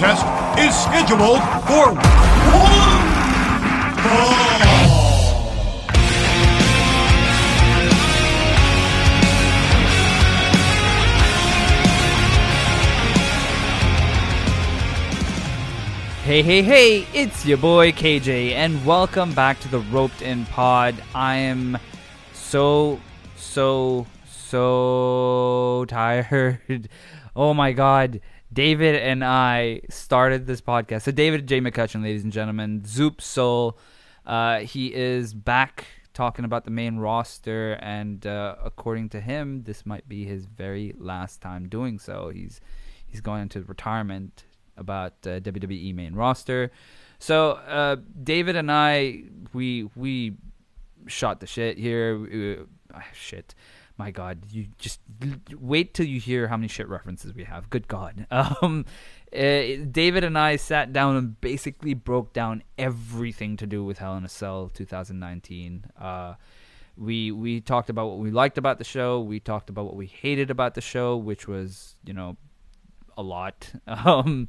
contest is scheduled for one. Hey, hey, hey, it's your boy KJ, and welcome back to the Roped In Pod. I am so, so, so tired. Oh my god. David and I started this podcast. So, David J. McCutcheon, ladies and gentlemen, Zoop Soul. Uh, he is back talking about the main roster, and uh, according to him, this might be his very last time doing so. He's he's going into retirement about uh, WWE main roster. So uh, David and I, we we shot the shit here. Uh, shit, my God! You just wait till you hear how many shit references we have. Good God! Um, uh, David and I sat down and basically broke down everything to do with Hell in a Cell 2019. Uh, we we talked about what we liked about the show. We talked about what we hated about the show, which was you know a lot. Um,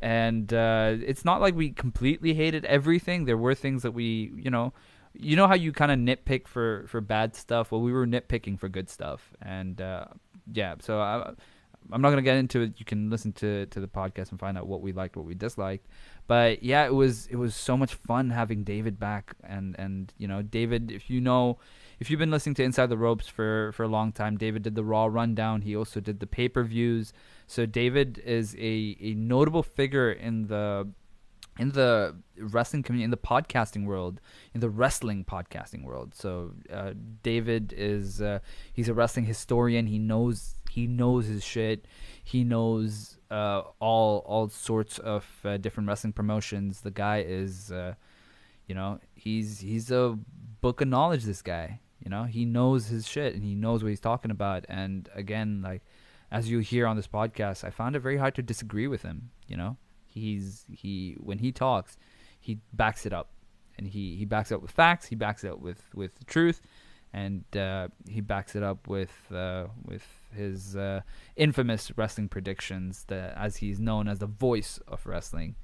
and uh, it's not like we completely hated everything. There were things that we, you know, you know how you kind of nitpick for for bad stuff. Well, we were nitpicking for good stuff, and uh, yeah. So I, I'm not gonna get into it. You can listen to to the podcast and find out what we liked, what we disliked. But yeah, it was it was so much fun having David back, and and you know, David, if you know if you've been listening to Inside the Ropes for for a long time, David did the Raw rundown. He also did the pay per views. So David is a, a notable figure in the in the wrestling community, in the podcasting world, in the wrestling podcasting world. So uh, David is uh, he's a wrestling historian. He knows he knows his shit. He knows uh, all all sorts of uh, different wrestling promotions. The guy is, uh, you know, he's he's a book of knowledge. This guy, you know, he knows his shit and he knows what he's talking about. And again, like as you hear on this podcast, I found it very hard to disagree with him. You know, he's he when he talks, he backs it up, and he he backs it up with facts. He backs it up with with truth, and uh, he backs it up with uh, with his uh, infamous wrestling predictions. That as he's known as the voice of wrestling.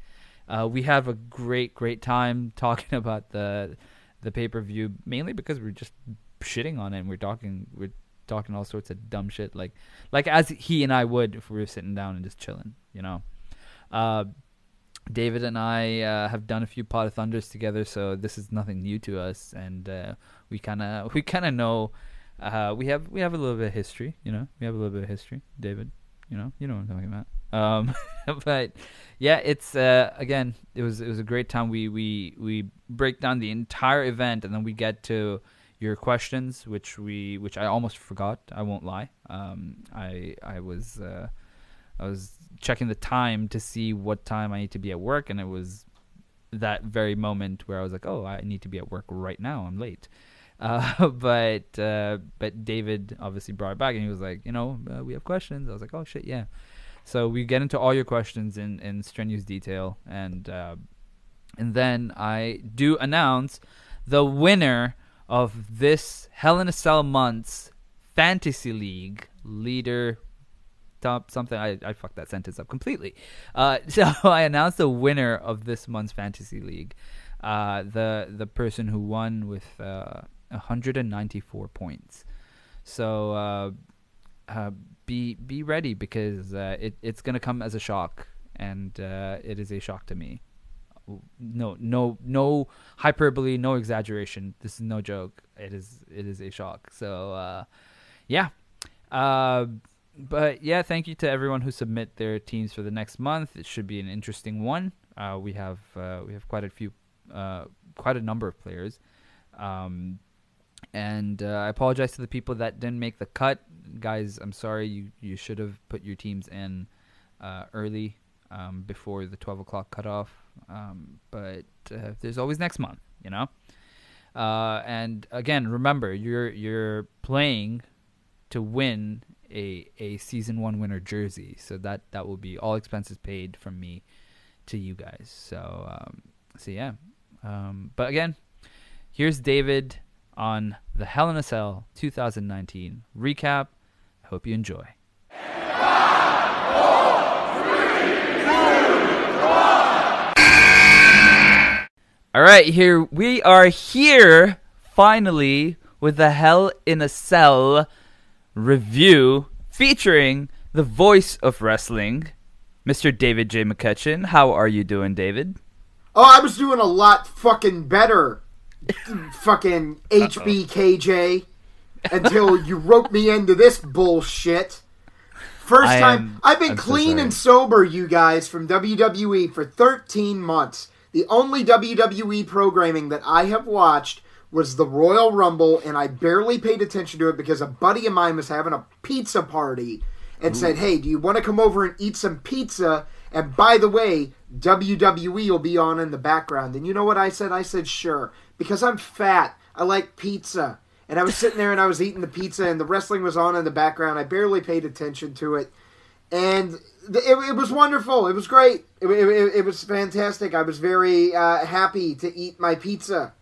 Uh, we have a great great time talking about the the pay per view mainly because we're just shitting on it and we're talking we're talking all sorts of dumb shit like like as he and I would if we were sitting down and just chilling, you know. Uh, David and I uh, have done a few pot of thunders together, so this is nothing new to us, and uh, we kind of we kind of know uh, we have we have a little bit of history, you know. We have a little bit of history, David. You know, you know what I'm talking about. Um, but yeah, it's uh, again, it was it was a great time. We we we break down the entire event, and then we get to your questions, which we which I almost forgot. I won't lie. Um, I I was uh, I was checking the time to see what time I need to be at work, and it was that very moment where I was like, oh, I need to be at work right now. I'm late. Uh, but uh, but David obviously brought it back, and he was like, you know, uh, we have questions. I was like, oh shit, yeah. So we get into all your questions in in strenuous detail, and uh, and then I do announce the winner of this Hell in a Cell month's fantasy league leader top something I, I fucked that sentence up completely. Uh, so I announced the winner of this month's fantasy league. Uh, the the person who won with uh, 194 points. So uh, uh, be be ready because uh, it it's gonna come as a shock, and it is a shock to me no no no hyperbole no exaggeration this is no joke it is it is a shock so yeah uh, but yeah thank you to everyone who submit their teams for the next month. It should be an interesting one. Uh, we have uh, we have quite a few uh, quite a number of players. Um, and uh, I apologize to the people that didn't make the cut. Guys I'm sorry. You you should have put your teams in early um, before the 12 o'clock cutoff. Um, but uh, there's always next month, you know. Uh, and again, remember you're you're playing to win a a season one winner jersey. So that that will be all expenses paid from me to you guys. So um, so yeah. Um, but again, here's David on the Hell in a Cell 2019 recap. I hope you enjoy. All right, here we are here finally with the Hell in a Cell review featuring the voice of wrestling, Mr. David J. McCutcheon. How are you doing, David? Oh, I was doing a lot fucking better, fucking HBKJ, until you roped me into this bullshit. First I time am- I've been I'm clean sorry. and sober, you guys, from WWE for 13 months. The only WWE programming that I have watched was the Royal Rumble, and I barely paid attention to it because a buddy of mine was having a pizza party and said, Hey, do you want to come over and eat some pizza? And by the way, WWE will be on in the background. And you know what I said? I said, Sure. Because I'm fat. I like pizza. And I was sitting there and I was eating the pizza, and the wrestling was on in the background. I barely paid attention to it and it, it was wonderful. It was great. It, it, it was fantastic. I was very uh, happy to eat my pizza,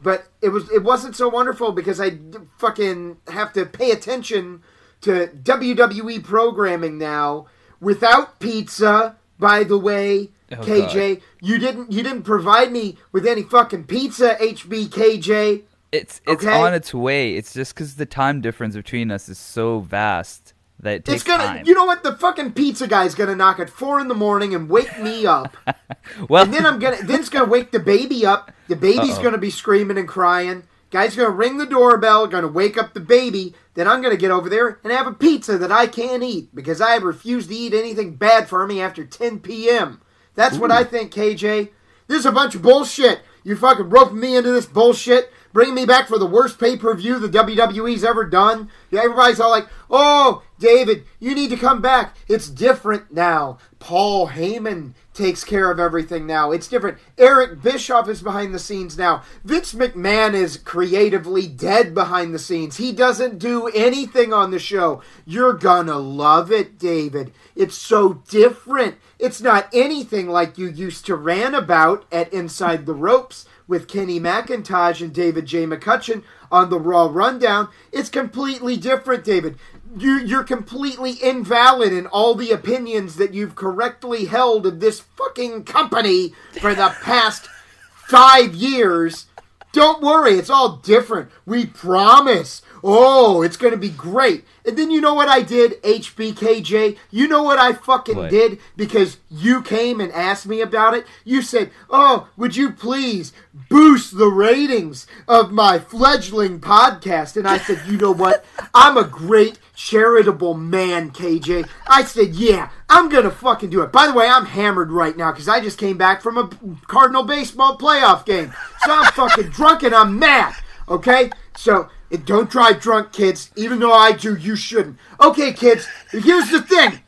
but it was it wasn't so wonderful because I fucking have to pay attention to WWE programming now without pizza. By the way, Oh, KJ, you didn't you didn't provide me with any fucking pizza, HBKJ. It's it's Okay. on its way. It's just because the time difference between us is so vast that it takes It's gonna, time. you know what? The fucking pizza guy's gonna knock at four in the morning and wake me up. well, And then I'm gonna then it's gonna wake the baby up. The baby's Uh-oh. gonna be screaming and crying. Guy's gonna ring the doorbell, gonna wake up the baby. Then I'm gonna get over there and have a pizza that I can't eat because I have refused to eat anything bad for me after 10 p.m. That's what I think, KJ. This is a bunch of bullshit. You fucking roping me into this bullshit, bringing me back for the worst pay per view the WWE's ever done. Yeah, everybody's all like, "Oh, David, you need to come back. It's different now." Paul Heyman takes care of everything now. It's different. Eric Bischoff is behind the scenes now. Vince McMahon is creatively dead behind the scenes. He doesn't do anything on the show. You're gonna love it, David. It's so different. It's not anything like you used to rant about at Inside the Ropes with Kenny McIntosh and David J. McCutcheon on the Raw Rundown. It's completely different, David. You, you're completely invalid in all the opinions that you've correctly held of this fucking company for the past five years. Don't worry, it's all different. We promise. Oh, it's going to be great. And then you know what I did, HBKJ? You know what I fucking What? did because you came and asked me about it? You said, Oh, would you please boost the ratings of my fledgling podcast? And I said, You know what? I'm a great charitable man, KJ. I said, Yeah, I'm going to fucking do it. By the way, I'm hammered right now because I just came back from a Cardinal baseball playoff game. So I'm fucking drunk and I'm mad. Okay? So and don't drive drunk, kids. Even though I do, you shouldn't. Okay, kids, here's the thing.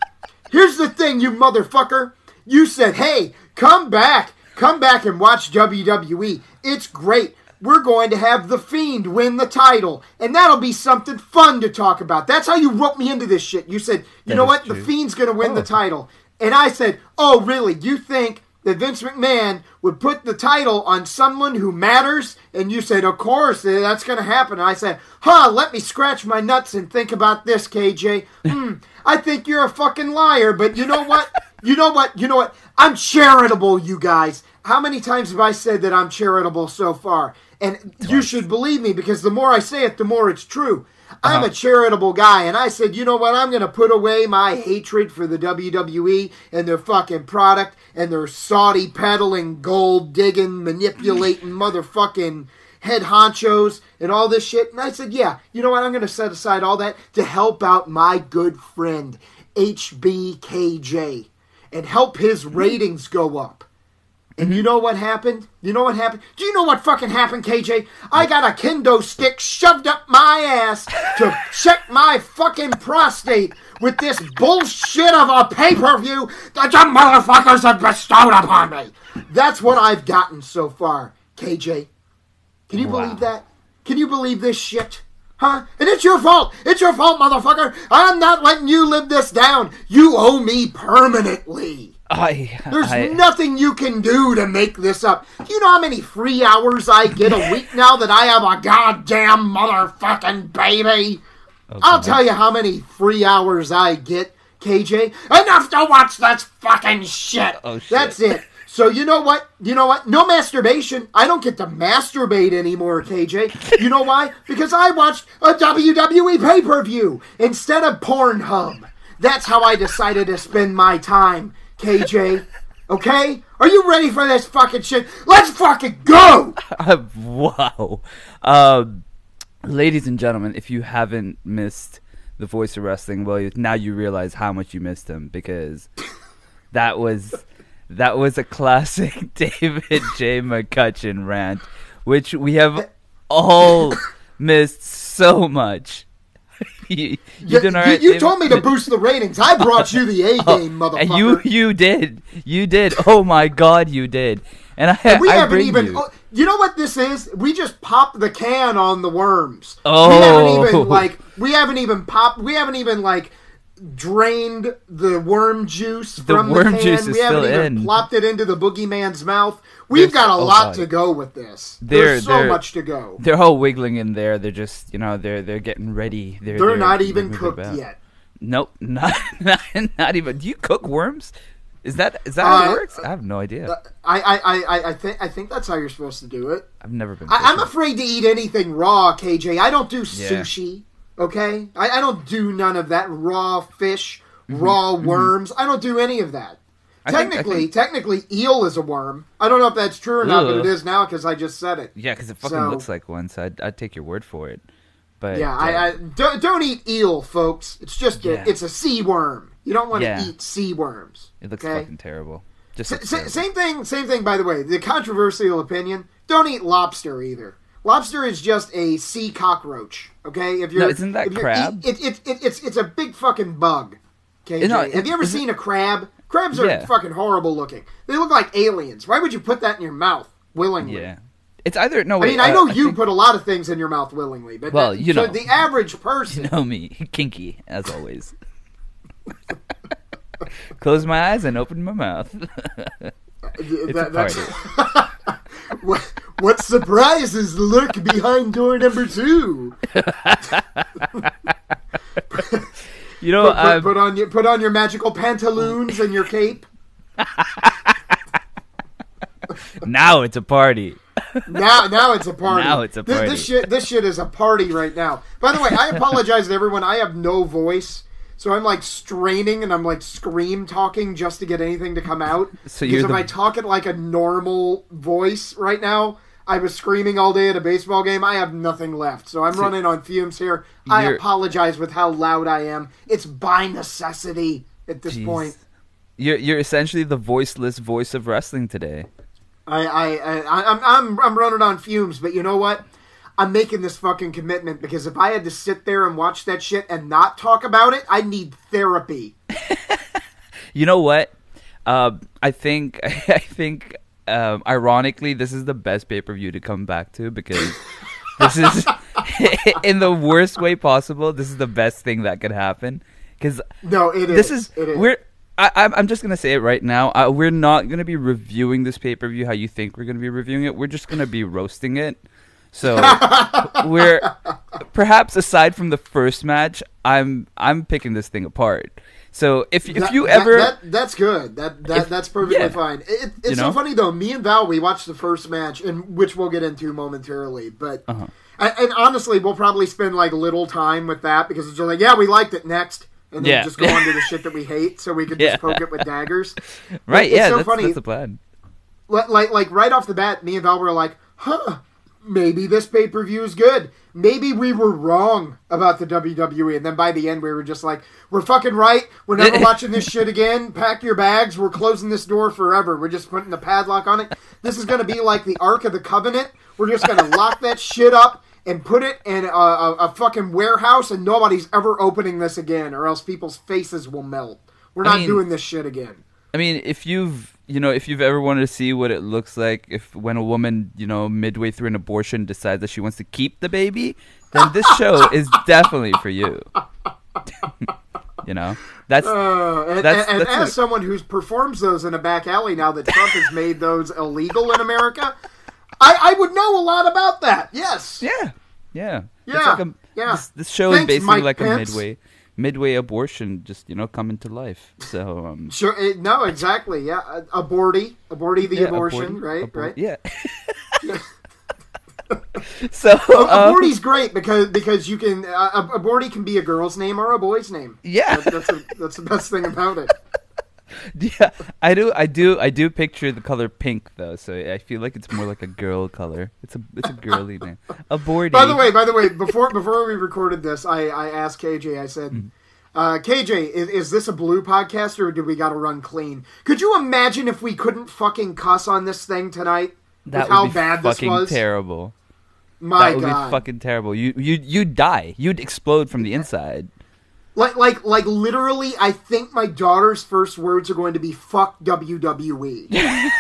Here's the thing, you motherfucker. You said, hey, come back. Come back and watch WWE. It's great. We're going to have The Fiend win the title. And that'll be something fun to talk about. That's how you roped me into this shit. You said, you That know what? true. The Fiend's going to win the Oh. title. And I said, oh, really? You think that Vince McMahon would put the title on someone who matters? And you said, of course, eh, that's going to happen. And I said, huh, let me scratch my nuts and think about this, KJ. Hmm, I think you're a fucking liar, but you know what? You know what? You know what? I'm charitable, you guys. How many times have I said that I'm charitable so far? And you should believe me because the more I say it, the more it's true. I'm uh-huh. a charitable guy, and I said, you know what? I'm going to put away my hatred for the WWE and their fucking product and their Saudi peddling, gold digging, manipulating motherfucking head honchos and all this shit. And I said, yeah, you know what? I'm going to set aside all that to help out my good friend, HBKJ, and help his ratings go up. And you know what happened? You know what happened? Do you know what fucking happened, KJ? I got a kendo stick shoved up my ass to check my fucking prostate with this bullshit of a pay per view that you motherfuckers have bestowed upon me. That's what I've gotten so far, KJ. Can you Wow. believe that? Can you believe this shit? Huh? And it's your fault. It's your fault, motherfucker. I'm not letting you live this down. You owe me permanently. I, There's I, nothing you can do to make this up. You know how many free hours I get a week now that I have a goddamn motherfucking baby? I'll tell you how many free hours I get, KJ. Enough to watch this fucking shit. Oh, shit. That's it. So you know what? You know what? No masturbation. I don't get to masturbate anymore, KJ. You know why? Because I watched a WWE pay per view instead of Pornhub. That's how I decided to spend my time, KJ. Okay? Are you ready for this fucking shit? Let's fucking go! wow. Um, ladies and gentlemen, if you haven't missed the voice of wrestling, well, now you realize how much you missed him because that was that was a classic David J. McCutcheon rant, which we have all missed so much. you you You, doing you- right, you told me to boost the ratings. I brought you the A oh, game, motherfucker. Oh, And you you did you did oh my god you did and I we I haven't even. you. oh, you know what this is? We just popped the can on the worms. Oh. We Oh. haven't even oh. like. We haven't even popped. We haven't even like drained the worm juice The from worm the can. juice is we haven't even in. plopped it into the boogeyman's mouth. We've There's- got a oh, lot God. to go with this. They're- There's so they're- much to go. they're all wiggling in there. They're just, you know, they're they're getting ready. They're They're not even cooked about. yet. Nope, not, not not even. Do you cook worms? Is that is that how it Uh, works? I have no idea. I I, I, I- I think I think that's how you're supposed to do it. I've never been. I, I'm afraid to eat anything raw, KJ. I don't do Yeah. sushi. Okay, I, I don't do none of that raw fish, Mm-hmm. raw worms. I don't do any of that. I Technically, think- technically, eel is a worm. I don't know if that's true or not, but it is now because I just said it. Yeah, because it fucking So- looks like one, so I'd, I'd take your word for it. But Yeah, uh, I, I don't, don't eat eel, folks. It's just Yeah. a, it's a sea worm. You don't want to Yeah. eat sea worms. it looks okay? fucking terrible. Just Sa- looks sa- terrible. same thing. Same thing. By the way, the controversial opinion: don't eat lobster either. Lobster is just a sea cockroach. Okay, if you're No, isn't that crab? it, it, it, it's it's a big fucking bug. KJ, No, have you ever seen a crab? Crabs are Yeah. fucking horrible looking. They look like aliens. Why would you put that in your mouth willingly? Yeah, it's either no. I mean, I uh, know you think- put a lot of things in your mouth willingly, but Well, that- you so know. the average person. You know me, kinky as always. Close my eyes and open my mouth. it's that- a that's- party. what, what surprises lurk behind door number two? You know, Put, put, uh, put on your put on your magical pantaloons and your cape. now it's a party. Now, now it's a party. Now it's a party. This, shit, this shit is a party right now. By the way, I apologize to everyone. I have no voice, so I'm like straining and I'm like scream talking just to get anything to come out. So because if the- I talk it like a normal voice right now, I was screaming all day at a baseball game. I have nothing left, so I'm running on fumes here. I You're- apologize with how loud I am. It's by necessity at this Jeez. point. You're you're essentially the voiceless voice of wrestling today. I, I, I, I'm, I'm, I'm running on fumes, but you know what? I'm making this fucking commitment because if I had to sit there and watch that shit and not talk about it, I need therapy. You know what? Uh, I think I think um, ironically this is the best pay per view to come back to because this is in the worst way possible. This is the best thing that could happen because No, it is. this is It is. we're. I, I'm I'm just gonna say it right now. Uh, we're not gonna be reviewing this pay per view how you think we're gonna be reviewing it. We're just gonna be roasting it. So we're perhaps aside from the first match, I'm I'm picking this thing apart. So if if That- you that- ever that, that's good. That that If- that's perfectly yeah. fine. It, it's You so funny though. Me and Val, we watched the first match, and which we'll get into momentarily. But Uh-huh. and, and honestly, we'll probably spend like little time with that because it's just like, yeah, we liked it. Next, and then Yeah. just go on to the shit that we hate, so we could Yeah. just poke it with daggers. right, it's yeah, so that's, funny. that's the plan. Like, like right off the bat, me and Val were like, huh, maybe this pay per view is good. Maybe we were wrong about the WWE. And then by the end, we were just like, we're fucking right. We're never watching this shit again. Pack your bags. We're closing this door forever. We're just putting the padlock on it. This is going to be like the Ark of the Covenant. We're just going to lock that shit up and put it in a, a, a fucking warehouse, and nobody's ever opening this again, or else people's faces will melt. We're I not mean- doing this shit again. I mean, if you've you know if you've ever wanted to see what it looks like if when a woman you know midway through an abortion decides that she wants to keep the baby, then this show is definitely for you. you know that's Uh, and That's- and, and that's as what- someone who performs those in a back alley now that Trump has made those illegal in America, I, I would know a lot about that. Yes. yeah yeah It's Yeah, like a, yeah. This, this show Thanks, is basically Mike like Pence. a midway midway abortion just you know coming to life. So um, Sure. no, exactly. Yeah. Uh, aborty. Aborty the yeah, abortion. abort- right. right. Yeah. so um, aborty's great because because you can uh, ab- aborty can be a girl's name or a boy's name. Yeah. That- that's a, that's the best thing about it. yeah, I do, I do, I do picture the color pink though. So I feel like it's more like a girl color. It's a, it's a girly name. Aborty. By the way, by the way, before before we recorded this, I, I asked KJ. I said, Mm-hmm. uh, "KJ, is, is this a blue podcast or do we got to run clean? Could you imagine if we couldn't fucking cuss on this thing tonight? that with how would be bad this fucking was? terrible. My that would God, be fucking terrible. You, you, you'd die. You'd explode from the inside. Like like like literally, I think my daughter's first words are going to be "fuck WWE."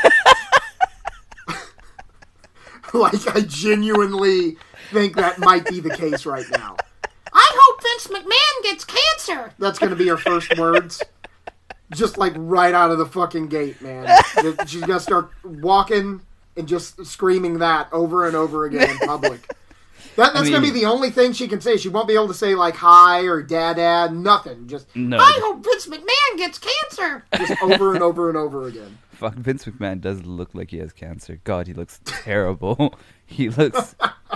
like I genuinely think that might be the case right now. I hope Vince McMahon gets cancer. That's going to be her first words. Just like right out of the fucking gate, man. She's going to start walking and just screaming that over and over again in public. That, that's going to be the only thing she can say. She won't be able to say like hi or dad, dad, nothing. Just, No, I hope Vince McMahon gets cancer. just over and over and over again. fuck. Vince McMahon does look like he has cancer. God, he looks terrible. he looks,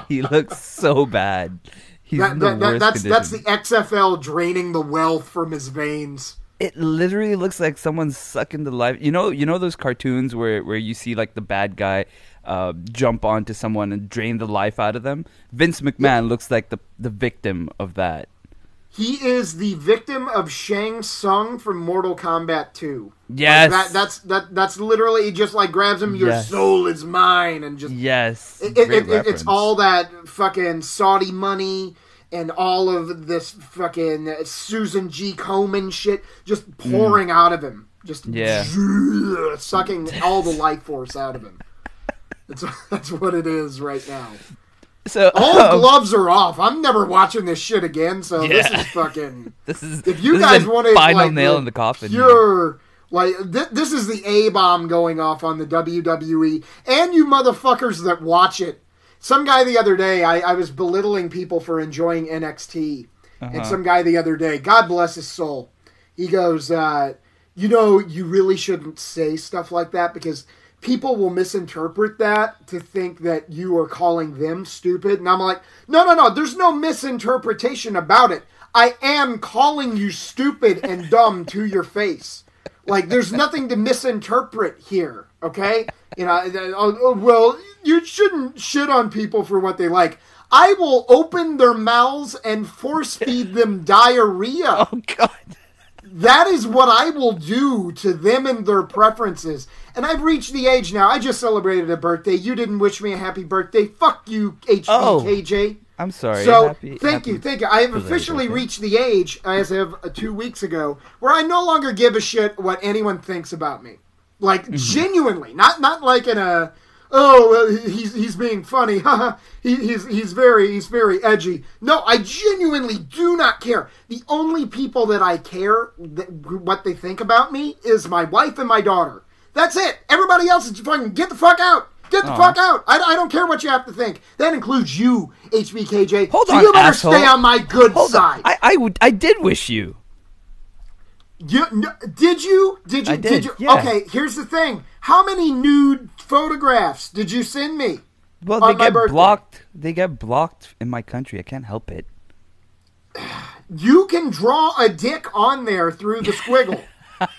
he looks so bad. He's That, in the that, that, that's that's the. XFL draining the wealth from his veins. It literally looks like someone's sucking the life. You know, you know those cartoons where where you see like the bad guy uh, jump onto someone and drain the life out of them. Vince McMahon looks like the the victim of that. He is the victim of Shang Tsung from Mortal Kombat 2. Like, Yes. that, that's that that's literally he just like grabs him. Your Yes. soul is mine, and just Yes, it, it, it, it- it's all that fucking Saudi money and all of this fucking Susan G. Komen shit just pouring out of him, just Mm. Yeah. sucking all the life force out of him. That's that's what it is right now. So All um, gloves are off. I'm never watching this shit again. So this is fucking. this is If you guys want to final like, nail in the coffin. You're like th- this is the A bomb going off on the WWE and you motherfuckers that watch it. Some guy the other day, I, I was belittling people for enjoying NXT, and Uh-huh. some guy the other day, God bless his soul, he goes, uh, "You know, you really shouldn't say stuff like that because." People will misinterpret that to think that you are calling them stupid. And I'm like, no, no, no, there's no misinterpretation about it. I am calling you stupid and dumb to your face. Like, there's nothing to misinterpret here, okay? You know, oh, oh, well, you shouldn't shit on people for what they like. I will open their mouths and force feed them diarrhea. Oh God. That is what I will do to them and their preferences. And I've reached the age now. I just celebrated a birthday. You didn't wish me a happy birthday. Fuck you, Oh, I'm sorry. So Happy- thank happy you, thank you. I have officially reached the age, as of uh, two weeks ago, where I no longer give a shit what anyone thinks about me. Like Mm-hmm. genuinely, not not like in a oh he's he's being funny, haha. he, he's he's very he's very edgy. No, I genuinely do not care. The only people that I care that, what they think about me is my wife and my daughter. That's it. Everybody else is fucking get the fuck out. Get the Aw. fuck out! I, I don't care what you have to think. That includes you, HBKJ. Hold so on, you better asshole. stay on my good Hold side. on. I I would I did wish you. You, no, did you? Did you? I did, you? yeah. Okay, here's the thing. How many nude photographs did you send me? Well, they get birthday. blocked. They get blocked in my country. I can't help it. You can draw a dick on there through the squiggle.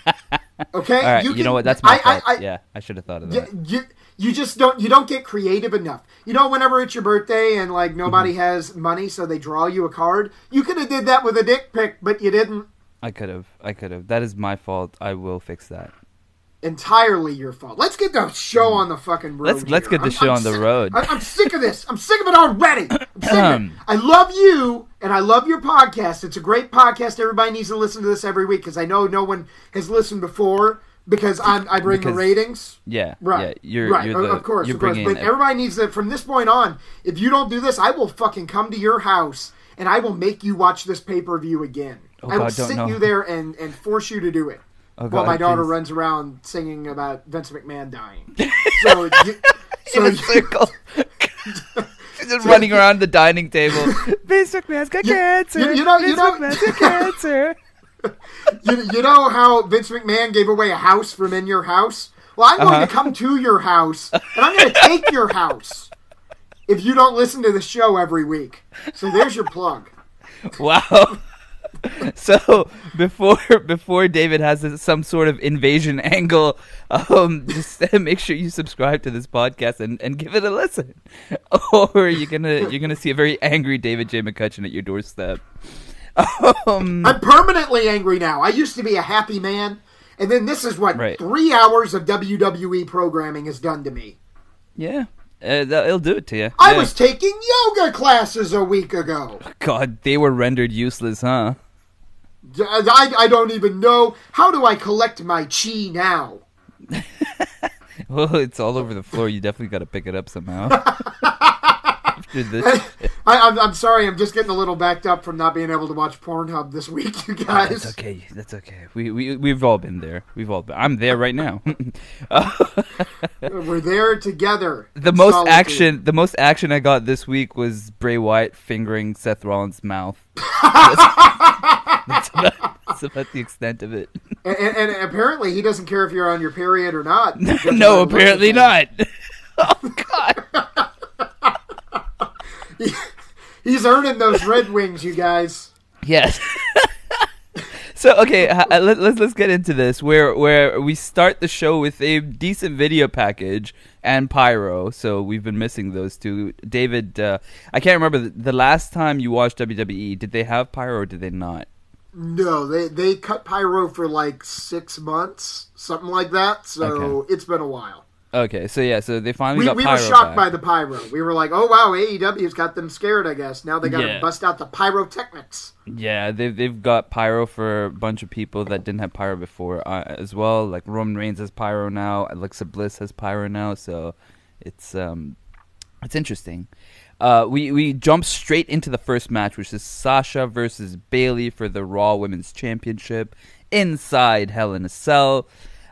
Okay. All right, you, can- know what? That's my I- I- fault. I- yeah, I should have thought of that. you, you just don't you don't get creative enough. You know, whenever it's your birthday and like nobody Mm-hmm. has money, so they draw you a card. You could have did that with a dick pic, but you didn't. I could have. I could have. That is my fault. I will fix that. entirely your fault. Let's get the show on the fucking road. Let's- let's get the I'm- show I'm on the road. I- I'm sick of this. I'm sick of it already. I'm sick of it. Um. I love you and I love your podcast. It's a great podcast. Everybody needs to listen to this every week because I know no one has listened before because I'm, I bring Because- the ratings. Yeah. Right. Yeah. You're. right. You're the, of course. You're of course. But everybody needs to. From this point on, if you don't do this, I will fucking come to your house and I will make you watch this pay per view again. Oh, I will God, sit know. you there and and force you to do it. Oh, while God, my daughter please. runs around singing about Vince McMahon dying. So, you, so in a you- circle. just running around the dining table. Vince McMahon's got cancer. you- you know- you Vince know- McMahon's got cancer. You, you know how Vince McMahon gave away a house from in your house? Well, I'm going Uh-huh. to come to your house and I'm going to take your house if you don't listen to the show every week. So there's your plug. Wow. So before before David has this- some sort of invasion angle, um, just make sure you subscribe to this podcast and, and give it a listen, or you're gonna you're gonna see a very angry David J McCutcheon at your doorstep. Um, I'm permanently angry now. I used to be a happy man, and then this is what Right. three hours of WWE programming has done to me. yeah, uh, it'll do it to you. I Yeah. was taking yoga classes a week ago. God, they were rendered useless, huh? I, I don't even know. How do I collect my chi now? Well, it's all over the floor. You definitely got to pick it up somehow. I, I'm, I'm sorry, I'm just getting a little backed up from not being able to watch Pornhub this week, you oh, guys. That's okay. That's okay. We we we've all been there. We've all been. I'm there right now. We're there together. the most solitude. action. The most action I got this week was Bray Wyatt fingering Seth Rollins' mouth. that's, that's about, that's about the extent of it. And, and, and apparently, he doesn't care if you're on your period or not. No, by the looks of apparently not. oh God. He's earning those Red Wings, you guys. Yes. so okay, uh, let, let's let's get into this. Where where we start the show with a decent video package and pyro. So we've been missing those two. David, uh, I can't remember the, the last time you watched WWE. Did they have pyro or did they not? No, they they cut pyro for like six months, something like that. So Okay. it's been a while. Okay, so yeah, so they finally We, got we pyro were shocked back. by the pyro. We were like, "Oh wow, AEW's got them scared." I guess now they got to Yeah. bust out the pyrotechnics. Yeah, they've they've got pyro for a bunch of people that didn't have pyro before uh, as well. Like Roman Reigns has pyro now, Alexa Bliss has pyro now, so it's um it's interesting. Uh, we we jump straight into the first match, which is Sasha versus Bayley for the Raw Women's Championship inside Hell in a Cell.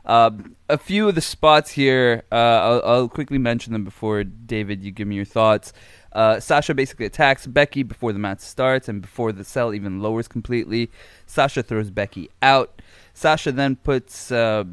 Um, a few of the spots here, uh, I'll, I'll quickly mention them before David, you give me your thoughts. Uh, Sasha basically attacks Becky before the match starts and before the cell even lowers completely. Sasha throws Becky out. Sasha then puts. Uh,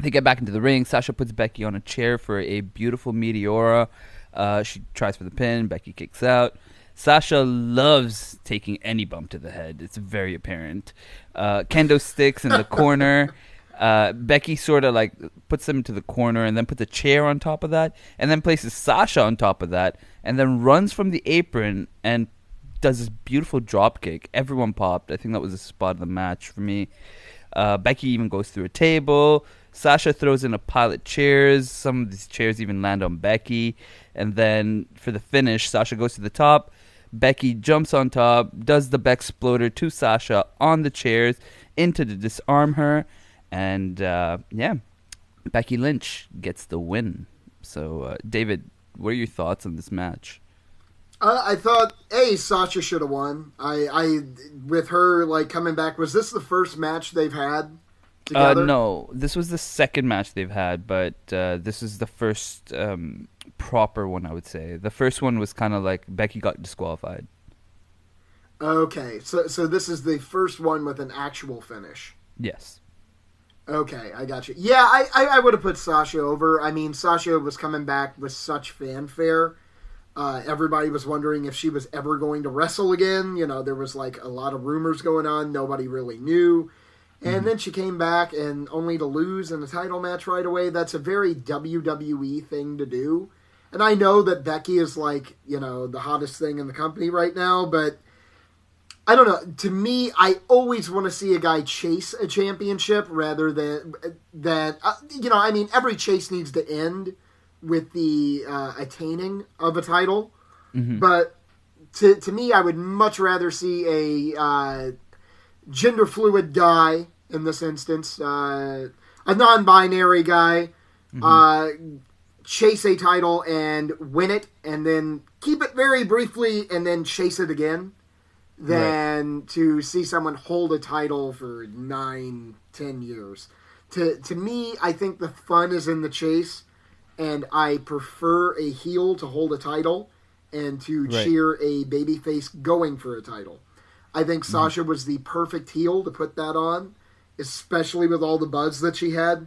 they get back into the ring. Sasha puts Becky on a chair for a beautiful Meteora. Uh, she tries for the pin. Becky kicks out. Sasha loves taking any bump to the head. It's very apparent. Uh, kendo sticks in the corner. Uh, Becky sort of like puts them into the corner and then puts a chair on top of that, and then places Sasha on top of that, and then runs from the apron and does this beautiful drop kick. Everyone popped. I think that was the spot of the match for me. Uh, Becky even goes through a table. Sasha throws in a pile of chairs. Some of these chairs even land on Becky. And then for the finish, Sasha goes to the top. Becky jumps on top, does the Bexploder to Sasha on the chairs into to disarm her. And uh, yeah, Becky Lynch gets the win. So, uh, David, what are your thoughts on this match? Uh, I thought, a Sasha should have won. I, I, with her like coming back. Was this the first match they've had Uh, no, this was the second match they've had, but uh, this is the first um, proper one, I would say. The first one was kind of like Becky got disqualified. Okay, so so this is the first one with an actual finish. Yes. Okay, I got you. Yeah, I, I, I would have put Sasha over. I mean, Sasha was coming back with such fanfare. Uh, everybody was wondering if she was ever going to wrestle again. You know, there was like a lot of rumors going on. Nobody really knew. And then she came back and only to lose in a title match right away. That's a very WWE thing to do. And I know that Becky is like, you know, the hottest thing in the company right now, but I don't know. To me, I always want to see a guy chase a championship rather than that. Uh, you know, I mean, every chase needs to end with the uh, attaining of a title. But to to me, I would much rather see a uh, gender fluid guy in this instance, uh, a non-binary guy, uh, chase a title and win it, and then keep it very briefly, and then chase it again than to see someone hold a title for nine, ten years. To to me, I think the fun is in the chase, and I prefer a heel to hold a title and to Right. cheer a babyface going for a title. I think Mm-hmm. Sasha was the perfect heel to put that on, especially with all the buzz that she had.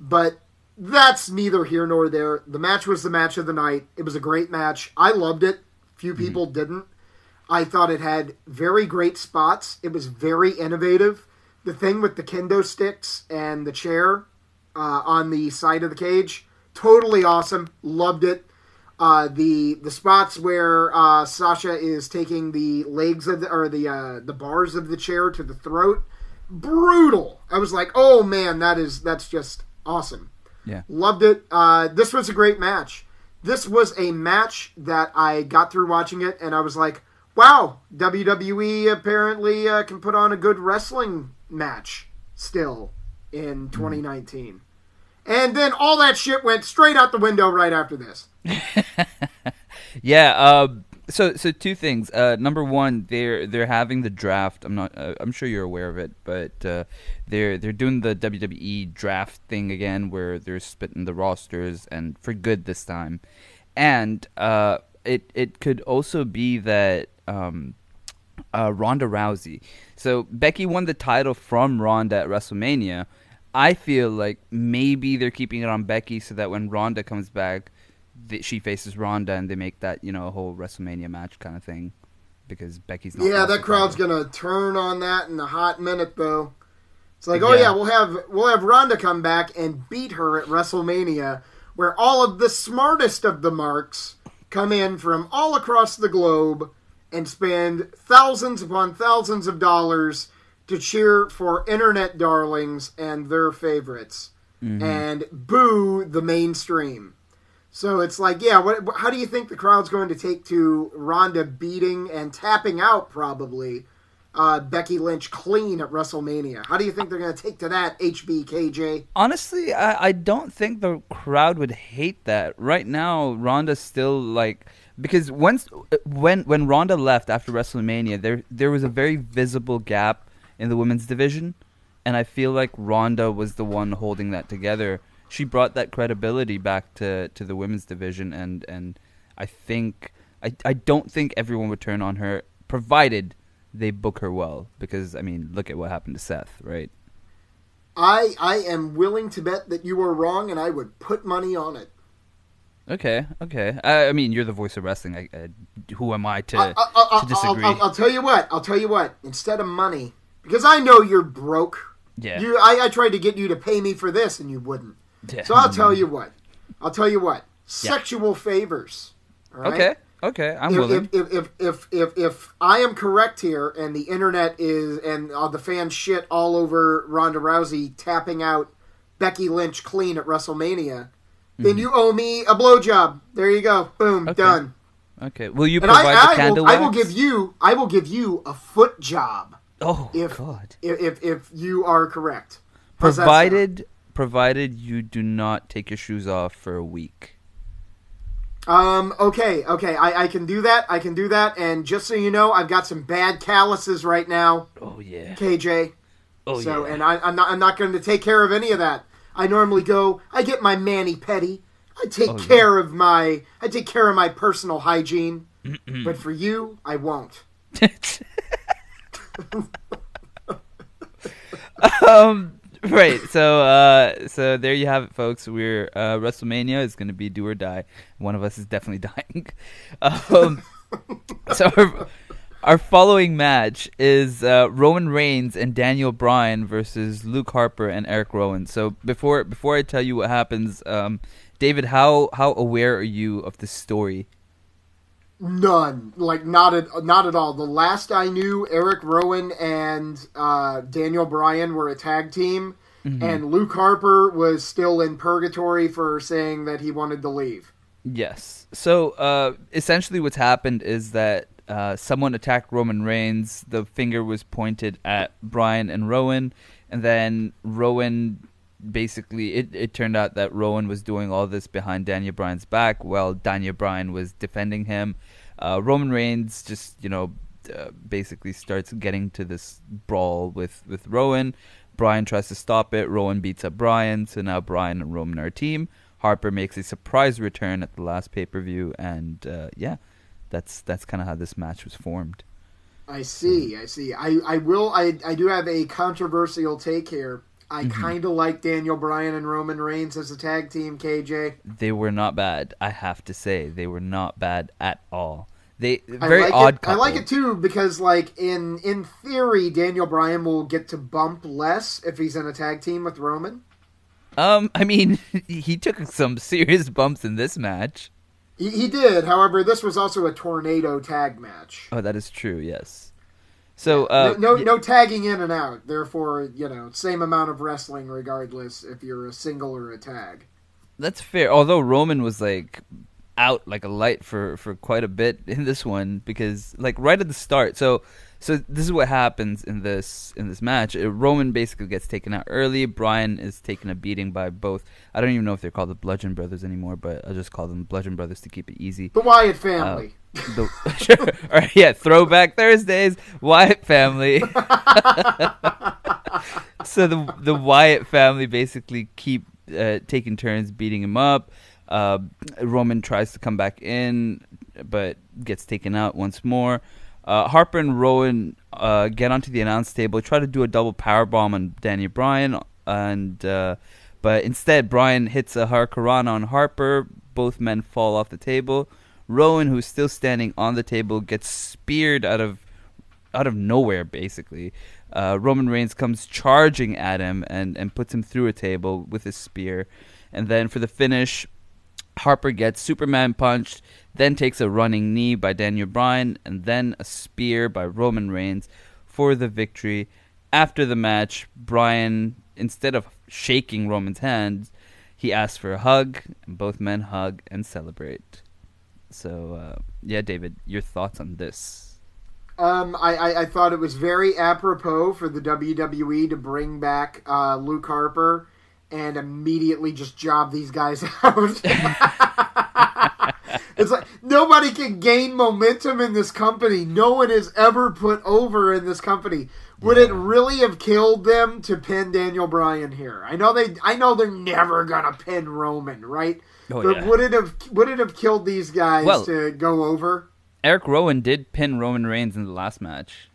But that's neither here nor there. The match was the match of the night. It was a great match. I loved it. Few people didn't. I thought it had very great spots. It was very innovative. The thing with the kendo sticks and the chair uh, on the side of the cage, totally awesome. Loved it. Uh, the the spots where uh, Sasha is taking the legs of the or the uh, the bars of the chair to the throat, brutal. I was like, oh man, that is that's just awesome. Yeah. Loved it. Uh, this was a great match. This was a match that I got through watching it, and I was like, wow, WWE apparently uh, can put on a good wrestling match still in 2019. And then all that shit went straight out the window right after this. Yeah. Um. So so two things. Uh. Number one, they're they're having the draft. I'm not. Uh, I'm sure you're aware of it, but uh, they're they're doing the WWE draft thing again, where they're splitting the rosters and for good this time. And uh, it it could also be that um, uh, Ronda Rousey. So Becky won the title from Ronda at WrestleMania. I feel like maybe they're keeping it on Becky so that when Ronda comes back, she faces Ronda and they make that you know a whole WrestleMania match kind of thing because Becky's not. Yeah, that crowd's gonna turn on that in a hot minute, though. It's like, oh Yeah. yeah, we'll have we'll have Ronda come back and beat her at WrestleMania, where all of the smartest of the marks come in from all across the globe and spend thousands upon thousands of dollars to cheer for internet darlings and their favorites, mm-hmm. and boo the mainstream. So it's like, yeah, what, how do you think the crowd's going to take to Ronda beating and tapping out probably uh, Becky Lynch clean at WrestleMania? How do you think they're going to take to that, HBKJ? Honestly, I, I don't think the crowd would hate that. Right now, Ronda's still like because once when when Ronda left after WrestleMania, there there was a very visible gap in the women's division, and I feel like Ronda was the one holding that together. She brought that credibility back to, to the women's division, and, and I think I I don't think everyone would turn on her, provided they book her well. Because I mean, look at what happened to Seth, right? I I am willing to bet that you are wrong, and I would put money on it. Okay, okay. I, I mean, you're the voice of wrestling. I, uh, who am I to I, I, I, to disagree? I'll, I'll, I'll tell you what. I'll tell you what. Instead of money, because I know you're broke. yeah. You, I, I tried to get you to pay me for this, and you wouldn't. Yeah. So I'll tell you what. I'll tell you what. Sexual favors. all right? Okay, okay. I'm if, willing. if, if, if, if, if I am correct here, and the internet is, and uh, the fans shit all over Ronda Rousey tapping out Becky Lynch clean at WrestleMania, then you owe me a blowjob. There you go. Boom. Mm-hmm. Okay. Done. okay. Will you And provide I, the I, candle will, I will give you, I will give you a foot job Oh if God. if, if if you are correct. Provided, provided you do not take your shoes off for a week. Um. Okay. Okay. I, I can do that. I can do that. And just so you know, I've got some bad calluses right now, Oh yeah. KJ. Oh so, yeah. and I, I'm not. I'm not going to take care of any of that. I normally go. I get my mani pedi. I take Oh, yeah. care of my. I take care of my personal hygiene. but for you, I won't. um. Right. So, uh, so there you have it, folks. We're uh, WrestleMania is going to be do or die. One of us is definitely dying. Um. so our, our following match is uh, Roman Reigns and Daniel Bryan versus Luke Harper and Eric Rowan. So before before I tell you what happens, um, David, how how aware are you of the story? None. Like not at not at all. The last I knew, Eric Rowan and uh, Daniel Bryan were a tag team, and Luke Harper was still in purgatory for saying that he wanted to leave. Yes. So uh, essentially, what's happened is that uh, someone attacked Roman Reigns. The finger was pointed at Bryan and Rowan, and then Rowan basically it, it turned out that Rowan was doing all this behind Daniel Bryan's back while Daniel Bryan was defending him. Uh, Roman Reigns just you know uh, basically starts getting to this brawl with with Rowan. Bryan tries to stop it. Rowan beats up Bryan, so now Bryan and Roman are a team. Harper makes a surprise return at the last pay per view, and uh, yeah, that's that's kind of how this match was formed. I see. I see. I, I will. I, I do have a controversial take here. I Mm-hmm. kind of like Daniel Bryan and Roman Reigns as a tag team. KJ. They were not bad. I have to say they were not bad at all. They I very like odd. It. I like it too because, like in in theory, Daniel Bryan will get to bump less if he's in a tag team with Roman. Um, I mean, he took some serious bumps in this match. He, he did. However, this was also a tornado tag match. Oh, that is true. Yes. So, uh, no, no, no tagging in and out. Therefore, you know, same amount of wrestling regardless if you're a single or a tag. that's fair. Although Roman was like out like a light for for quite a bit in this one because like right at the start. So so this is what happens in this in this match. Uh, Roman basically gets taken out early. Bryan is taken a beating by both. I don't even know if they're called the Bludgeon Brothers anymore, but I'll just call them Bludgeon Brothers to keep it easy. The Wyatt family. The, sure. All right, yeah, Throwback Thursdays, Wyatt family. so the the Wyatt family basically keep uh, taking turns beating him up. Uh, Roman tries to come back in, but gets taken out once more. Uh, Harper and Rowan uh, get onto the announce table, try to do a double power bomb on Danny Bryan, and uh, but instead Bryan hits a Hurricanrana on Harper. Both men fall off the table. Rowan, who's still standing on the table, gets speared out of out of nowhere, basically. Uh, Roman Reigns comes charging at him and, and puts him through a table with his spear. And then for the finish, Harper gets Superman punched, then takes a running knee by Daniel Bryan, and then a spear by Roman Reigns for the victory. After the match, Bryan, instead of shaking Roman's hand, he asks for a hug, and both men hug and celebrate. So, uh, yeah, David, your thoughts on this? Um, I, I, I thought it was very apropos for the WWE to bring back uh, Luke Harper and immediately just job these guys out. it's like nobody can gain momentum in this company. No one is ever put over in this company. Would it really have killed them to pin Daniel Bryan here? I know they. I know they're never gonna pin Roman, right? Oh, but yeah. would it have? Would it have killed these guys Well- to go over? Eric Rowan did pin Roman Reigns in the last match.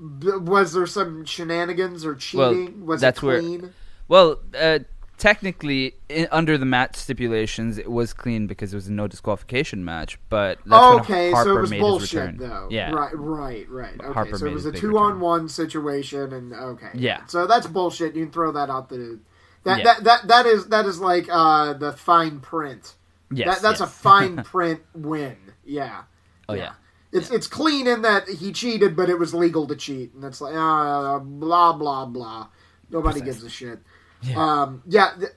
B- Was there some shenanigans or Well, cheating? was that's it where- clean? Well, uh, technically, i under the match stipulations, it was clean because it was a no disqualification match. But that's Oh, okay, Harper so it was made bullshit his return. though. Yeah, Right, right, right. Okay, Harper so made it was a two-on-one situation, and okay. Yeah. So that's bullshit. You can throw that out the. That Yeah. that, that that is that is like uh the fine print. yes, that, that's yes. a fine print win. Yeah. Oh yeah. It's it's clean in that he cheated, but it was legal to cheat, and it's like uh, blah blah blah. Nobody gives a shit. Yeah. Um, yeah. Th-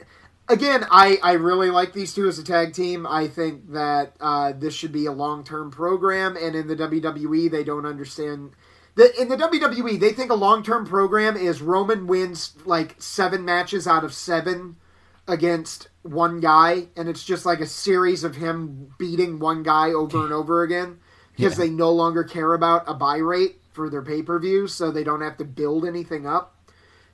again, I I really like these two as a tag team. I think that uh, this should be a long term program, and in the WWE, they don't understand. The, in the WWE, they think a long term program is Roman wins like seven matches out of seven against one guy, and it's just like a series of him beating one guy over and over again because Yeah. they no longer care about a buy rate for their pay per views, so they don't have to build anything up.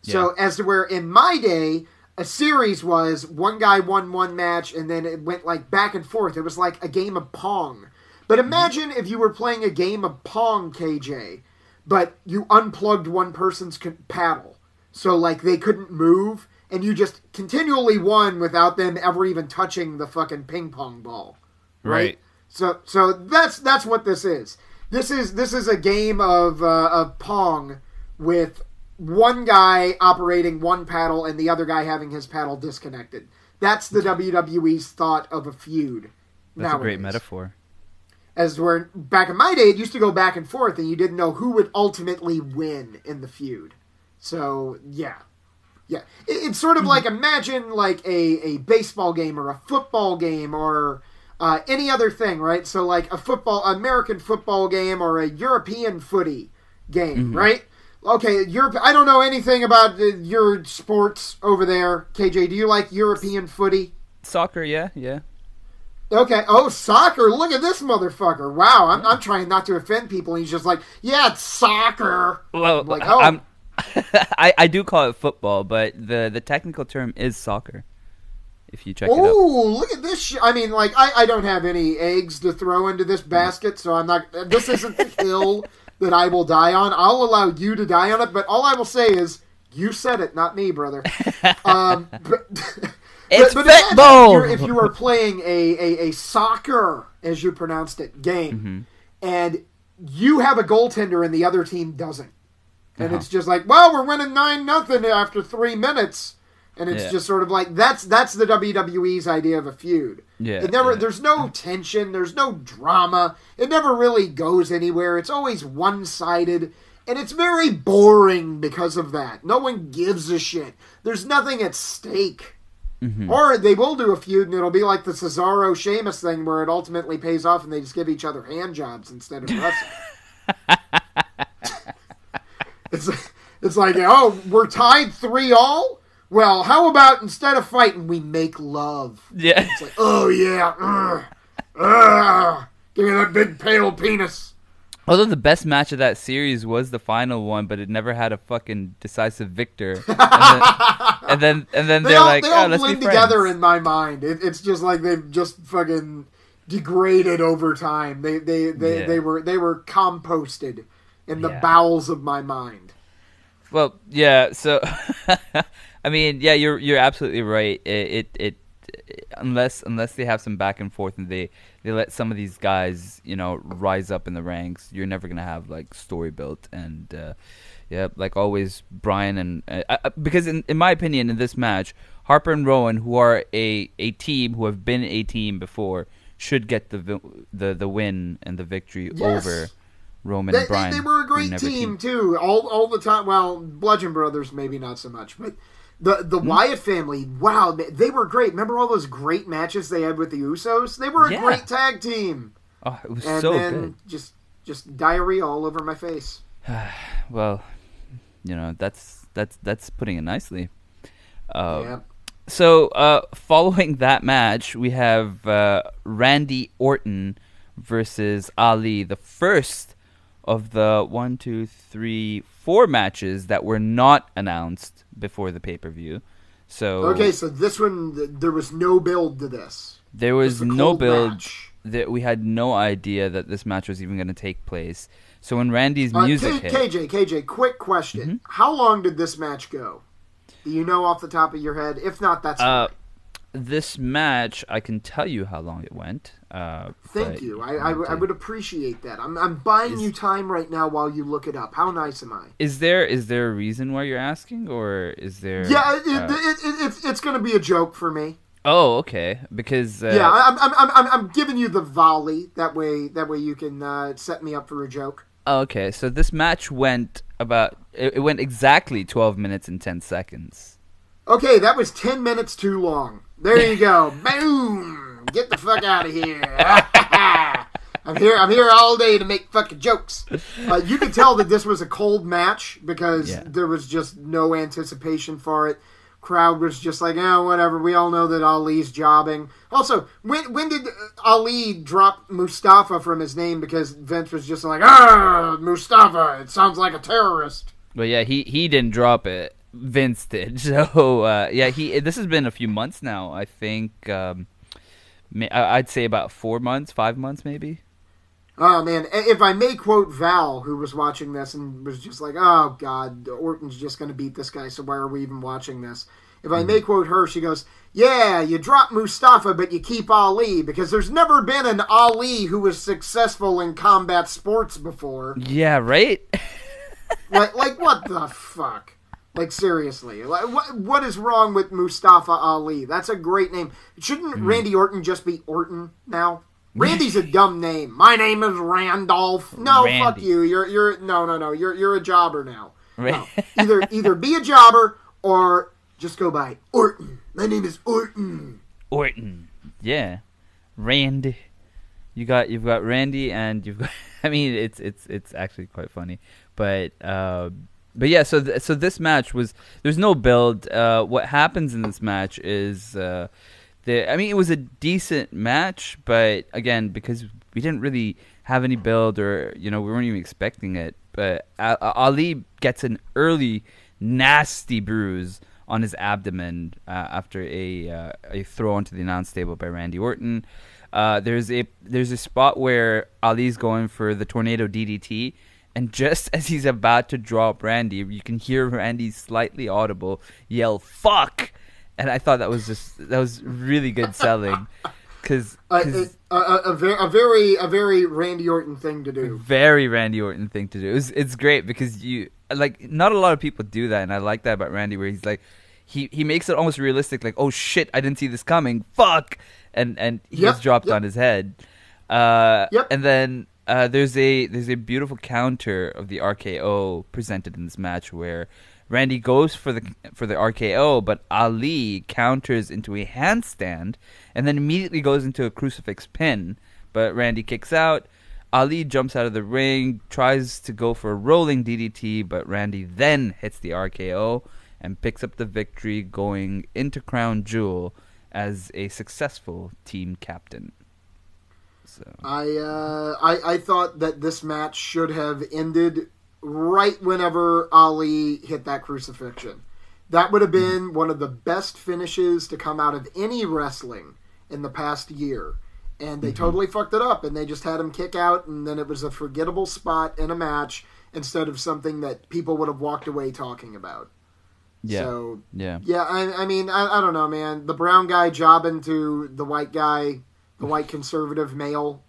So as to where in my day a series was one guy won one match and then it went like back and forth. It was like a game of pong. But imagine if you were playing a game of pong, KJ, but you unplugged one person's paddle, so like they couldn't move, and you just continually won without them ever even touching the fucking ping pong ball. Right. So so that's that's what this is. This is this is a game of uh, of pong with one guy operating one paddle and the other guy having his paddle disconnected. That's the WWE's thought of a feud. That's a great metaphor. As where back in my day, it used to go back and forth, and you didn't know who would ultimately win in the feud. So yeah, yeah, it, it's sort of like imagine like a a baseball game or a football game or uh, any other thing, right? So like a football American football game or a European footy game, right? Okay, Europe. I don't know anything about uh, your sports over there, KJ. Do you like European footy? Soccer, yeah, yeah. Okay. Oh, soccer. Look at this motherfucker. Wow. I'm, I'm trying not to offend people. He's just like, yeah, it's soccer. Well, Like, oh. I'm, I I do call it football, but the the technical term is soccer. if you check it out. Oh, look at this! Sh- I mean, like I, I don't have any eggs to throw into this basket, so I'm not. This isn't the hill that I will die on. I'll allow you to die on it, but all I will say is you said it, not me, brother. Um, but, It's but, but football! If, you're, if you were playing a, a, a soccer, as you pronounced it, game, Mm-hmm. and you have a goaltender and the other team doesn't, and Uh-huh. it's just like, well, we're winning nine nothing after three minutes, and it's Yeah. just sort of like that's that's the WWE's idea of a feud. Yeah, it never. yeah. There's no tension. There's no drama. It never really goes anywhere. It's always one sided. And it's very boring because of that. No one gives a shit. There's nothing at stake. Mm-hmm. Or they will do a feud and it'll be like the Cesaro Sheamus thing where it ultimately pays off and they just give each other hand jobs instead of wrestling. it's it's like, oh, we're tied three all? Well, how about instead of fighting we make love? Yeah. It's like, oh yeah, ugh, ugh, give me that big pale penis. Although the best match of that series was the final one, but it never had a fucking decisive victor. And then and then, and then They they're all, like, they oh, all let's blend be together in my mind. It, it's just like they've just fucking degraded over time. They they they, Yeah. they were they were composted in the Yeah. bowels of my mind. Well, yeah. So, I mean, yeah, you're you're absolutely right. It, it it unless unless they have some back and forth and they they let some of these guys you know rise up in the ranks, you're never gonna have like story built and. uh yeah, like always, Bryan and uh, uh, because in, in my opinion, in this match, Harper and Rowan, who are a, a team who have been a team before, should get the the the win and the victory Yes. over Roman They, and Bryan. they, they were a great never team too, all all the time. Well, Bludgeon Brothers maybe not so much, but the the Hmm? Wyatt family, wow, they- they were great. Remember all those great matches they had with the Usos? They were a Yeah. great tag team. Oh, it was And so then good. just just diarrhea all over my face. Well, you know that's that's that's putting it nicely. Uh, yeah. So, uh, following that match, we have uh, Randy Orton versus Ali, the first of the one, two, three, four matches that were not announced before the pay per view. So Okay, so this one th- there was no build to this. there was no build. match. That we had no idea that this match was even going to take place. So when Randy's Uh, music K- hit, KJ, KJ, quick question: Mm-hmm. How long did this match go? Do you know off the top of your head? If not, that's uh, fine. this match, I can tell you how long it went. Uh, Thank but you. I, I, I would appreciate that. I'm, I'm buying Is- you time right now while you look it up. How nice am I? Is there is there a reason why you're asking, or is there? Yeah, it, uh, it, it, it's it's going to be a joke for me. oh, okay. Because uh, yeah, I'm, I'm, I'm, I'm, giving you the volley. That way, that way you can uh, set me up for a joke. oh, okay. So this match went about. It, it went exactly twelve minutes and ten seconds. Okay, that was ten minutes too long. There you go. Boom! Get the fuck out of here. I'm here. I'm here all day to make fucking jokes. Uh, you could tell that this was a cold match because Yeah. there was just no anticipation for it. Crowd was just like, oh, whatever. We all know that Ali's jobbing. Also, when when did Ali drop Mustafa from his name because Vince was just like, ah, Mustafa. It sounds like a terrorist. But yeah, he he didn't drop it. Vince did. So uh, yeah, he. This has been a few months now. I think. Um, I'd say about four months, five months, maybe. Oh man, if I may quote Val, who was watching this and was just like, "Oh God, Orton's just going to beat this guy, so why are we even watching this?" If I hmm. may quote her, she goes, "Yeah, you drop Mustafa, but you keep Ali because there's never been an Ali who was successful in combat sports before. Yeah. Right. like, like what the fuck? Like seriously, like, what what is wrong with Mustafa Ali? That's a great name. Shouldn't Randy Orton just be Orton now? Randy's a dumb name. My name is Randolph. No, fuck you. You're you're no no no. You're you're a jobber now. No. Either either be a jobber or just go by Orton. My name is Orton. Orton. Yeah. Randy. You got you've got Randy and you've got I mean it's it's it's actually quite funny. But uh but yeah, so th- so this match was there's no build. Uh what happens in this match is uh the I mean it was a decent match, but again because we didn't really have any build or you know we weren't even expecting it. But Ali gets an early nasty bruise on his abdomen uh, after a uh, a throw onto the announce table by Randy Orton. Uh, there's a there's a spot where Ali's going for the tornado DDT, and just as he's about to drop Randy, you can hear Randy slightly audible yell "fuck," and I thought that was just that was really good selling because A, a, a, a, a very a very Randy Orton thing to do. very Randy Orton thing to do. It's, it's great because you like not a lot of people do that, and I like that about Randy, where he's like he he makes it almost realistic. Like, oh shit, I didn't see this coming. Fuck, and and he Yep, gets dropped yep. on his head. Uh, Yep. And then uh, there's a there's a beautiful counter of the RKO presented in this match where. Randy goes for the for the RKO, but Ali counters into a handstand and then immediately goes into a crucifix pin. But Randy kicks out. Ali jumps out of the ring, tries to go for a rolling DDT, but Randy then hits the RKO and picks up the victory, going into Crown Jewel as a successful team captain. So I, uh, I I thought that this match should have ended right whenever Ali hit that crucifixion. That would have been one of the best finishes to come out of any wrestling in the past year. And they totally fucked it up, and they just had him kick out, and then it was a forgettable spot in a match instead of something that people would have walked away talking about. yeah, So yeah, yeah, I, I mean, I, I don't know, man. The brown guy jobbing to the white guy, the white conservative male.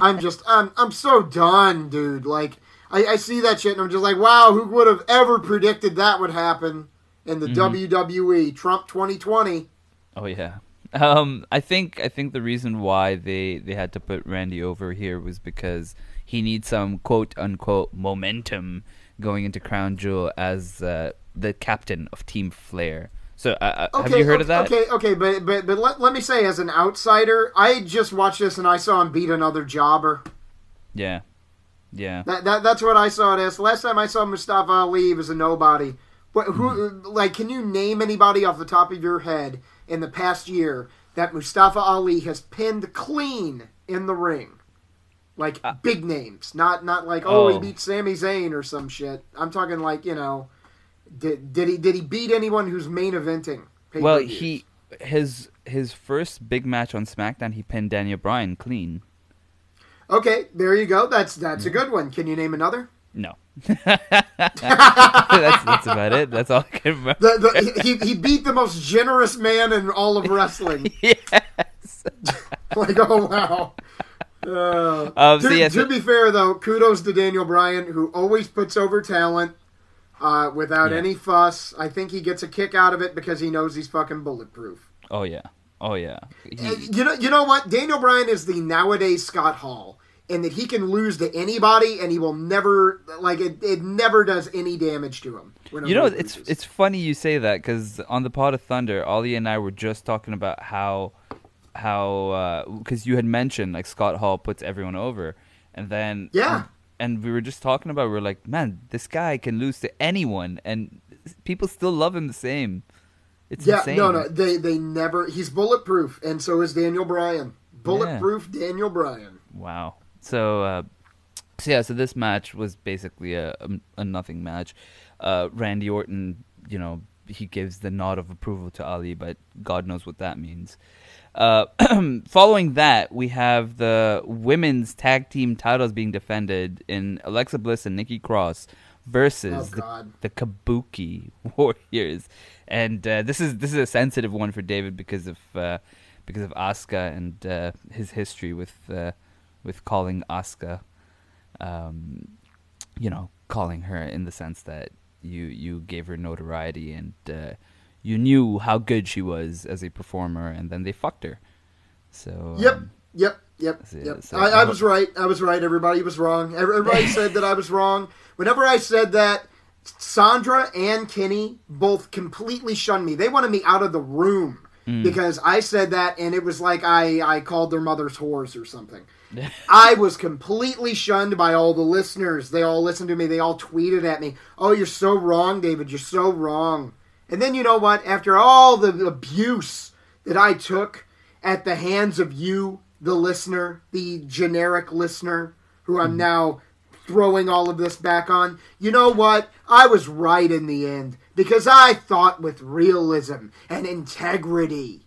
I'm just, I'm, I'm so done, dude. Like, I, I see that shit and I'm just like, wow, who would have ever predicted that would happen in the WWE Trump 2020? oh yeah. Um, I think I think the reason why they they had to put Randy over here was because he needs some quote unquote momentum going into Crown Jewel as uh, the captain of Team Flair. So uh, uh, Okay, have you heard okay, of that? Okay, okay, but but but let, let me say, as an outsider, I just watched this and I saw him beat another jobber. Yeah, yeah. That, that that's what I saw it as. Last time I saw Mustafa Ali he was a nobody. What who like can you name anybody off the top of your head in the past year that Mustafa Ali has pinned clean in the ring? Like big names, not not like oh, he Uh, Oh. beat Sami Zayn or some shit. I'm talking like you know, did did he did he beat anyone who's main eventing? Well, he his his first big match on SmackDown, he pinned Daniel Bryan clean. okay. There you go. That's that's a good one. Can you name another? No, that's that's about it. That's all I can remember. The, the, he, he beat the most generous man in all of wrestling. yes. like, oh wow. Uh, Um, to, so yeah, to so- be fair, though, kudos to Daniel Bryan, who always puts over talent uh, without Yeah. any fuss. I think he gets a kick out of it because he knows he's fucking bulletproof. Oh yeah. Oh yeah. He- Uh, You know, you know what? Daniel Bryan is the nowadays Scott Hall, and that he can lose to anybody and he will never like it. It never does any damage to him. You know, it's loses. it's funny you say that because on the Pod of Thunder, Ollie and I were just talking about how how because you had mentioned like Scott Hall puts everyone over, and then Yeah. And we were just talking about we are like, man, this guy can lose to anyone, and people still love him the same. It's yeah. insane. No, no, they they never. He's bulletproof, and so is Daniel Bryan. Bulletproof Daniel Bryan. Wow. So, uh, so yeah, so this match was basically a, a, a nothing match. Uh, Randy Orton, you know, he gives the nod of approval to Ali, but God knows what that means. Uh, following that, we have the women's tag team titles being defended in Alexa Bliss and Nikki Cross versus Oh, the, the Kabuki Warriors, and uh, this is this is a sensitive one for David because of uh, because of Asuka and uh, his history with uh, with calling Asuka, um, you know, calling her in the sense that you you gave her notoriety and uh, you knew how good she was as a performer, and then they fucked her. So Yep. um, Yep. Yep. So, Yep. so- I, I was right. I was right. Everybody was wrong. Everybody said that I was wrong. Whenever I said that, Sandra and Kenny both completely shunned me. They wanted me out of the room because I said that, and it was like I, I called their mothers whores or something. I was completely shunned by all the listeners. They all listened to me. They all tweeted at me. Oh, you're so wrong, David. You're so wrong. And then you know what? After all the abuse that I took at the hands of you, the listener, the generic listener, who I'm mm-hmm. now throwing all of this back on, you know what? I was right in the end because I thought with realism and integrity.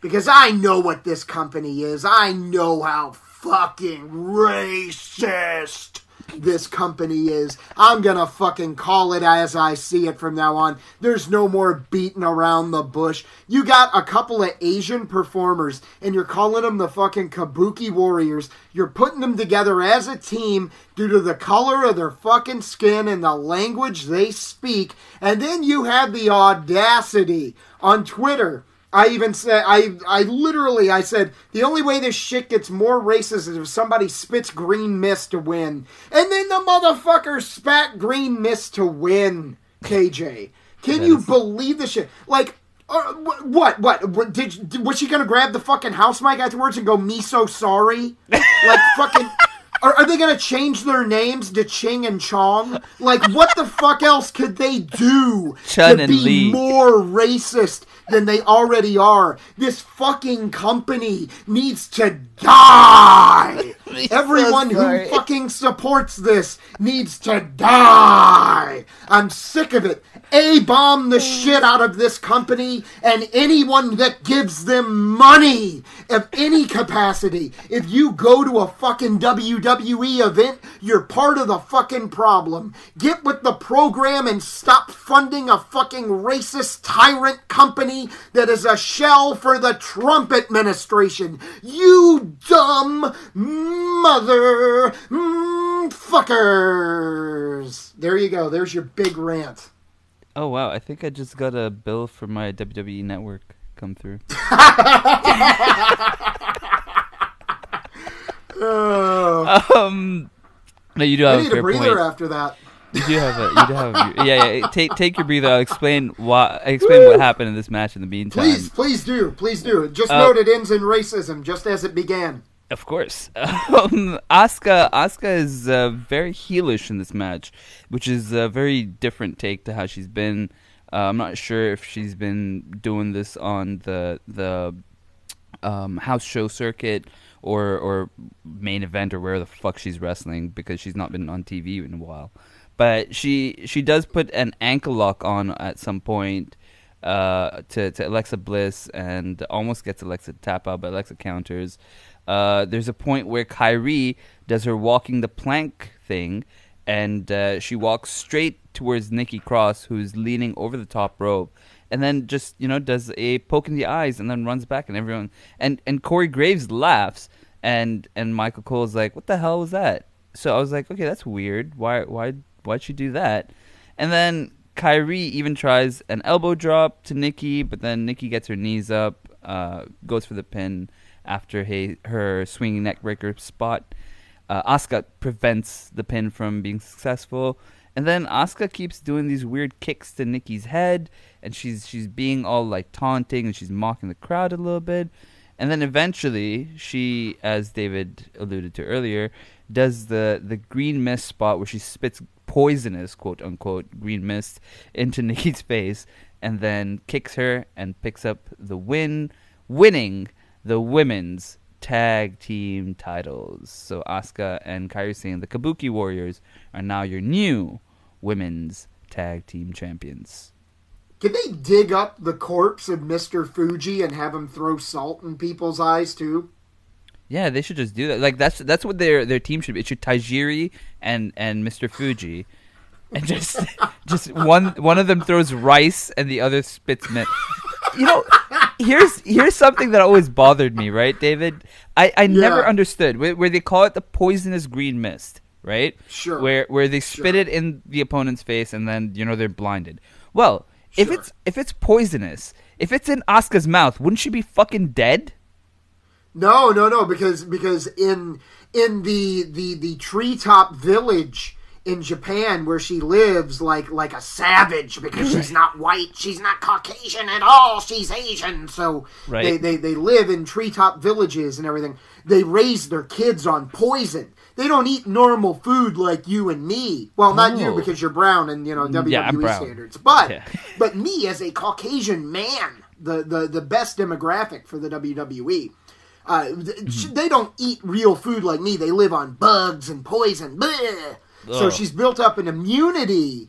Because I know what this company is. I know how fucking racist this company is. I'm gonna fucking call it as I see it from now on. There's no more beating around the bush. You got a couple of Asian performers and you're calling them the fucking Kabuki Warriors. You're putting them together as a team due to the color of their fucking skin and the language they speak. And then you have the audacity on Twitter I even said I I literally I said the only way this shit gets more racist is if somebody spits green mist to win. And then the motherfucker spat green mist to win. KJ. Can you believe this shit? Like uh, what, what? What? Did, did was she gonna grab the fucking house mic afterwards and go me so sorry? Like fucking. Are, are they gonna change their names to Ching and Chong? Like, what the fuck else could they do Chun to be Lee. more racist than they already are? This fucking company needs to die. Everyone sorry. who fucking supports this needs to die. I'm sick of it. A bomb the shit out of this company and anyone that gives them money of any capacity. If you go to a fucking WWE event, you're part of the fucking problem. Get with the program and stop funding a fucking racist tyrant company that is a shell for the Trump administration. You dumb mother mm, fuckers. There you go. There's your big rant. Oh wow, I think I just got a bill for my WWE network come through. Oh, um, no, you do I have a need a fair breather point. after that. You do have a, you do have a, yeah, yeah. Take take your breather. I'll explain why. Explain what happened in this match in the meantime. Please, please do, please do. Just Uh, note it ends in racism, just as it began. Of course. Um, Asuka, Asuka is uh, very heelish in this match, which is a very different take to how she's been. Uh, I'm not sure if she's been doing this on the the um, house show circuit or or main event or where the fuck she's wrestling because she's not been on TV in a while. But she she does put an ankle lock on at some point uh, to to Alexa Bliss and almost gets Alexa to tap out, but Alexa counters. Uh, there's a point where Kairi does her walking the plank thing, and uh, she walks straight towards Nikki Cross, who's leaning over the top rope, and then just you know does a poke in the eyes, and then runs back, and everyone and and Corey Graves laughs, and and Michael Cole's like, "What the hell was that?" So I was like, "Okay, that's weird. Why why why'd she do that?" And then Kairi even tries an elbow drop to Nikki, but then Nikki gets her knees up, uh, goes for the pin after he, her swinging neckbreaker spot. Uh, Asuka prevents the pin from being successful, and then Asuka keeps doing these weird kicks to Nikki's head, and she's she's being all like taunting and she's mocking the crowd a little bit, and then eventually she, as David alluded to earlier, does the the green mist spot where she spits poisonous quote unquote green mist into Nikki's face, and then kicks her and picks up the win, winning the women's tag team titles. So Asuka and Kairi Sane, the Kabuki Warriors, are now your new women's tag team champions. Can they dig up the corpse of Mr. Fuji and have him throw salt in people's eyes too? Yeah, they should just do that. Like that's that's what their their team should be. It should Tajiri and and Mr. Fuji, and just just one one of them throws rice and the other spits mint. You know, here's here's something that always bothered me, right, David? I I never understood where, where they call it the poisonous green mist, right? Sure. Where where they spit Sure. it in the opponent's face and then you know they're blinded. Well, if it's if it's poisonous, if it's in Asuka's mouth, wouldn't she be fucking dead? No, no, no, because because in in the the the treetop village in Japan where she lives like like a savage because she's not white, she's not Caucasian at all, she's Asian. So Right. they, they they live in treetop villages and everything. They raise their kids on poison. They don't eat normal food like you and me. Well, not you Oh. because you're brown and you know WWE Yeah, standards. But Yeah. but me as a Caucasian man, the the the best demographic for the WWE. Uh, sh They don't eat real food like me. They live on bugs and poison. So she's built up an immunity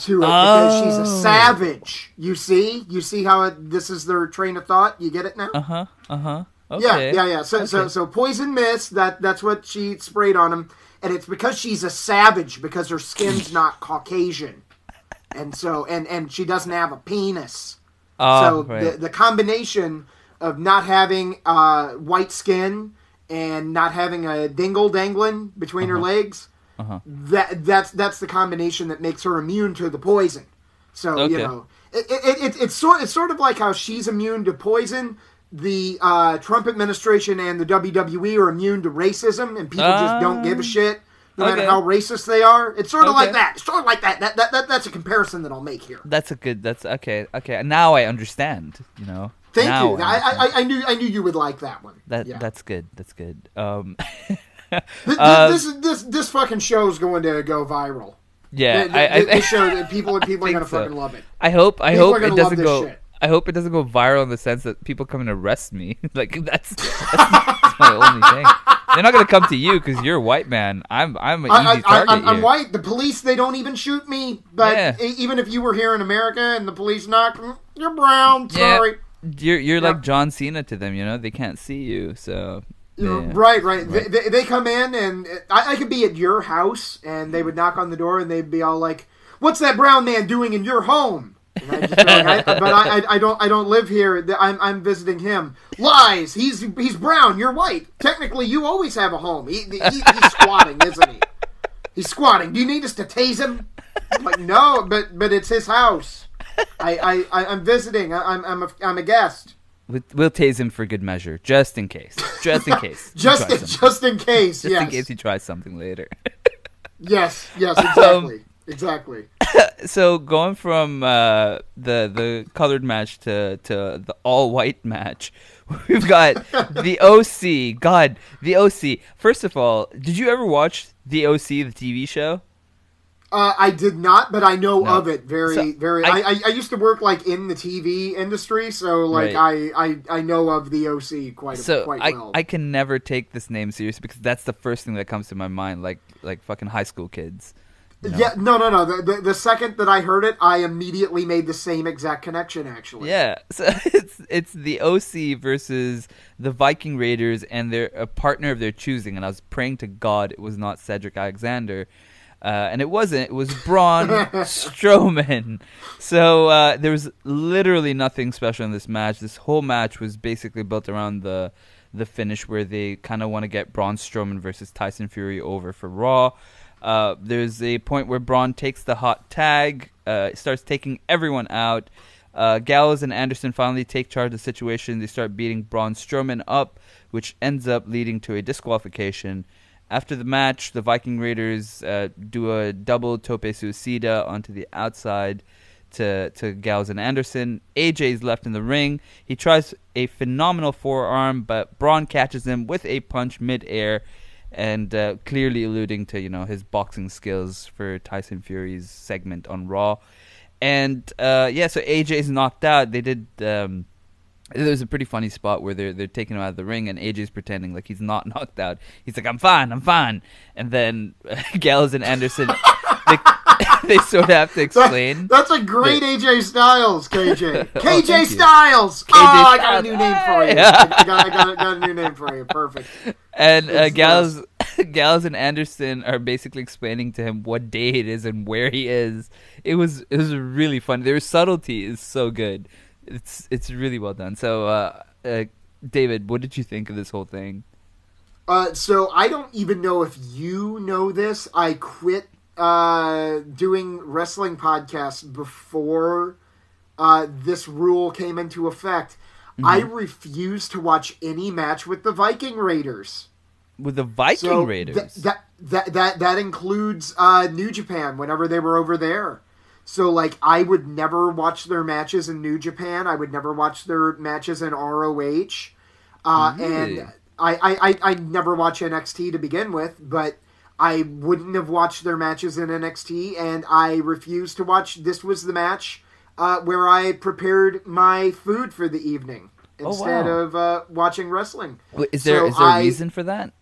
to it because she's Oh. a savage. You see, you see how it, this is their train of thought. You get it now? Uh huh. Uh huh. Yeah, Okay. yeah, yeah. So, so, Okay. so poison mist. That that's what she sprayed on him, and it's because she's a savage because her skin's not Caucasian, and so and and she doesn't have a penis. Oh, so right. the the combination of not having uh, white skin and not having a dingle dangling between her legs, Uh-huh. that that's that's the combination that makes her immune to the poison. So you know, it, it, it, it's sort it's sort of like how she's immune to poison. The uh, Trump administration and the WWE are immune to racism, and people just don't give a shit, no matter how racist they are. It's sort of like that. It's sort of like that. That, that, that. That's a comparison that I'll make here. That's a good. That's okay. Okay. Now I understand. You know. Thank Now you. I I. I, I knew I knew you would like that one. that yeah. that's good. That's good. Um. Th- th- uh, this this this fucking show is going to go viral. yeah. Th- I, I, this show, people people are gonna so. fucking love it. I hope I People hope it doesn't go. shit. I hope it doesn't go viral in the sense that people come and arrest me. like that's, that's my only thing. They're not gonna come to you because you're a white man. I'm I'm an I, easy I, target I, I'm here. white. The police they don't even shoot me. But Yeah. even if you were here in America and the police knock, mm, you're brown. Yeah. Sorry. You're you're Yeah. like John Cena to them. You know they can't see you. So yeah. Right, right. They, they, they come in and I, I could be at your house and they would knock on the door and they'd be all like, "What's that brown man doing in your home?" And I'd just like, I, but I, I, I don't I don't live here. I'm, I'm visiting him. Lies. He's he's brown. You're white. Technically, you always have a home. He, he, he's squatting, isn't he? He's squatting. Do you need us to tase him? I'm like no, but but it's his house. I, I, I I'm visiting. I, I'm I'm a, I'm a guest. We'll, we'll tase him for good measure, just in case. Just in case. Just in, just in case. Just yes. in case he tries something later. Yes, yes, Um, exactly, exactly. so going from uh, the the colored match to to the all white match, we've got the OC. God, the OC. First of all, did you ever watch the OC, the TV show? Uh, I did not, but I know No. of it very, So, very. I- I, I, used to work like in the TV industry, so like Right. I, I, I know of the OC quite So quite I well. I can never take this name seriously because that's the first thing that comes to my mind, like like fucking high school kids. you know? Yeah, no, no, no. The, the the second that I heard it, I immediately made the same exact connection. Actually, Yeah, so it's it's the OC versus the Viking Raiders, and they're a partner of their choosing. And I was praying to God it was not Cedric Alexander, uh, and it wasn't. It was Braun Strowman. So uh, there was literally nothing special in this match. This whole match was basically built around the the finish where they kind of want to get Braun Strowman versus Tyson Fury over for Raw. Uh, there's a point where Braun takes the hot tag, uh, starts taking everyone out. Uh, Gallows and Anderson finally take charge of the situation. They start beating Braun Strowman up, which ends up leading to a disqualification. After the match, the Viking Raiders uh, do a double tope suicida onto the outside to to Gallows and Anderson. AJ is left in the ring. He tries a phenomenal forearm, but Braun catches him with a punch mid-air, and uh, clearly alluding to you know his boxing skills for Tyson Fury's segment on Raw. And uh, yeah, so AJ is knocked out. They did. Um, there's a pretty funny spot where they're they're taking him out of the ring, and AJ's pretending like he's not knocked out. He's like, "I'm fine, I'm fine," and then Gallows and Anderson they, they sort of have to That- explain. that's a great AJ Styles, KJ. KJ thank you. Styles. oh, I got a new name for you. Yeah. I, got, I got, got a new name for you. Perfect. And uh, Gallows, Gallows and Anderson are basically explaining to him what day it is and where he is. It was it was really fun. Their subtlety is so good. It's it's really well done. So, uh, uh, David, what did you think of this whole thing? Uh, so I don't even know if you know this. I quit uh, doing wrestling podcasts before uh, this rule came into effect. I Mm-hmm. refuse to watch any match with the Viking Raiders. With the Viking So Raiders. th- that that that that includes uh, New Japan whenever they were over there. So like I would never watch their matches in New Japan. I would never watch their matches in ROH. Uh, Really? And I, I, I, I never watch NXT to begin with, but I wouldn't have watched their matches in NXT, and I refused to watch. This was the match uh, where I prepared my food for the evening Oh, instead wow. of uh, watching wrestling. Wait, is there so is there a I- reason for that?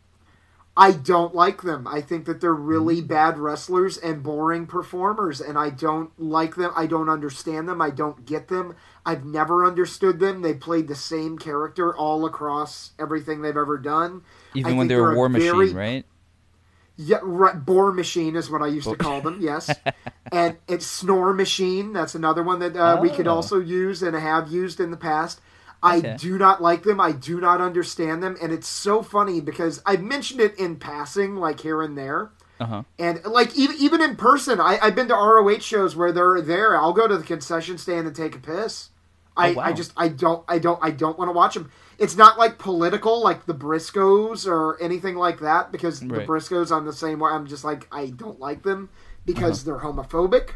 I don't like them. I think that they're really bad wrestlers and boring performers, and I don't like them. I don't understand them. I don't get them. I've never understood them. They played the same character all across everything they've ever done. I Even when they were they're a War Machine, very- right? Yeah, right, bore machine is what I used to call them. Yes, and it's snore machine. That's another one that uh, we could Oh. also use and have used in the past. I Okay. do not like them. I do not understand them, and it's so funny because I've mentioned it in passing, like here and there. Uh huh. And like even even in person, I, I've been to ROH shows where they're there. I'll go to the concession stand and take a piss. I, Oh, wow. I just I don't I don't I don't want to watch them. It's not like political like the Briscoes or anything like that because the Right. Briscoes I'm the same way. I'm just like I don't like them because Uh-huh. they're homophobic.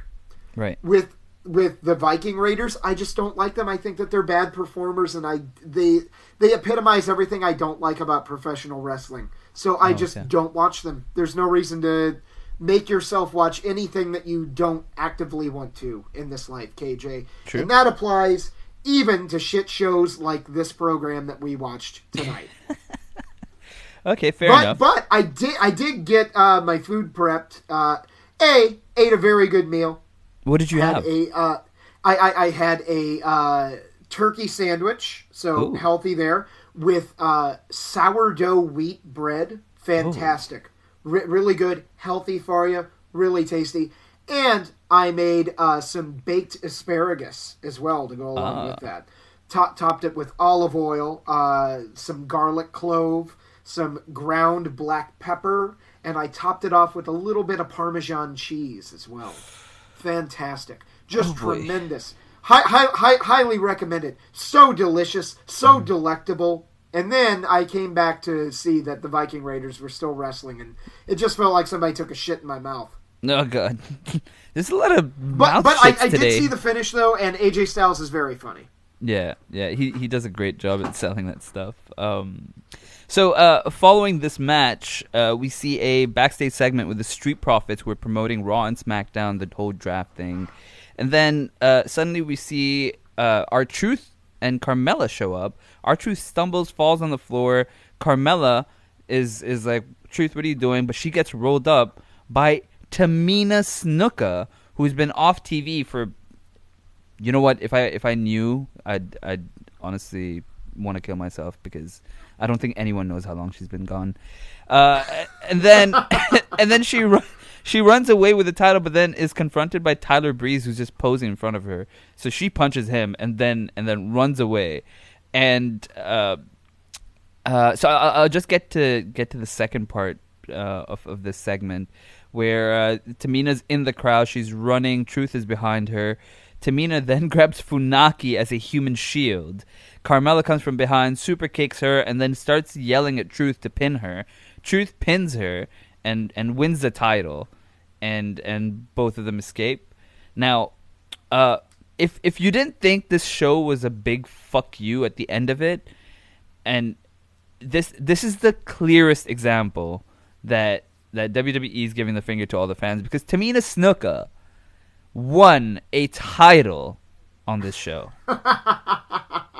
Right. With with the Viking Raiders, I just don't like them. I think that they're bad performers and I they they epitomize everything I don't like about professional wrestling. So I Oh, just okay. don't watch them. There's no reason to make yourself watch anything that you don't actively want to in this life, KJ. True. And that applies even to shit shows like this program that we watched tonight. Okay, fair but enough. but I did I did get uh, my food prepped. Uh, a ate a very good meal. What did you have? a uh, I, I I had a uh, turkey sandwich, so Ooh. healthy there with uh, sourdough wheat bread. Fantastic, Re- really good, healthy for you, really tasty. And I made uh, some baked asparagus as well to go along Ah. with that. Top, topped it with olive oil, uh, some garlic clove, some ground black pepper, and I topped it off with a little bit of Parmesan cheese as well. Fantastic. Just Oh, tremendous. Hi, hi, hi, highly recommended. So delicious, so delectable. And then I came back to see that the Viking Raiders were still wrestling, and it just felt like somebody took a shit in my mouth. Oh god, there's a lot of But mouth but I, I did see the finish though, and AJ Styles is very funny. Yeah, yeah, he he does a great job at selling that stuff. Um, so uh, following this match, uh, we see a backstage segment with the Street Profits. We're promoting Raw and SmackDown, the whole draft thing, and then uh, suddenly we see uh, R Truth and Carmella show up. R Truth stumbles, falls on the floor. Carmella is is like, Truth, what are you doing? But she gets rolled up by Tamina Snuka, who's been off TV for you know what? If I if I knew, I'd I'd honestly want to kill myself because I don't think anyone knows how long she's been gone. Uh, and then and then she ru- she runs away with the title, but then is confronted by Tyler Breeze, who's just posing in front of her. So she punches him and then and then runs away. And uh, uh, so I'll, I'll just get to get to the second part uh, of of this segment, where uh, Tamina's in the crowd. She's running. Truth is behind her. Tamina then grabs Funaki as a human shield. Carmella comes from behind, super kicks her, and then starts yelling at Truth to pin her. Truth pins her and and wins the title, and and both of them escape. Now, uh, if if you didn't think this show was a big fuck you at the end of it, and this this is the clearest example that that WWE is giving the finger to all the fans because Tamina Snuka won a title on this show.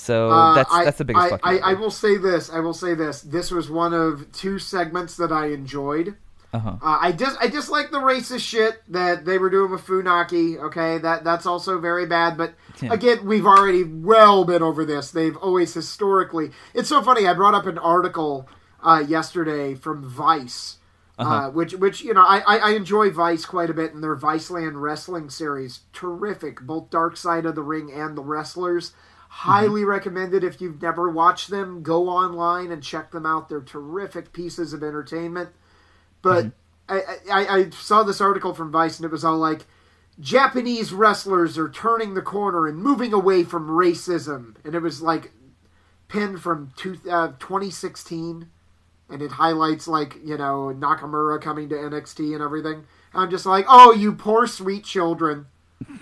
so Uh, that's I, that's the biggest I, fuck I. I will say this. I will say this. This was one of two segments that I enjoyed. uh-huh. Uh, I just I dislike the racist shit that they were doing with Funaki. Okay, that that's also very bad. But Yeah. again, we've already well been over this. They've always historically. It's so funny. I brought up an article uh, yesterday from Vice. uh Uh-huh. which, which you know, I, I, I enjoy Vice quite a bit, and their Viceland wrestling series, terrific. Both Dark Side of the Ring and the Wrestlers, highly recommended. If you've never watched them, go online and check them out. They're terrific pieces of entertainment. But I, I, I saw this article from Vice, and it was all like, Japanese wrestlers are turning the corner and moving away from racism. And it was like pinned from two, uh, 2016. And it highlights, like, you know, Nakamura coming to NXT and everything. I'm just like, oh, you poor sweet children.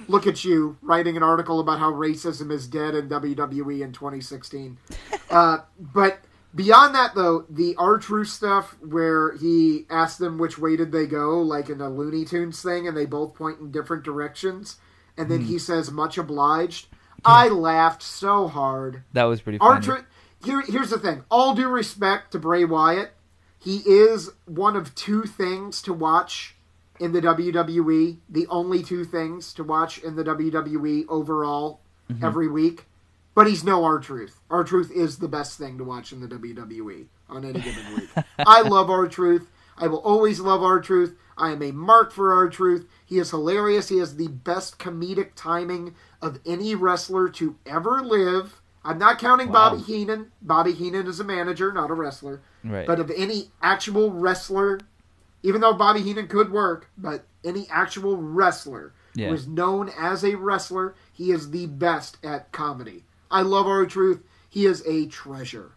Look at you writing an article about how racism is dead in WWE in 2016. Uh, but beyond that, though, the R Truth stuff where he asked them which way did they go, like in a Looney Tunes thing, and they both point in different directions, and then he says, much obliged. I laughed so hard. that was pretty funny. Truth, here, here's the thing. All due respect to Bray Wyatt, he is one of two things to watch in the WWE. The only two things to watch in the WWE overall mm-hmm. every week. But he's no R Truth. R Truth is the best thing to watch in the WWE on any given week. I love R Truth. I will always love R Truth. I am a mark for R Truth. He is hilarious. He has the best comedic timing of any wrestler to ever live. I'm not counting Wow. Bobby Heenan. Bobby Heenan is a manager, not a wrestler. Right. But of any actual wrestler, even though Bobby Heenan could work, but any actual wrestler Yeah. who is known as a wrestler, he is the best at comedy. I love R Truth. He is a treasure.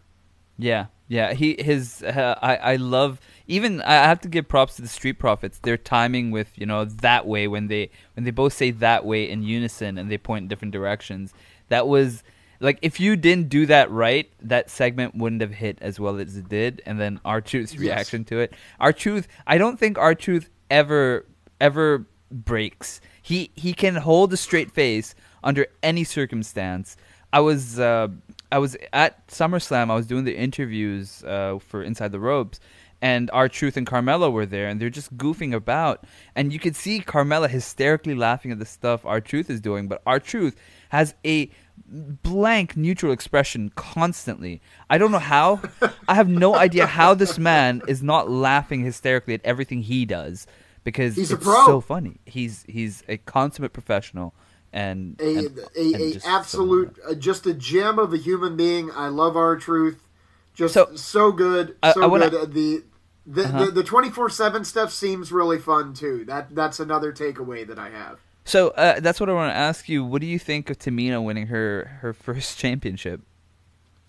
Yeah, yeah. He his uh, I I love even I have to give props to the Street Profits. Their timing with you know that way when they when they both say that way in unison and they point in different directions. That was like if you didn't do that right, that segment wouldn't have hit as well as it did. And then R Truth's Yes. reaction to it. R Truth. I don't think R Truth ever ever breaks. He he can hold a straight face under any circumstance. I was uh, I was at SummerSlam. I was doing the interviews uh, for Inside the Ropes, and R Truth and Carmella were there, and they're just goofing about, and you could see Carmella hysterically laughing at the stuff R Truth is doing, but R Truth has a blank neutral expression constantly. I don't know how. I have no idea how this man is not laughing hysterically at everything he does because He's a it's pro. so funny. He's he's a consummate professional and A, and- a, and a just so absolute, uh, just a gem of a human being. I love R Truth. Just So- so, good, I- so I wanna- good. Uh, The the Uh-huh. the twenty four seven stuff seems really fun too. That that's another takeaway that I have. So uh, that's what I want to ask you. What do you think of Tamina winning her her first championship?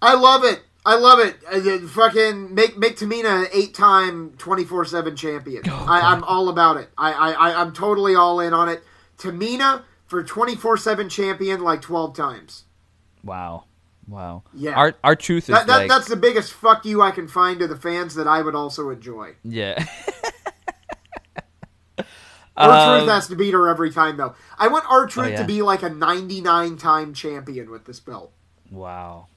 I love it. I love it. Uh, uh, fucking make make Tamina an eight time twenty four seven champion. Oh, I, I'm all about it. I, I I I'm totally all in on it. Tamina for twenty four seven champion like twelve times. Wow, wow. Yeah. our R Truth is That, that like that's the biggest fuck you I can find to the fans that I would also enjoy. yeah. Um, Truth has to beat her every time though. I want R Truth Oh, yeah. to be like a ninety nine time champion with this belt. Wow,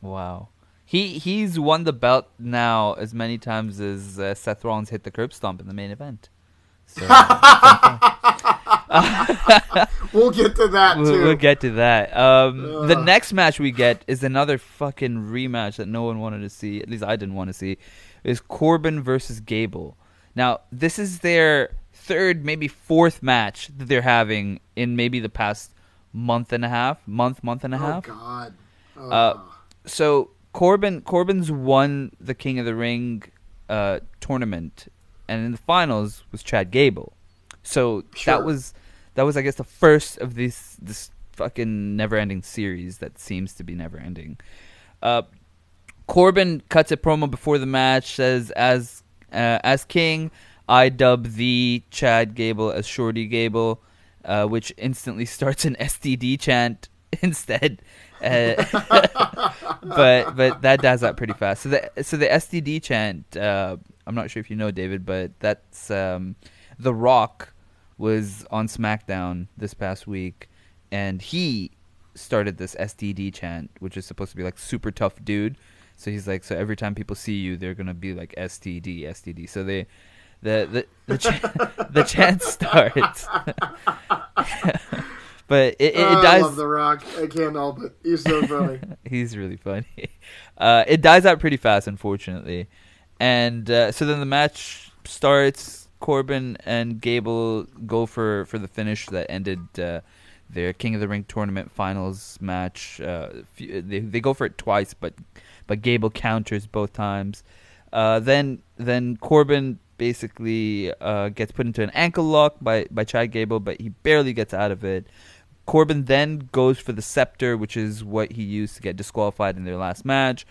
wow. He he's won the belt now as many times as uh, Seth Rollins hit the curb stomp in the main event. So We'll get to that we'll, too. we'll get to that. Um, the next match we get is another fucking rematch that no one wanted to see. At least I didn't want to see. Is Corbin versus Gable. Now this is their third, maybe fourth match that they're having in maybe the past month and a half, month, month and a oh half. God. Oh. Uh, so Corbin Corbin's won the King of the Ring uh, tournament, and in the finals was Chad Gable. So Sure. that was that was I guess the first of this this fucking never ending series that seems to be never ending. Uh, Corbin cuts a promo before the match says as uh, as king I dub the Chad Gable as Shorty Gable, uh, which instantly starts an STD chant instead. Uh, but but that dies out pretty fast. So the so the STD chant. Uh, I'm not sure if you know David, but that's um, The Rock was on SmackDown this past week, and he started this STD chant, which is supposed to be like super tough dude. So he's like, so every time people see you, they're gonna be like STD, STD. So they, the the the, ch- the chant starts, but it, it, it Oh, I dies. love The Rock. I can't help it. He's so funny. He's really funny. Uh, it dies out pretty fast, unfortunately, and uh, so then the match starts. Corbin and Gable go for, for the finish that ended uh, their King of the Ring tournament finals match. Uh, they they go for it twice, but but Gable counters both times. Uh, then then Corbin basically uh, gets put into an ankle lock by by Chad Gable, but he barely gets out of it. Corbin then goes for the scepter, which is what he used to get disqualified in their last match.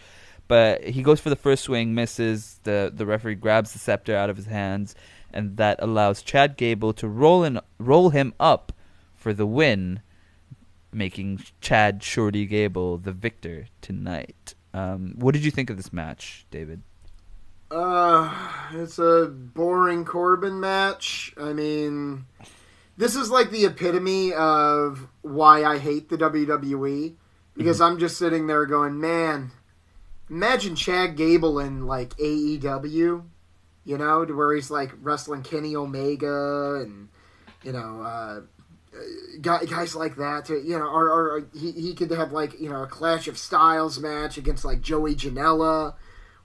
But he goes for the first swing, misses. The the referee grabs the scepter out of his hands, and that allows Chad Gable to roll in, roll him up for the win, making Chad Shorty Gable the victor tonight. Um, what did you think of this match, David? Uh, it's a boring Corbin match. I mean, this is like the epitome of why I hate the WWE because I'm just sitting there going, man, Imagine Chad Gable in like AEW, you know, to where he's like wrestling Kenny Omega and you know uh, guys like that. To, you know, or, or he he could have like you know a Clash of Styles match against like Joey Janela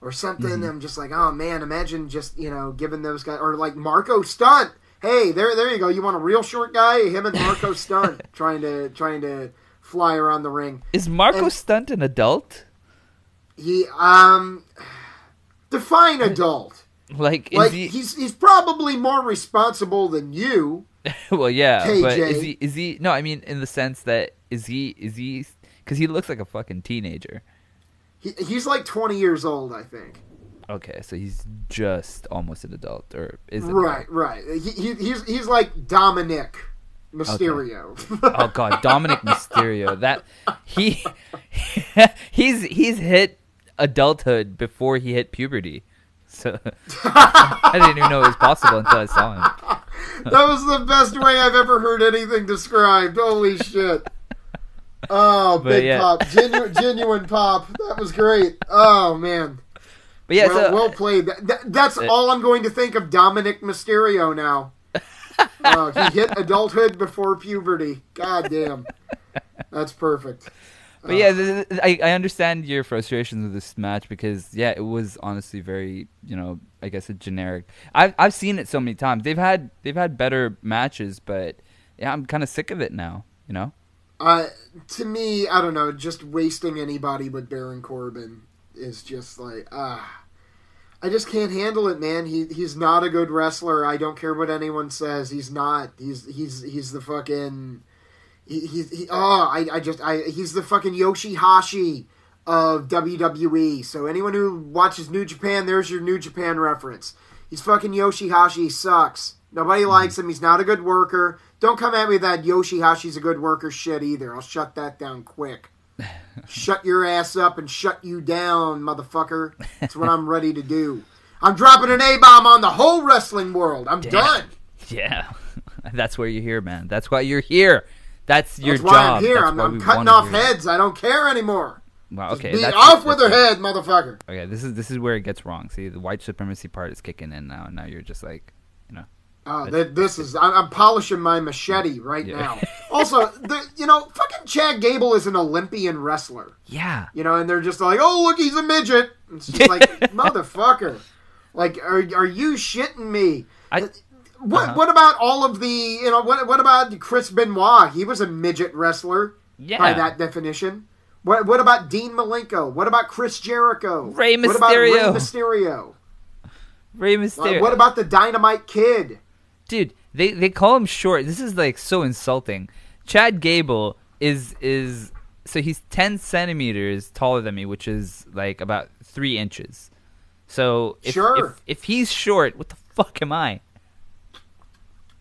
or something. I'm just like, oh man, imagine just you know giving those guys or like Marco Stunt. Hey, there there you go. You want a real short guy? Him and Marco Stunt trying to trying to fly around the ring. Is Marco And- Stunt an adult? He um define adult. Like, Like he? he's he's probably more responsible than you. well, yeah, but KJ. is he? Is he? No, I mean, in the sense that is he? Is he? Because he looks like a fucking teenager. He, he's like 20 years old, I think. Okay, so he's just almost an adult, or is it? Right, right. He, he, he's he's like Dominik Mysterio. Oh god, Dominik Mysterio. That he he's he's hit adulthood before he hit puberty. So I didn't even know it was possible until I saw him. that was the best way I've ever heard anything described. Holy shit. Oh, But big yeah. pop. Genu- genuine pop. That was great. Oh, man. But yeah, well, so well played. That, that- that's Uh, all I'm going to think of Dominik Mysterio now. Oh, he hit adulthood before puberty. God damn. That's perfect. But yeah, th- th- I, I understand your frustrations with this match because yeah, it was honestly very you know I guess a generic. I've I've seen it so many times. They've had they've had better matches, but yeah, I'm kind of sick of it now. You know. Uh, to me, I don't know. Just wasting anybody but Baron Corbin is just like ah. I just can't handle it, man. He he's not a good wrestler. I don't care what anyone says. He's not. He's he's he's the fucking. He, he, he oh I, I just I he's the fucking Yoshihashi of WWE. So anyone who watches New Japan, there's your New Japan reference. He's fucking Yoshihashi. He sucks. Nobody likes him. He's not a good worker. Don't come at me with that Yoshihashi's a good worker shit either. I'll shut that down quick. shut your ass up and shut you down, motherfucker. That's what I'm ready to do. I'm dropping an A bomb on the whole wrestling world. I'm done. Yeah, that's where you're here, man. That's why you're here. That's your That's why job. I'm here. That's I'm, I'm cutting off heads. I don't care anymore. Wow. Okay. Be that's- off with her head, motherfucker. Okay. This is this is where it gets wrong. See, the white supremacy part is kicking in now, and now you're just like. Oh, th- this is. I'm, I'm polishing my machete right Yeah. now. Also, the, you know, fucking Chad Gable is an Olympian wrestler. Yeah. You know, and they're just like, "Oh, look, he's a midget." It's just like, motherfucker. Like, are are you shitting me? I. What Uh-huh. What about all of the? You know, what What about Chris Benoit? He was a midget wrestler Yeah. by that definition. What What about Dean Malenko? What about Chris Jericho? Rey What about Rey Mysterio. Mysterio? Rey Mysterio. what about the Dynamite Kid? Dude they they call him short this is like so insulting chad gable is is so he's 10 centimeters taller than me which is like about three inches so if, Sure. if, if he's short what the fuck am i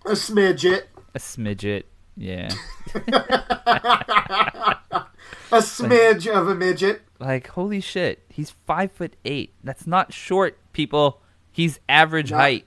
A smidget. a smidget yeah A smidge of a midget. like holy shit he's five foot eight that's not short people he's average No. height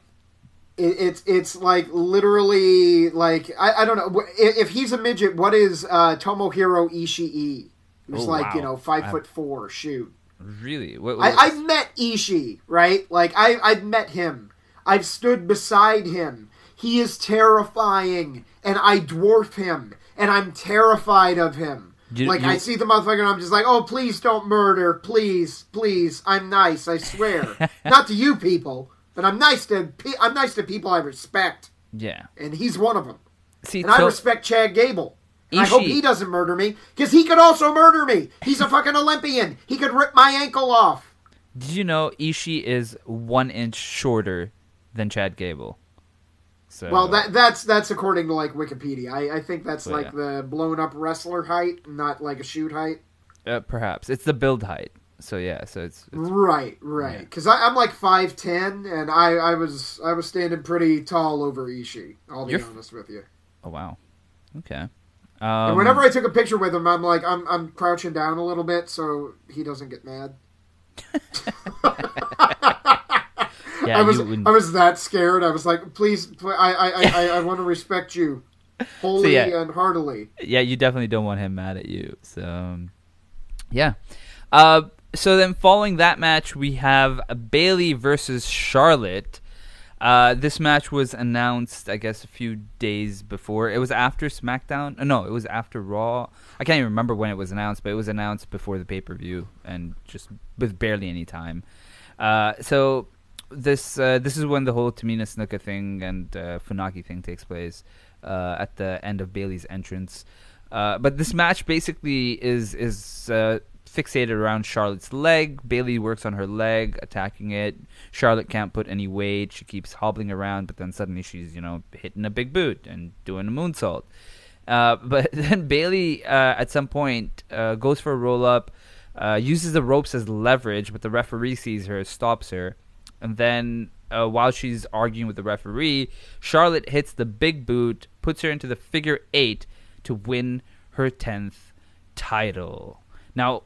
It, it's it's like literally like I, I don't know if, he's a midget. What is uh, Tomohiro Ishii? Who's Oh, like you know five I- foot four. Shoot, really what, I, what- I've met Ishii, right? Like I I've met him. I've stood beside him. He is terrifying, and I dwarf him, and I'm terrified of him. You- like you- I see the motherfucker, and I'm just like, oh please don't murder, please, please. I'm nice, I swear. Not to you people, but I'm nice to pe- I'm nice to people I respect, yeah and he's one of them. see And I respect Chad Gable. And I hope he doesn't murder me, because he could also murder me. He's a fucking Olympian. He could rip my ankle off. Did you know Ishii is one inch shorter than Chad Gable? So Well, that that's that's according to like Wikipedia. I, I think that's Well, like the blown up wrestler height, not like a shoot height. uh, perhaps it's the build height. So yeah, so it's, it's Right, right. Because I'm like five ten, and I, I was I was standing pretty tall over Ishii. I'll be You're honest with you. oh wow, okay. And Um, whenever I took a picture with him, I'm like I'm I'm crouching down a little bit so he doesn't get mad. yeah, I was I was that scared. I was like, please, pl- I I I, I, want to respect you, wholly yeah. and heartily. yeah, you definitely don't want him mad at you. So um, yeah, uh, so then following that match, we have Bayley versus Charlotte. Uh, this match was announced, I guess, a few days before. It was after SmackDown. Uh, no, it was after Raw. I can't even remember when it was announced, but it was announced before the pay per view, and just with barely any time. Uh, so this uh, this is when the whole Tamina Snuka thing and uh, Funaki thing takes place uh, at the end of Bayley's entrance. Uh, but this match basically is is fixated around Charlotte's leg. Bayley works on her leg, attacking it. Charlotte can't put any weight. She keeps hobbling around, but then suddenly she's you know hitting a big boot and doing a moonsault. Uh, but then Bayley uh, at some point uh, goes for a roll up, uh, uses the ropes as leverage, but the referee sees her, stops her, and then uh, while she's arguing with the referee, Charlotte hits the big boot, puts her into the figure eight to win her tenth title. Now,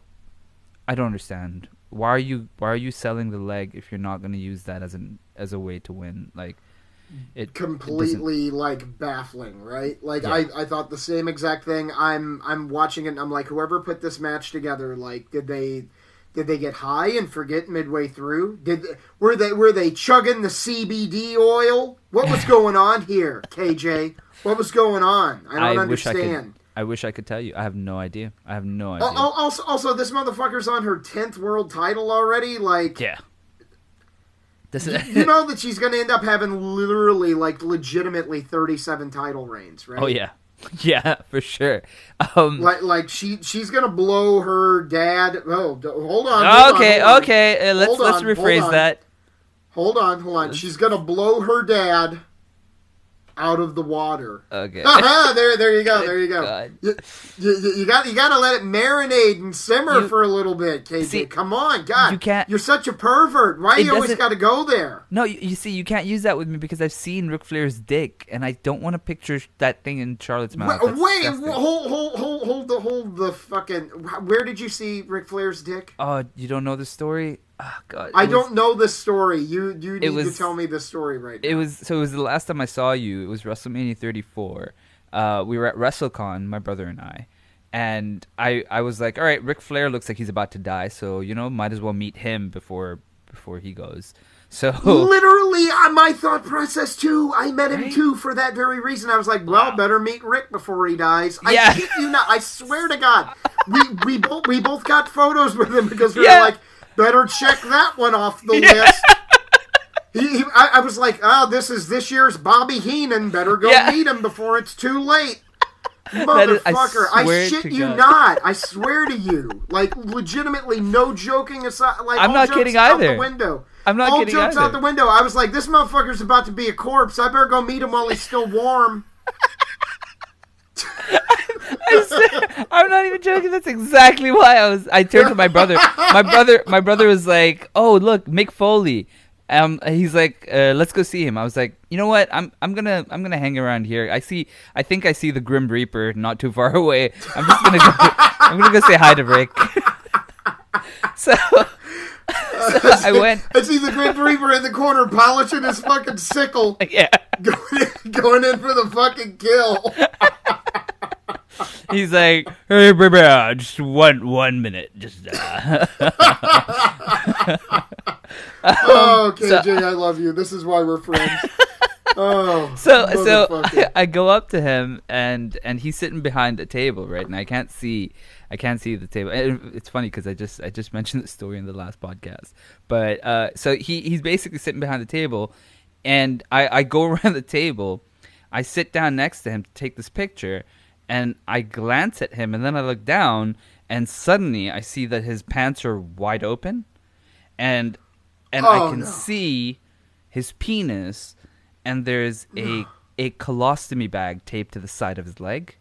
I don't understand. Why are you why are you selling the leg if you're not going to use that as an as a way to win? Like it it completely like baffling, right? Like Yeah. I, I thought the same exact thing. I'm I'm watching it and I'm like, whoever put this match together, like, did they did they get high and forget midway through? Did were they were they chugging the CBD oil? What was going on here, KJ? What was going on? I don't I understand. I wish I could tell you. I have no idea. I have no idea. Oh, also, also, this motherfucker's on her tenth world title already. Like, Yeah. This is, you know that she's going to end up having literally, like, legitimately thirty-seven title reigns, right? oh yeah, yeah, for sure. Um, Like, like she she's gonna blow her dad. Oh, hold on. hold okay, on, hold on. okay. Uh, let's Hold let's on, hold rephrase on. that. Hold on, hold on. She's gonna blow her dad out of the water. Okay. There, there you go, there you go. You, you, you got you got to let it marinate and simmer You- for a little bit, KJ. See, Come on, God, you can't- You're such a pervert. Why you always got to go there? No, you, you see, you can't use that with me because I've seen Ric Flair's dick, and I don't want to picture that thing in Charlotte's mouth. Wait, wait hold, hold, hold, hold the, hold the fucking. Where did you see Ric Flair's dick? Oh, you don't know the story? Oh, God. I was- don't know this story. You you need was- to tell me this story right now. It was so. It was the last time I saw you. It was WrestleMania 34. Uh, we were at WrestleCon, my brother and I, and I I was like, all right, Ric Flair looks like he's about to die, so you know, might as well meet him before before he goes. So Literally, uh, my thought process too. I met him Right? too for that very reason. I was like, well, Wow. better meet Rick before he dies. I Yeah. you not. I swear to God, we we both we both got photos with him because we Yeah. were like, better check that one off the Yeah. list. He, he, I, I was like, oh, this is this year's Bobby Heenan. Better go Yeah. meet him before it's too late. That is- I Motherfucker, I, shit you God. not. I swear to you. Like, legitimately, no joking aside. Like, I'm not kidding out either. The window. I'm not all kidding jokes either. out the window. I was like, this motherfucker's about to be a corpse. I better go meet him while he's still warm. I'm not even joking. That's exactly why I was. I turned to my brother. My brother. My brother was like, "Oh, look, Mick Foley." Um, he's like, uh, "Let's go see him." I was like, "You know what? I'm I'm gonna I'm gonna hang around here. I see. I think I see the Grim Reaper not too far away. I'm just gonna go. I'm gonna go say hi to Rick." so, so I went. I see the Grim Reaper in the corner polishing his fucking sickle, Yeah. going in, going in for the fucking kill. He's like, "Hey, baby, uh, just one one minute, just." Uh. Oh, Um, so- I love you. This is why we're friends. Oh, so so motherfucker. I go up to him and and he's sitting behind a table right and I can't see I can't see the table. It's funny because I just I just mentioned the story in the last podcast. But uh so he he's basically sitting behind the table and I I go around the table. I sit down next to him to take this picture and I glance at him and then I look down and suddenly I see that his pants are wide open and and I Oh, can no. see his penis and there's a a colostomy bag taped to the side of his leg.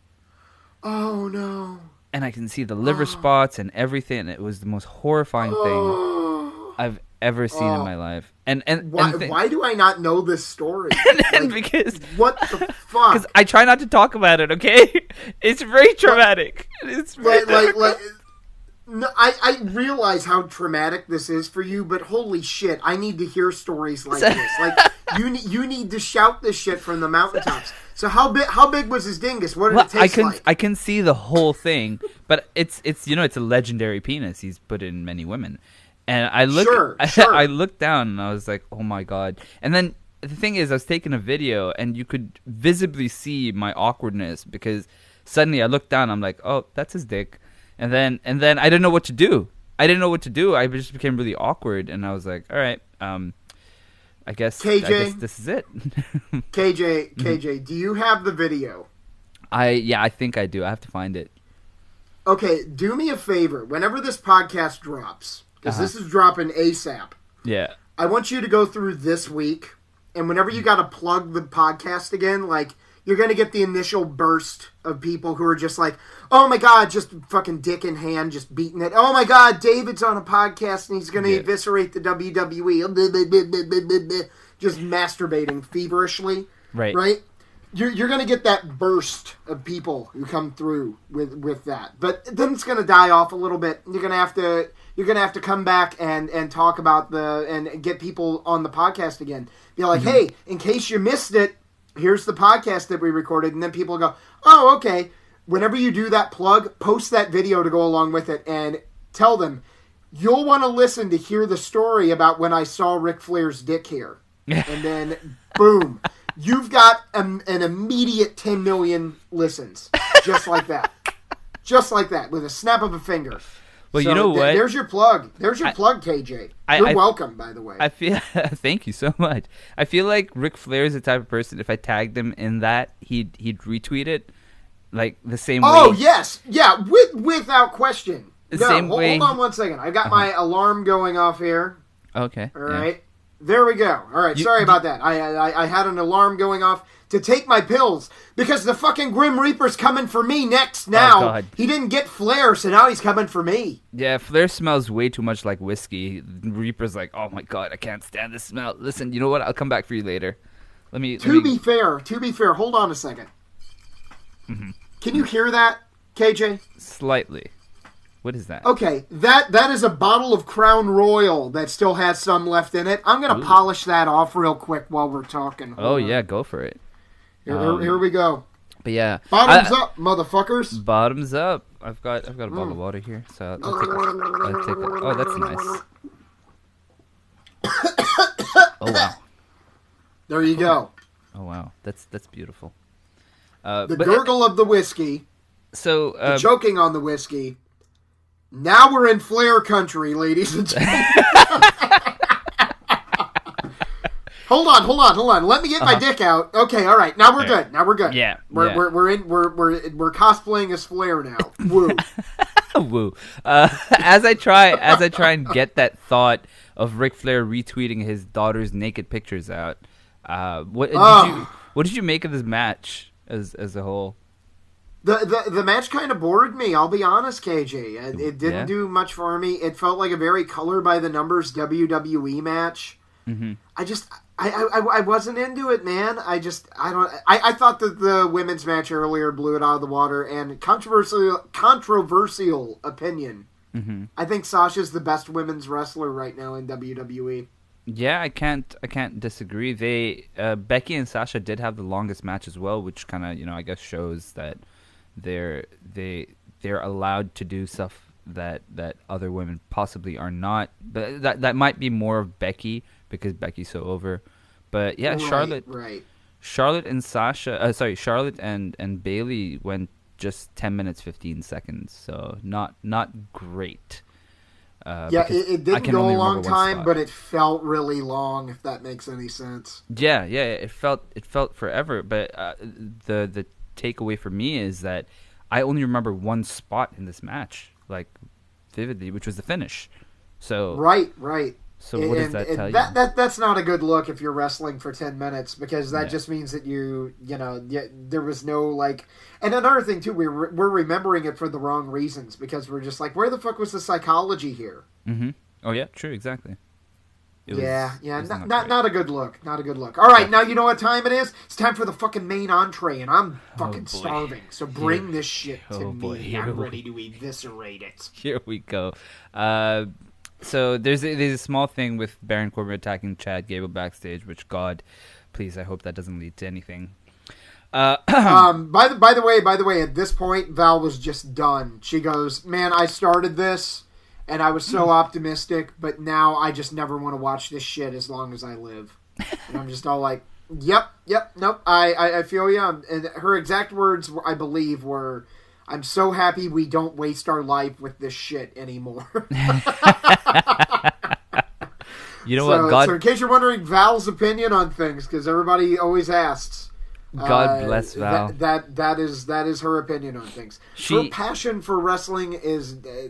Oh no. And I can see the liver spots and everything and it was the most horrifying thing I've ever seen in my life. And and, Why, and thi- why do I not know this story? and Like, because what the fuck? because I try not to talk about it okay? It's very traumatic. It's very like, like, like, No, I, I realize how traumatic this is for you, but holy shit, I need to hear stories like this. Like you need you need to shout this shit from the mountaintops. So how big how big was his dingus? What did Well, it I taste can like? I can see the whole thing, but it's it's you know it's a legendary penis. He's put in many women, and I look Sure, I, sure. I looked down and I was like, oh my god! And then the thing is, I was taking a video and you could visibly see my awkwardness because suddenly I looked down. I'm like, oh, that's his dick, and then and then I didn't know what to do. I didn't know what to do. I just became really awkward, and I was like, all right, um, I guess I guess this is it. KJ Mm-hmm. KJ, do you have the video? I yeah, I think I do. I have to find it. Okay, do me a favor. Whenever this podcast drops, because Uh-huh. this is dropping ASAP, Yeah. I want you to go through this week, and whenever you got to plug the podcast again, like you're gonna get the initial burst of people who are just like, "Oh my god, just fucking dick in hand, just beating it." Oh my god, David's on a podcast and he's gonna Yeah. eviscerate the WWE, just masturbating feverishly, Right. right? You're, you're gonna get that burst of people who come through with with that, but then it's gonna die off a little bit. You're gonna have to you're gonna have to come back and and talk about the and get people on the podcast again. Be like, mm-hmm. hey, in case you missed it, here's the podcast that we recorded, and then people go, oh, okay. Whenever you do that plug, post that video to go along with it, and tell them. You'll want to listen to hear the story about when I saw Ric Flair's dick here, and then boom, you've got an, an immediate 10 million listens, just like that, just like that, with a snap of a finger. Well, So you know th- what? There's your plug. There's your I- plug, KJ. I- You're I- welcome, by the way. I feel thank you so much. I feel like Ric Flair is the type of person if I tagged him in that, he'd he'd retweet it like the same way. oh way. yes, yeah, with without question. The no, same hold, way- Uh-huh. hold on one second. I got my alarm going off here. Okay. All yeah. right. There we go. All right. You- Sorry about that. I, I I had an alarm going off to take my pills because the fucking Grim Reaper's coming for me next. Now Oh, he didn't get Flair, so now he's coming for me. Yeah, Flair smells way too much like whiskey. Reaper's like, oh my god, I can't stand this smell. Listen, you know what? I'll come back for you later. Let me. To let me be fair, to be fair, hold on a 2nd Mm-hmm. Can you hear that, KJ? slightly. What is that? Okay, that that is a bottle of Crown Royal that still has some left in it. I'm gonna Ooh. polish that off real quick while we're talking. Hold Oh on. yeah, go for it. Here, um, here, we go. But yeah, Bottoms I- up, motherfuckers. Bottoms up. I've got I've got a bottle Mm. of water here, so I'll take. A, I'll take a, oh, that's nice. oh wow. There you go. Oh wow, that's that's beautiful. Uh, The but, gurgle of the whiskey. So the um, choking on the whiskey. Now we're in Flair country, ladies and gentlemen. hold on, hold on, hold on. Let me get my dick out. Okay, all right. Now we're Uh-huh. Right. good. Now we're good. Yeah, we're yeah. we're we're in we're we're we're cosplaying as Flair now. Woo. woo. Uh, as I try as I try and get that thought of Ric Flair retweeting his daughter's naked pictures out. Uh, what did Oh. you what did you make of this match as as a whole? The, the the match kind of bored me. I'll be honest, KJ. It, it didn't Yeah? do much for me. It felt like a very color by the numbers WWE match. Mm-hmm. I just I, I I wasn't into it, man. I just I don't I, I thought that the women's match earlier blew it out of the water and controversial controversial opinion. Mm-hmm. I think Sasha's the best women's wrestler right now in. WWE. Yeah, I can't I can't disagree. They uh, Becky and Sasha did have the longest match as well, which kind of you know I guess shows that they're they they're allowed to do stuff that that other women possibly are not. But that that might be more of Becky because Becky's so over. But yeah, Right, Charlotte right? Charlotte and Sasha, uh, sorry, Charlotte and and Bayley went just ten minutes fifteen seconds, so not not great. Uh, Yeah, it, it didn't go a long time, but it felt really long. If that makes any sense. yeah, yeah, it felt it felt forever. But uh, the the takeaway for me is that I only remember one spot in this match, like vividly, which was the finish. So Right, right. So what does that tell that, you? That that's not a good look if you're wrestling for ten minutes because that Yeah. just means that you you know there was no like. And another thing too, we we're, we're remembering it for the wrong reasons because we're just like, where the fuck was the psychology here? Mm-hmm. Oh yeah, true, exactly. was, yeah, yeah, not, not not a good look. Not a good look. All right, now you know what time it is. It's time for the fucking main entree, and I'm fucking boy. starving. So bring this shit to Oh, me. boy, here I'm we- ready to eviscerate it. Here we go. Uh, so there's a, there's a small thing with Baron Corbin attacking Chad Gable backstage, which God, please, I hope that doesn't lead to anything. Uh, Um, by the by the way, by the way, at this point, Val was just done. She goes, "Man, I started this, and I was so optimistic, but now I just never want to watch this shit as long as I live." And I'm just all like, "Yep, yep, nope." I I, I feel you. And her exact words, I believe, were, "I'm so happy we don't waste our life with this shit anymore." you know so, what? God, so in case you're wondering, Val's opinion on things, because everybody always asks. God Uh, bless that- Val. That, that is that is her opinion on things. She- her passion for wrestling is uh,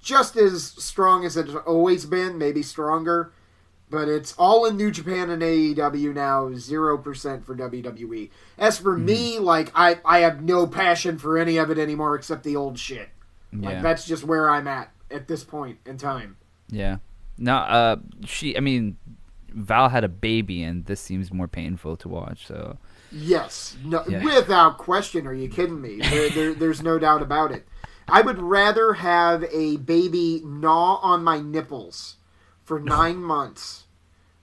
just as strong as it's always been, maybe stronger. But it's all in New Japan and AEW now, zero percent for WWE. As for Hmm. me, like I, I have no passion for any of it anymore except the old shit. Like yeah, that's just where I'm at at this point in time. yeah. No, uh, she. I mean, Val had a baby, and this seems more painful to watch. So Yes, no, Yeah. without question. Are you kidding me? There, there, there's no doubt about it. I would rather have a baby gnaw on my nipples for nine months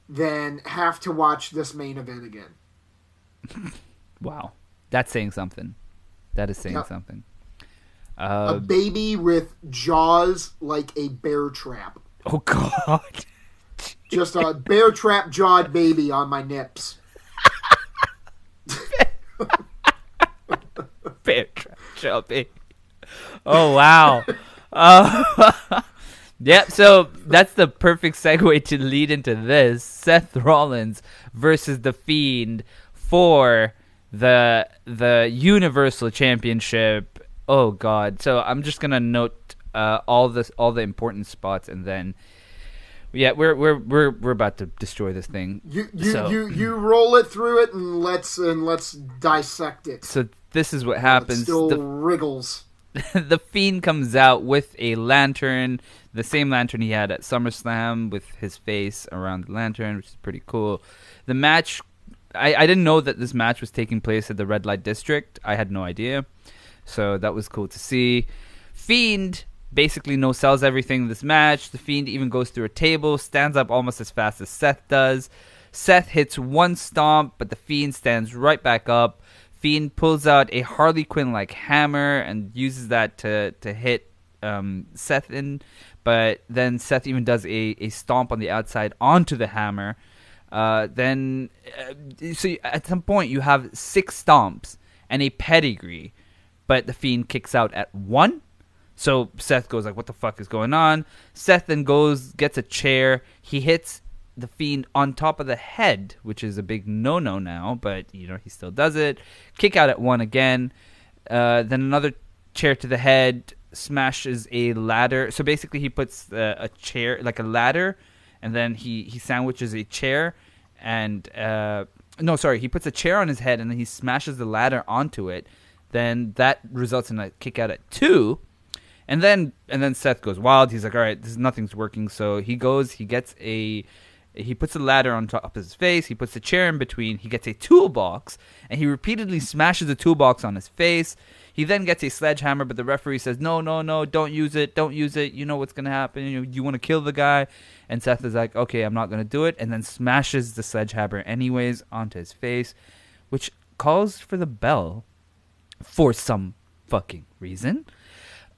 than have to watch this main event again. wow, that's saying something. That is saying Yep. something. A Uh, baby with jaws like a bear trap. oh God. Just a bear trap jawed baby on my nips. Bear trap jumping. Oh wow. Uh, yep. So that's the perfect segue to lead into this: Seth Rollins versus the Fiend for the the Universal Championship. Oh God. So I'm just gonna note uh, all this, all the important spots, and then. Yeah, we're we're we're we're about to destroy this thing. You you, So- you you roll it through it and let's and let's dissect it. So this is what It happens. still The wriggles. the fiend comes out with a lantern, the same lantern he had at SummerSlam with his face around the lantern, which is pretty cool. The match, I, I didn't know that this match was taking place at the Red Light District. I had no idea, so that was cool to see. Fiend basically no sells everything in this match. The Fiend even goes through a table, stands up almost as fast as Seth does. Seth hits one stomp, but the Fiend stands right back up. Fiend pulls out a Harley Quinn like hammer and uses that to to hit um, Seth in, but then Seth even does a, a stomp on the outside onto the hammer. Uh, then, uh, so at some point you have six stomps and a pedigree, but the Fiend kicks out at one. So Seth goes like, "What the fuck is going on?" Seth then goes, gets a chair. He hits the fiend on top of the head, which is a big no-no now, but you know he still does it. Kick out at one again. Uh, then another chair to the head smashes a ladder. So basically, he puts uh, a chair like a ladder, and then he he sandwiches a chair, and uh, no, sorry, he puts a chair on his head, and then he smashes the ladder onto it. Then that results in a kick out at two. And then and then Seth goes wild. He's like, "All right, this nothing's working." So he goes, he gets a he puts a ladder on top of his face. He puts a chair in between. He gets a toolbox, and he repeatedly smashes the toolbox on his face. He then gets a sledgehammer, but the referee says, "No, no, no! Don't use it! Don't use it! You know what's gonna happen. You, you want to kill the guy." And Seth is like, "Okay, I'm not gonna do it," and then smashes the sledgehammer anyways onto his face, which calls for the bell for some fucking reason.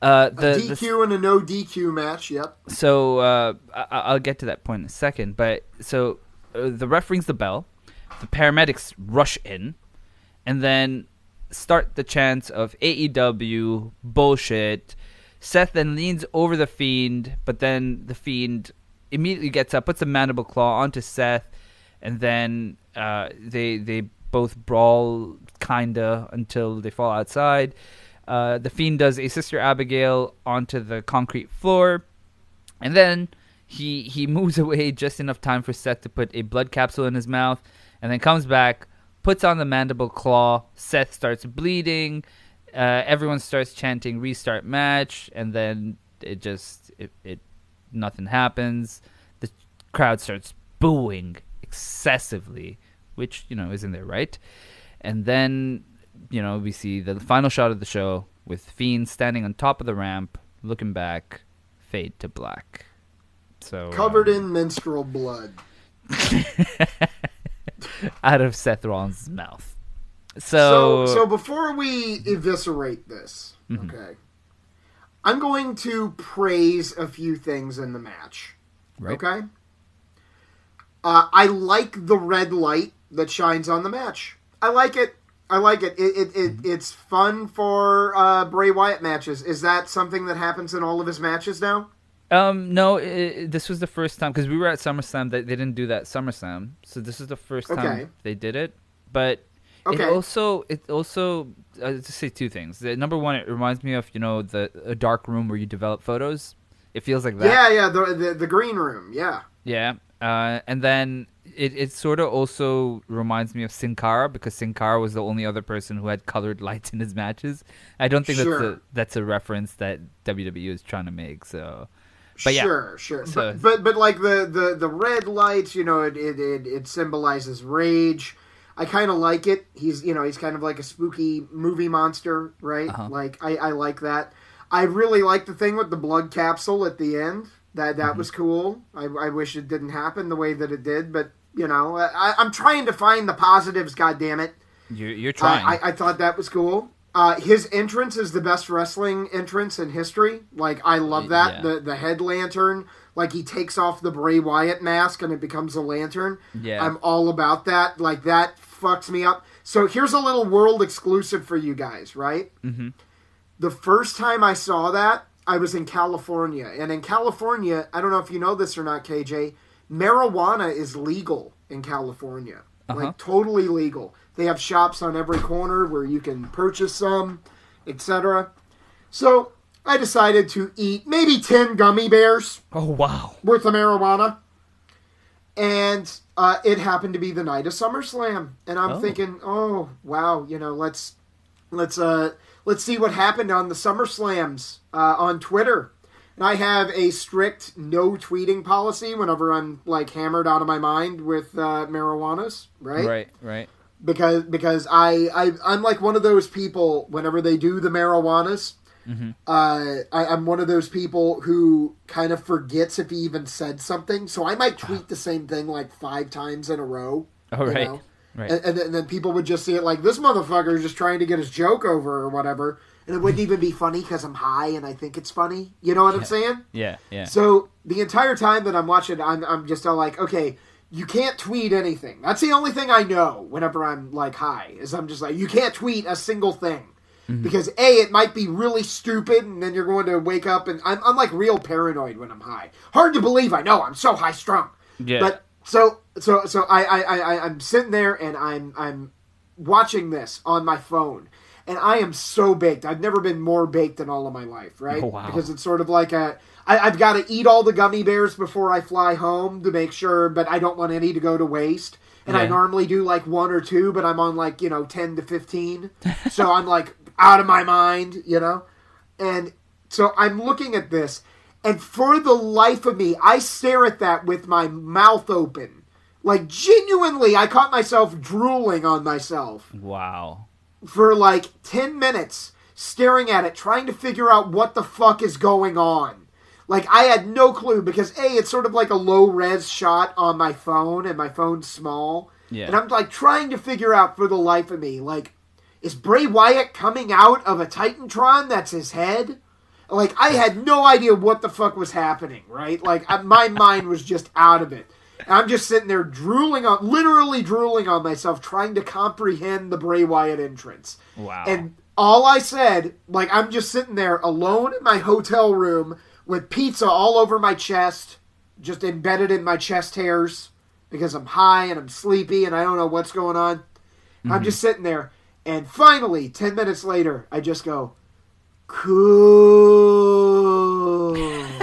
Uh, the, a the DQ and a no DQ match. Yep. so uh, I- I'll get to that point in a second. But so uh, the ref rings the bell, the paramedics rush in, and then start the chants of AEW bullshit. Seth then leans over the fiend, but then the fiend immediately gets up, puts a mandible claw onto Seth, and then uh, they they both brawl kinda until they fall outside. Uh, the fiend does a sister Abigail onto the concrete floor, and then he he moves away just enough time for Seth to put a blood capsule in his mouth, and then comes back, puts on the mandible claw. Seth starts bleeding. Uh, everyone starts chanting "restart match," and then it just it, it nothing happens. The crowd starts booing excessively, which you know isn't their right. And then you know we see the final shot of the show with Fiend standing on top of the ramp, looking back, fade to black. So Covered um, in menstrual blood. out of Seth Rollins' mouth. So, so, so before we eviscerate this, Mm-hmm. okay, I'm going to praise a few things in the match. right? Okay. Uh, I like the red light that shines on the match. I like it. I like it. It, it, it Mm-hmm. It's fun for uh, Bray Wyatt matches. Is that something that happens in all of his matches now? Um, no, i i this was the first time because we were at SummerSlam. They, they didn't do that SummerSlam, so this is the first time Okay. they did it. But Okay. it also it also uh, to say two things. The, number one, it reminds me of you know the a dark room where you develop photos. It feels like that. Yeah, yeah. The, the the green room. Yeah. Yeah. Uh, and then it, it sort of also reminds me of Sin Cara because Sin Cara was the only other person who had colored lights in his matches. I don't think that's a that's a reference that WWE is trying to make. So, but yeah, Sure, sure. So- but, but but like the, the, the red lights, you know, it it, it, it symbolizes rage. I kind of like it. He's you know he's kind of like a spooky movie monster, right? Uh-huh. Like I, I like that. I really like the thing with the blood capsule at the end. That that Mm-hmm. was cool. I, I wish it didn't happen the way that it did, but you know I, I'm trying to find the positives. God damn it! you're you're trying. I, I, I thought that was cool. Uh, his entrance is the best wrestling entrance in history. Like I love that Yeah. the the head lantern. Like he takes off the Bray Wyatt mask and it becomes a lantern. Yeah. I'm all about that. Like that fucks me up. So here's a little world exclusive for you guys, right? Mhm. The first time I saw that, I was in California, and in California, I don't know if you know this or not, KJ. Marijuana is legal in California, Uh-huh. like totally legal. They have shops on every corner where you can purchase some, etc. So I decided to eat maybe ten gummy bears oh wow. worth of marijuana. And uh, it happened to be the night of SummerSlam, and I'm Oh. thinking, oh wow, you know, let's let's uh let's see what happened on the SummerSlams uh, on Twitter. And I have a strict no tweeting policy whenever I'm like hammered out of my mind with uh, marijuanas, right? Right, right. Because because I, I I'm like one of those people whenever they do the marijuanas. Mm-hmm. Uh, I, I'm one of those people who kind of forgets if he even said something, so I might tweet the same thing like five times in a row. Oh you right, know? Right. And, and, then, and then people would just see it like this motherfucker is just trying to get his joke over or whatever, and it wouldn't even be funny because I'm high and I think it's funny. You know what I'm saying? yeah, yeah. So the entire time that I'm watching, I'm I'm just all like, okay, you can't tweet anything. That's the only thing I know whenever I'm like high is I'm just like, you can't tweet a single thing. Mm-hmm. Because a, it might be really stupid, and then you're going to wake up, and I'm, I'm like real paranoid when I'm high. Hard to believe, I know, I'm so high strung. Yeah. But so so so I, I I I- I'm sitting there and I'm I'm watching this on my phone, and I am so baked. I've never been more baked in all of my life, right? Oh, wow. Because it's sort of like a I, I've got to eat all the gummy bears before I fly home to make sure, but I don't want any to go to waste. And I normally do like one or two, but I'm on like you know ten to fifteen, so I'm like out of my mind, you know. And so I'm looking at this, and for the life of me, I stare at that with my mouth open. Like, genuinely, I caught myself drooling on myself wow. for like 10 minutes, staring at it, trying to figure out what the fuck is going on. Like, I had no clue because, A, it's sort of like a low res shot on my phone, and my phone's small. Yeah. And I'm like trying to figure out for the life of me, like, is Bray Wyatt coming out of a Titantron that's his head? Like, I had no idea what the fuck was happening, right? Like, I, my mind was just out of it. And I'm just sitting there drooling on, literally drooling on myself, trying to comprehend the Bray Wyatt entrance. Wow. And all I said, like, I'm just sitting there alone in my hotel room with pizza all over my chest, just embedded in my chest hairs because I'm high and I'm sleepy and I don't know what's going on. I'm mm-hmm. just sitting there. And finally, 10 minutes later, I just go, cool.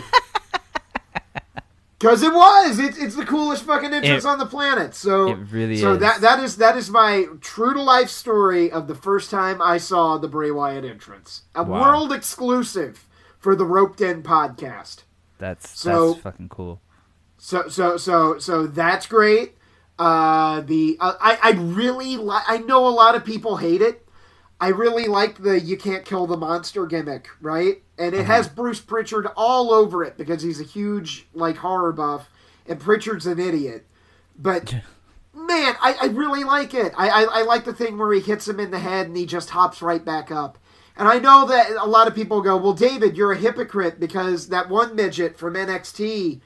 Because it was. It, it's the coolest fucking entrance It- on the planet. So it really so is. that that is that is my true to life story of the first time I saw the Bray Wyatt entrance. A Wow. world exclusive for the Roped In podcast. That's So- that's fucking cool. So so so so that's great. Uh, the uh, I I really li- I know a lot of people hate it. I really like the you can't kill the monster gimmick, right? And it has Bruce Pritchard all over it because he's a huge like horror buff, and Pritchard's an idiot. But man, I, I really like it. I, I I like the thing where he hits him in the head and he just hops right back up. And I know that a lot of people go, "Well, David, you're a hypocrite because that one midget from NXT,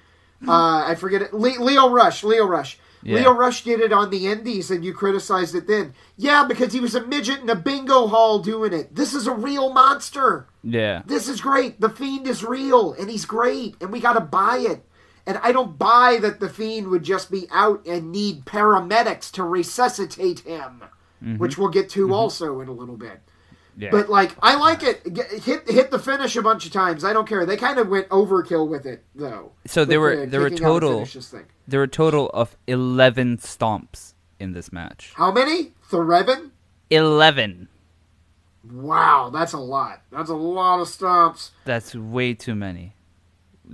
uh, I forget it, Le- Leo Rush, Leo Rush." Yeah. Leo Rush did it on the Indies, and you criticized it then. Yeah, because he was a midget in a bingo hall doing it. This is a real monster. Yeah. This is great. The Fiend is real, and he's great, and we got to buy it. And I don't buy that the Fiend would just be out and need paramedics to resuscitate him, mm-hmm. which we'll get to mm-hmm. also in a little bit. Yeah. But like, I like it. Get, hit hit the finish a bunch of times. I don't care. They kind of went overkill with it, though. So there were- the there were kicking out and total- thing. there were a total of 11 stomps in this match. How many? Threven? 11. Wow, that's a lot. That's a lot of stomps. That's way too many.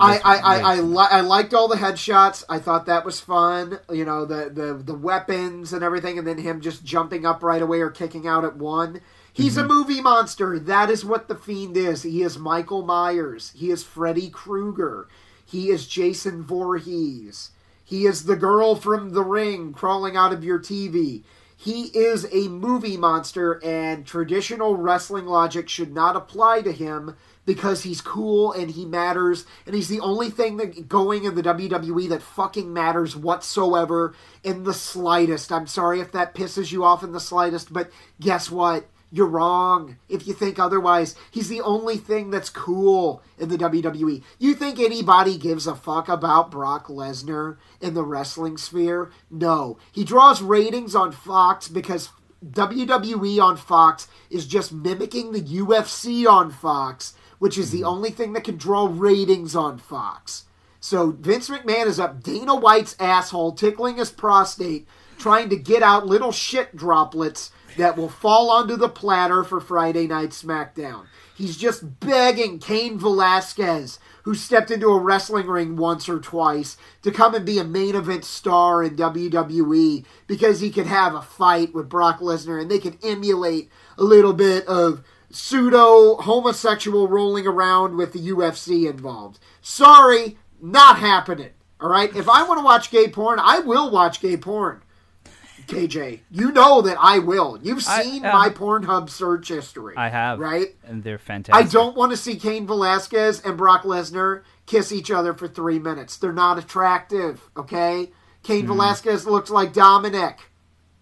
I That's I I, I, li- I liked all the headshots. I thought that was fun. You know the, the the weapons and everything, and then him just jumping up right away or kicking out at one. He's Mm-hmm. a movie monster. That is what the fiend is. He is Michael Myers. He is Freddy Krueger. He is Jason Voorhees. He is the girl from the ring crawling out of your TV. He is a movie monster, and traditional wrestling logic should not apply to him because he's cool and he matters, and he's the only thing that going in the WWE that fucking matters whatsoever in the slightest. I'm sorry if that pisses you off in the slightest, but guess what? You're wrong if you think otherwise. He's the only thing that's cool in the WWE. You think anybody gives a fuck about Brock Lesnar in the wrestling sphere? No. He draws ratings on Fox because WWE on Fox is just mimicking the UFC on Fox, which is the mm-hmm. only thing that can draw ratings on Fox. So Vince McMahon is up Dana White's asshole, tickling his prostate, trying to get out little shit droplets that will fall onto the platter for Friday Night SmackDown. He's just begging Cain Velasquez, who stepped into a wrestling ring once or twice, to come and be a main event star in WWE because he could have a fight with Brock Lesnar and they could emulate a little bit of pseudo homosexual rolling around with the UFC involved. Sorry, not happening. All right, if I want to watch gay porn, I will watch gay porn. KJ, you know that I will. You've I- seen uh, my Pornhub search history. I have. right. And they're fantastic. I don't want to see Cain Velasquez and Brock Lesnar kiss each other for three minutes. They're not attractive, okay? Cain Velasquez looks like Dominik.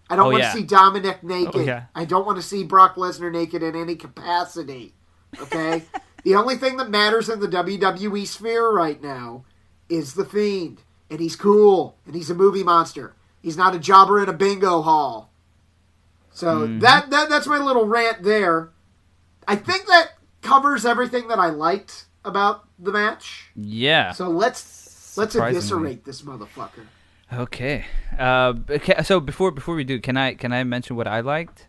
I don't. Oh, want yeah. to see Dominik naked. Oh, yeah. I don't want to see Brock Lesnar naked in any capacity, okay? the only thing that matters in the WWE sphere right now is The Fiend. And he's cool. And he's a movie monster. He's not a jobber in a bingo hall. So Mm-hmm. that, that that's my little rant there. I think that covers everything that I liked about the match. Yeah. So let's let's eviscerate this motherfucker. Okay. Uh. So before before we do, can I can I mention what I liked?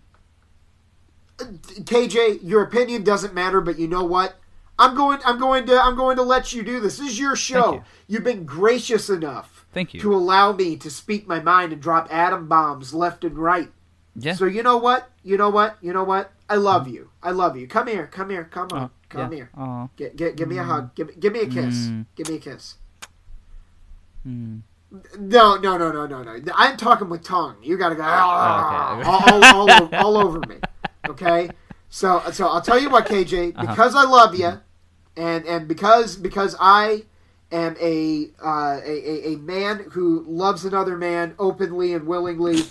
KJ, your opinion doesn't matter, but you know what? I'm going I'm going to I'm going to let you do this. This is your show. you. have been gracious enough Thank you. to allow me to speak my mind and drop atom bombs left and right. Yeah. So you know what? You know what? You know what? I love you. I love you. Come here. Come here. Come on. Oh, come yeah. here. Aw. Get, get, give me a hug. Give, me- give me a kiss. Mm. Give me a kiss. Hmm. No, no, no, no, no, no. I'm talking with tongue. You gotta go Oh, okay. all, all, all, over, all over me. Okay. So, so I'll tell you what, KJ. Uh-huh. Because I love you, and and because because I am a, uh, a a man who loves another man openly and willingly,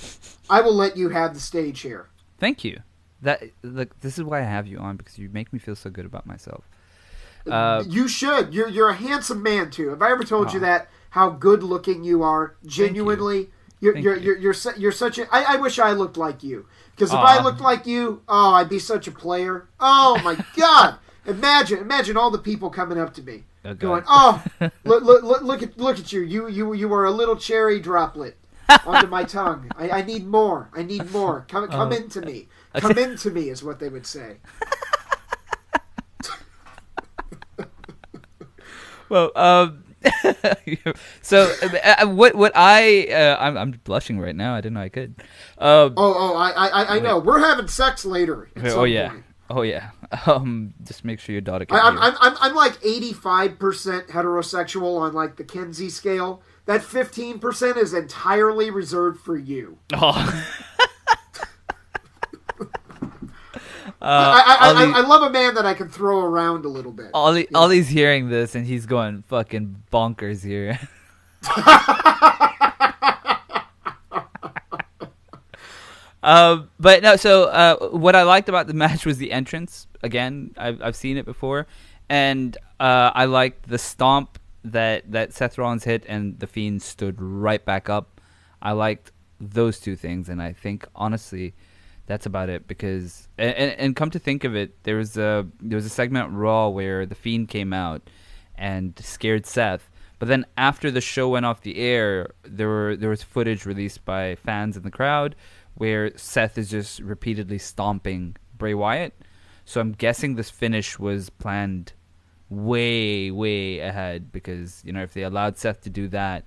I will let you have the stage here. Thank you. That look, this is why I have you on because you make me feel so good about myself. Uh, you should. You're you're a handsome man too. Have I ever told you that? How good looking you are. Genuinely, you're Thank you're, you. you're you're you're such a. I, I wish I looked like you. Because if. I looked like you, oh, I'd be such a player. Oh my god! Imagine imagine all the people coming up to me, Oh, going, "Oh, look, look look look at look at you. You you you are a little cherry droplet." onto my tongue. I, I need more. I need more. Come come Oh. into me. Come into me is what they would say. well, um, so uh, what what I uh, I'm, I'm blushing right now. I didn't know I could. Uh, Oh, oh, I, I, I know. We're having sex later. at oh yeah, point. Oh yeah. Um, just make sure your daughter can. I, I'm, hear. I'm, I'm, I'm like 85% heterosexual on like the Kinsey scale. That 15% is entirely reserved for you. Oh. I, I, I, Ollie- I, I love a man that I can throw around a little bit. Ollie, Ollie's hearing this and he's going fucking bonkers here. Um, but no. So uh, what I liked about the match was the entrance. Again, I've I've seen it before, and uh, I liked the stomp that that Seth Rollins hit, and the Fiend stood right back up. I liked those two things, and I think honestly, that's about it. Because and, and come to think of it, there was a there was a segment Raw where the Fiend came out and scared Seth. But then after the show went off the air, there were there was footage released by fans in the crowd where Seth is just repeatedly stomping Bray Wyatt. So I'm guessing this finish was planned way way ahead because you know if they allowed Seth to do that,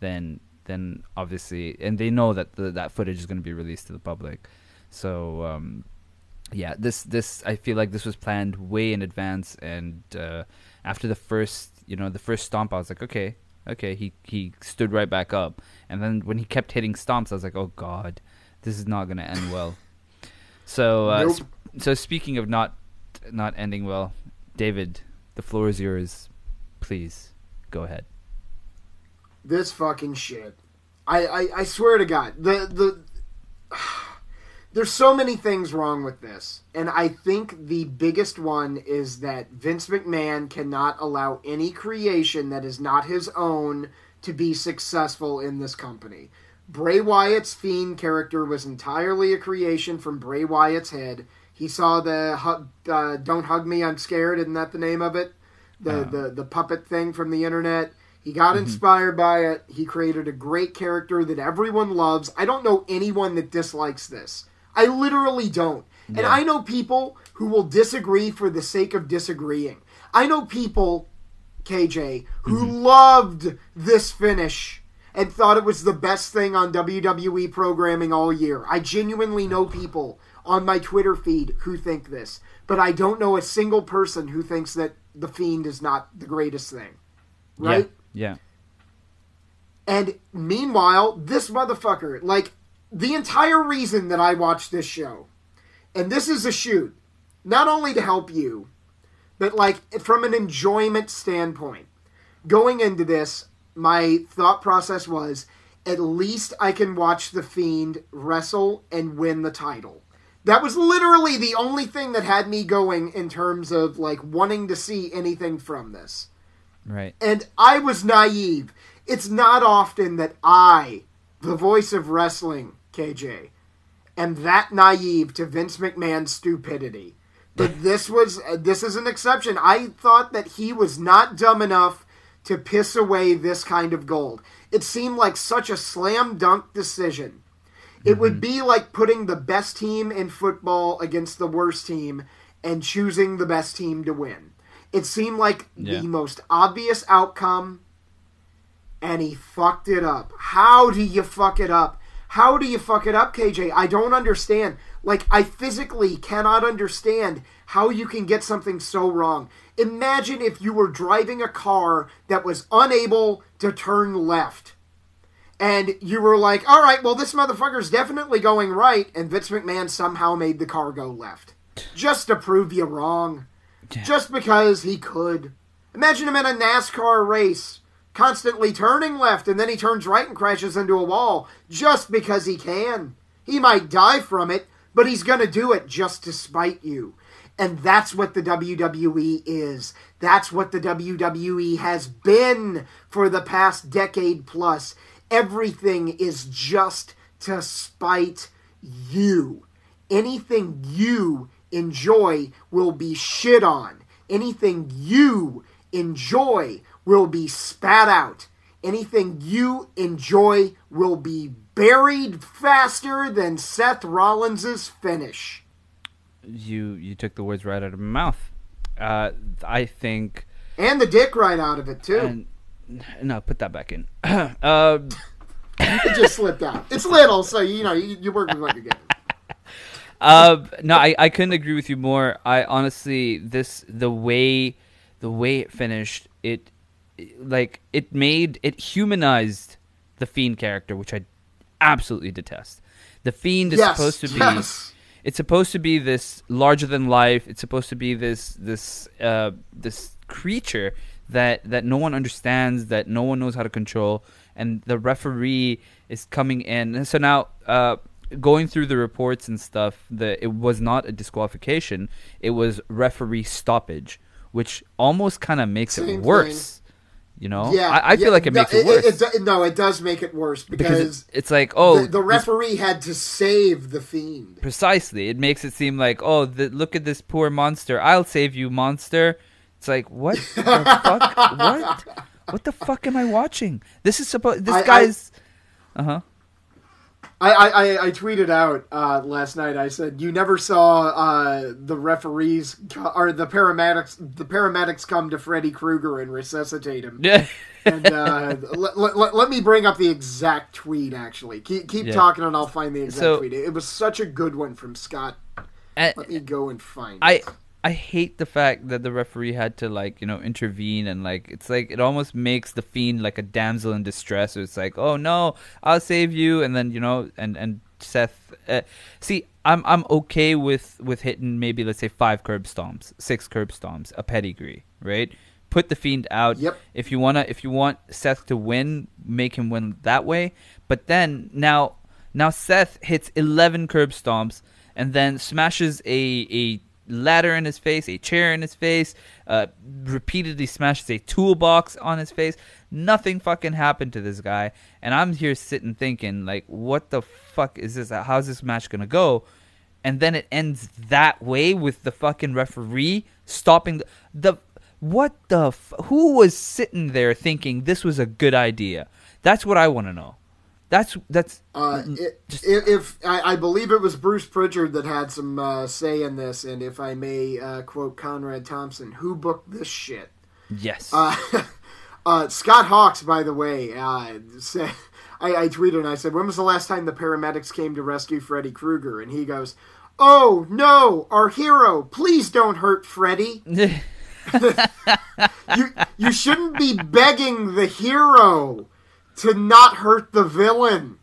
then then obviously and they know that the, that footage is going to be released to the public. So um, yeah, this this I feel like this was planned way in advance, and uh, after the first you know the first stomp, I was like, okay, okay, he he stood right back up, and then when he kept hitting stomps, I was like, oh god, this is not gonna end well. So uh, Nope. sp- so speaking of not not ending well, David, the floor is yours. Please go ahead. this fucking shit. I, I, I swear to God, the the there's so many things wrong with this, and I think the biggest one is that Vince McMahon cannot allow any creation that is not his own to be successful in this company. Bray Wyatt's Fiend character was entirely a creation from Bray Wyatt's head. He saw the hug, uh, "Don't hug me, I'm scared." Isn't that the name of it? The the the puppet thing from the internet. He got inspired by it. He created a great character that everyone loves. I don't know anyone that dislikes this. I literally don't. And I know people who will disagree for the sake of disagreeing. I know people, KJ, who loved this finish and thought it was the best thing on WWE programming all year. I genuinely know people on my Twitter feed who think this, but I don't know a single person who thinks that The Fiend is not the greatest thing. Right? Yeah. And meanwhile, this motherfucker, like, the entire reason that I watched this show, and this is a shoot, not only to help you, but, like, from an enjoyment standpoint, going into this, my thought process was at least I can watch The Fiend wrestle and win the title. That was literally the only thing that had me going in terms of, like, wanting to see anything from this Right. and I was naive. It's not often that I, the voice of wrestling, KJ, am that naive to Vince McMahon's stupidity. But this was uh, this is an exception. I thought that he was not dumb enough to piss away this kind of gold. It seemed like such a slam dunk decision. It would mm-hmm. be like putting the best team in football against the worst team and choosing the best team to win. It seemed like Yeah. the most obvious outcome, and he fucked it up. How do you fuck it up? How do you fuck it up, KJ? I don't understand. Like, I physically cannot understand how you can get something so wrong. Imagine if you were driving a car that was unable to turn left and you were like, all right, well, this motherfucker's definitely going right, and Vince McMahon somehow made the car go left. Just to prove you wrong. Just because he could. Imagine him in a NASCAR race, constantly turning left, and then he turns right and crashes into a wall, just because he can. He might die from it, but he's gonna do it just to spite you. And that's what the WWE is. That's what the WWE has been for the past decade plus. Everything is just to spite you. Anything you enjoy will be shit on. Anything you enjoy will be spat out. Anything you enjoy will be buried faster than Seth Rollins' finish. You you took the words right out of my mouth. Uh, I think And the dick right out of it, too. and no, put that back in. uh, It just slipped out. It's little, so you know you, you work with what you get. uh, no, I, I couldn't agree with you more. I honestly, this the way the way it finished, it like it made it humanized the fiend character, which I absolutely detest. The fiend is Yes, supposed to be yes. it's supposed to be this larger than life. It's supposed to be this this uh, this creature that that no one understands, that no one knows how to control, and the referee is coming in. And so now, uh, going through the reports and stuff, the it was not a disqualification; it was referee stoppage, which almost kind of makes Same it worse. You know, Yeah, I, I feel yeah, like it no, makes it worse do- no, it does make it worse because because, it's, like oh, the, the this- referee had to save the fiend. Precisely. It makes it seem like, oh, the, look at this poor monster. I'll save you, monster. It's like, what the fuck? What? What the fuck am I watching? This is supposed. This I- guy's. Uh huh. I, I, I, tweeted out uh, last night. I said you never saw uh, the referees or the paramedics. The paramedics come to Freddy Krueger and resuscitate him. Yeah. and uh, let, let, let me bring up the exact tweet. Actually, keep keep Yeah. talking, and I'll find the exact So- tweet. It was such a good one from Scott. Let me go and find. I. it. I hate the fact that the referee had to like you know intervene and like it's like it almost makes the fiend like a damsel in distress. So it's like oh no, I'll save you, and then you know and and Seth. Uh, see, I'm I'm okay with with hitting maybe let's say five curb stomps, six curb stomps, a pedigree, right? Put the fiend out. Yep. If you wanna, if you want Seth to win, make him win that way. But then now, now Seth hits eleven curb stomps and then smashes a a ladder in his face, a chair in his face, uh, repeatedly smashes a toolbox on his face. Nothing fucking happened to this guy, and I'm here sitting thinking like, what the fuck is this? How's this match gonna go? And then it ends that way with the fucking referee stopping the, the what the f- who was sitting there thinking this was a good idea? That's what I want to know. That's that's Uh, it, just- if, if I, I believe it was Bruce Pritchard that had some uh, say in this, and if I may uh, quote Conrad Thompson, who booked this shit? yes. Uh, uh, Scott Hawks, by the way, uh, said, I, I tweeted and I said, "When was the last time the paramedics came to rescue Freddy Krueger?" And he goes, "Oh no, our hero! Please don't hurt Freddy. You you shouldn't be begging the hero to not hurt the villain."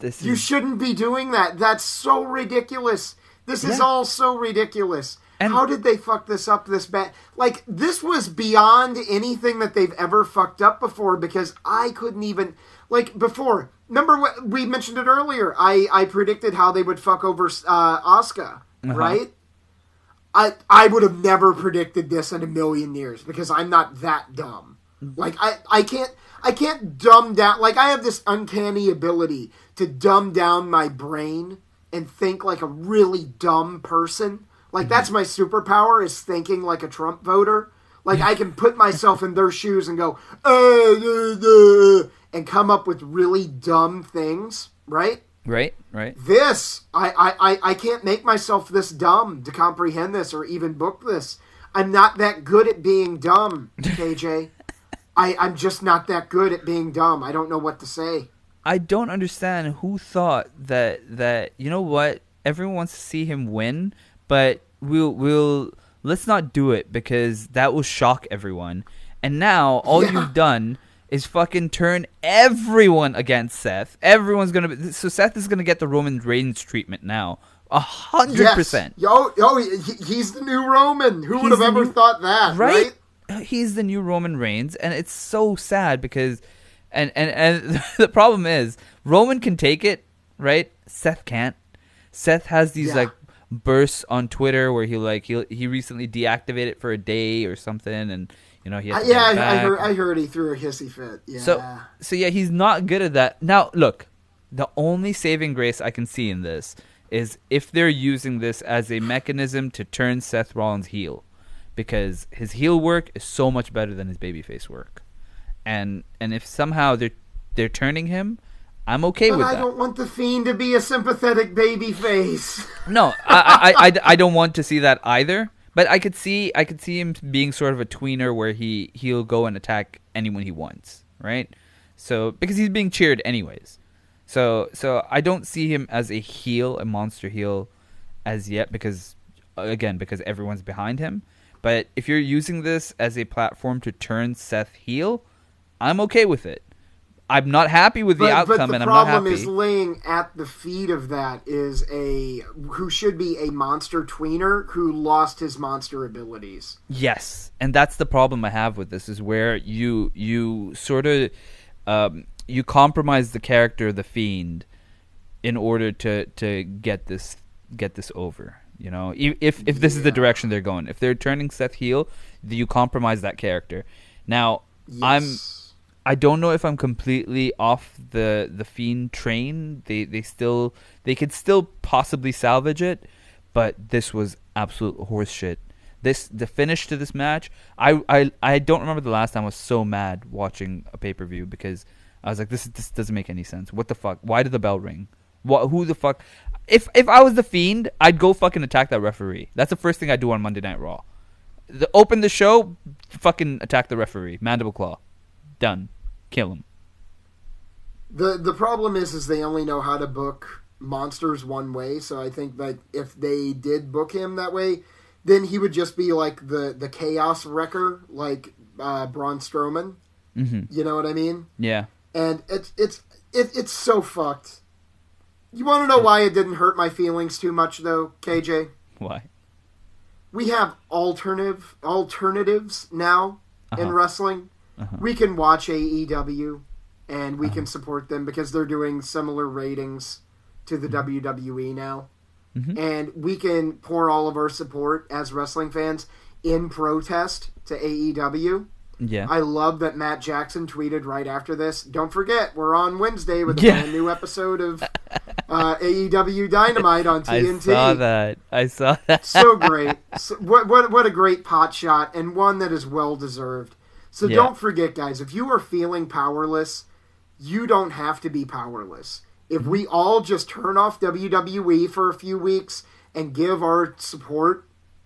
this You is shouldn't be doing that. That's so ridiculous. This is all so ridiculous. And- How did they fuck this up this bad? Like this was beyond anything that they've ever fucked up before because I couldn't even like before. Remember what we mentioned it earlier? I I predicted how they would fuck over uh Asuka, Uh-huh. right? I I would have never predicted this in a million years because I'm not that dumb. Like I I can't I can't dumb down like I have this uncanny ability to dumb down my brain and think like a really dumb person. Like that's my superpower is thinking like a Trump voter. Like I can put myself in their shoes and go uh, uh, uh, and come up with really dumb things, right? right, right. this I, I, I, I can't make myself this dumb to comprehend this or even book this i'm not that good at being dumb kj I, i'm just not that good at being dumb i don't know what to say I don't understand who thought that that you know what everyone wants to see him win, but we'll we'll let's not do it because that will shock everyone. And now all Yeah. you've done is fucking turn everyone against Seth. Everyone's gonna be so Seth is gonna get the Roman Reigns treatment now, a hundred percent. yo yo he, he's the new roman who would have ever new- thought that right, right? He's the new Roman Reigns, and it's so sad because, and and and the problem is Roman can take it, right? Seth can't. Seth has these Yeah. like bursts on Twitter where he like he he recently deactivated for a day or something, and you know he has uh, to yeah I, I heard i heard he threw a hissy fit yeah So so yeah, he's not good at that. Now look, the only saving grace I can see in this is if they're using this as a mechanism to turn Seth Rollins heel, because his heel work is so much better than his babyface work, and and if somehow they're they're turning him, I'm okay but with I that. I don't want the fiend to be a sympathetic baby face. No, I, I, I, I don't want to see that either. But I could see I could see him being sort of a tweener where he he'll go and attack anyone he wants, right? So because he's being cheered anyways. So so I don't see him as a heel, a monster heel, as yet because again because everyone's behind him. But if you're using this as a platform to turn Seth heel, I'm okay with it. I'm not happy with the but, outcome, but the and I'm not happy. The problem is laying at the feet of that is a who should be a monster tweener who lost his monster abilities. Yes, and that's the problem I have with this is where you you sort of um, you compromise the character of the fiend in order to to get this get this over. You know, if if this is the direction they're going, if they're turning Seth heel, you compromise that character. Now, I'm I don't know if I'm completely off the the fiend train. They they still they could still possibly salvage it, but this was absolute horseshit. This the finish to this match. I I I don't remember the last time I was so mad watching a pay per view because I was like, this this doesn't make any sense. What the fuck? Why did the bell ring? What? Who the fuck? If if I was the fiend, I'd go fucking attack that referee. That's the first thing I do on Monday Night Raw. The, open the show, fucking attack the referee. Mandible claw. Done. Kill him. The the problem is is they only know how to book monsters one way, so I think that if they did book him that way, then he would just be like the the chaos wrecker like uh Braun Strowman. hmm You know what I mean? Yeah. And it's it's it, it's so fucked. You want to know why it didn't hurt my feelings too much though, KJ? Why? We have alternative alternatives now in Uh-huh. wrestling. Uh-huh. We can watch AEW and we can support them because they're doing similar ratings to the WWE now. Mhm. And we can pour all of our support as wrestling fans in protest to AEW. Yeah. I love that Matt Jackson tweeted right after this. Don't forget, we're on Wednesday with a Yeah. brand new episode of uh, AEW Dynamite on TNT. I saw that. I saw that. so great. So, what, what, what a great pot shot and one that is well deserved. So Yeah. don't forget, guys, if you are feeling powerless, you don't have to be powerless. If we all just turn off WWE for a few weeks and give our support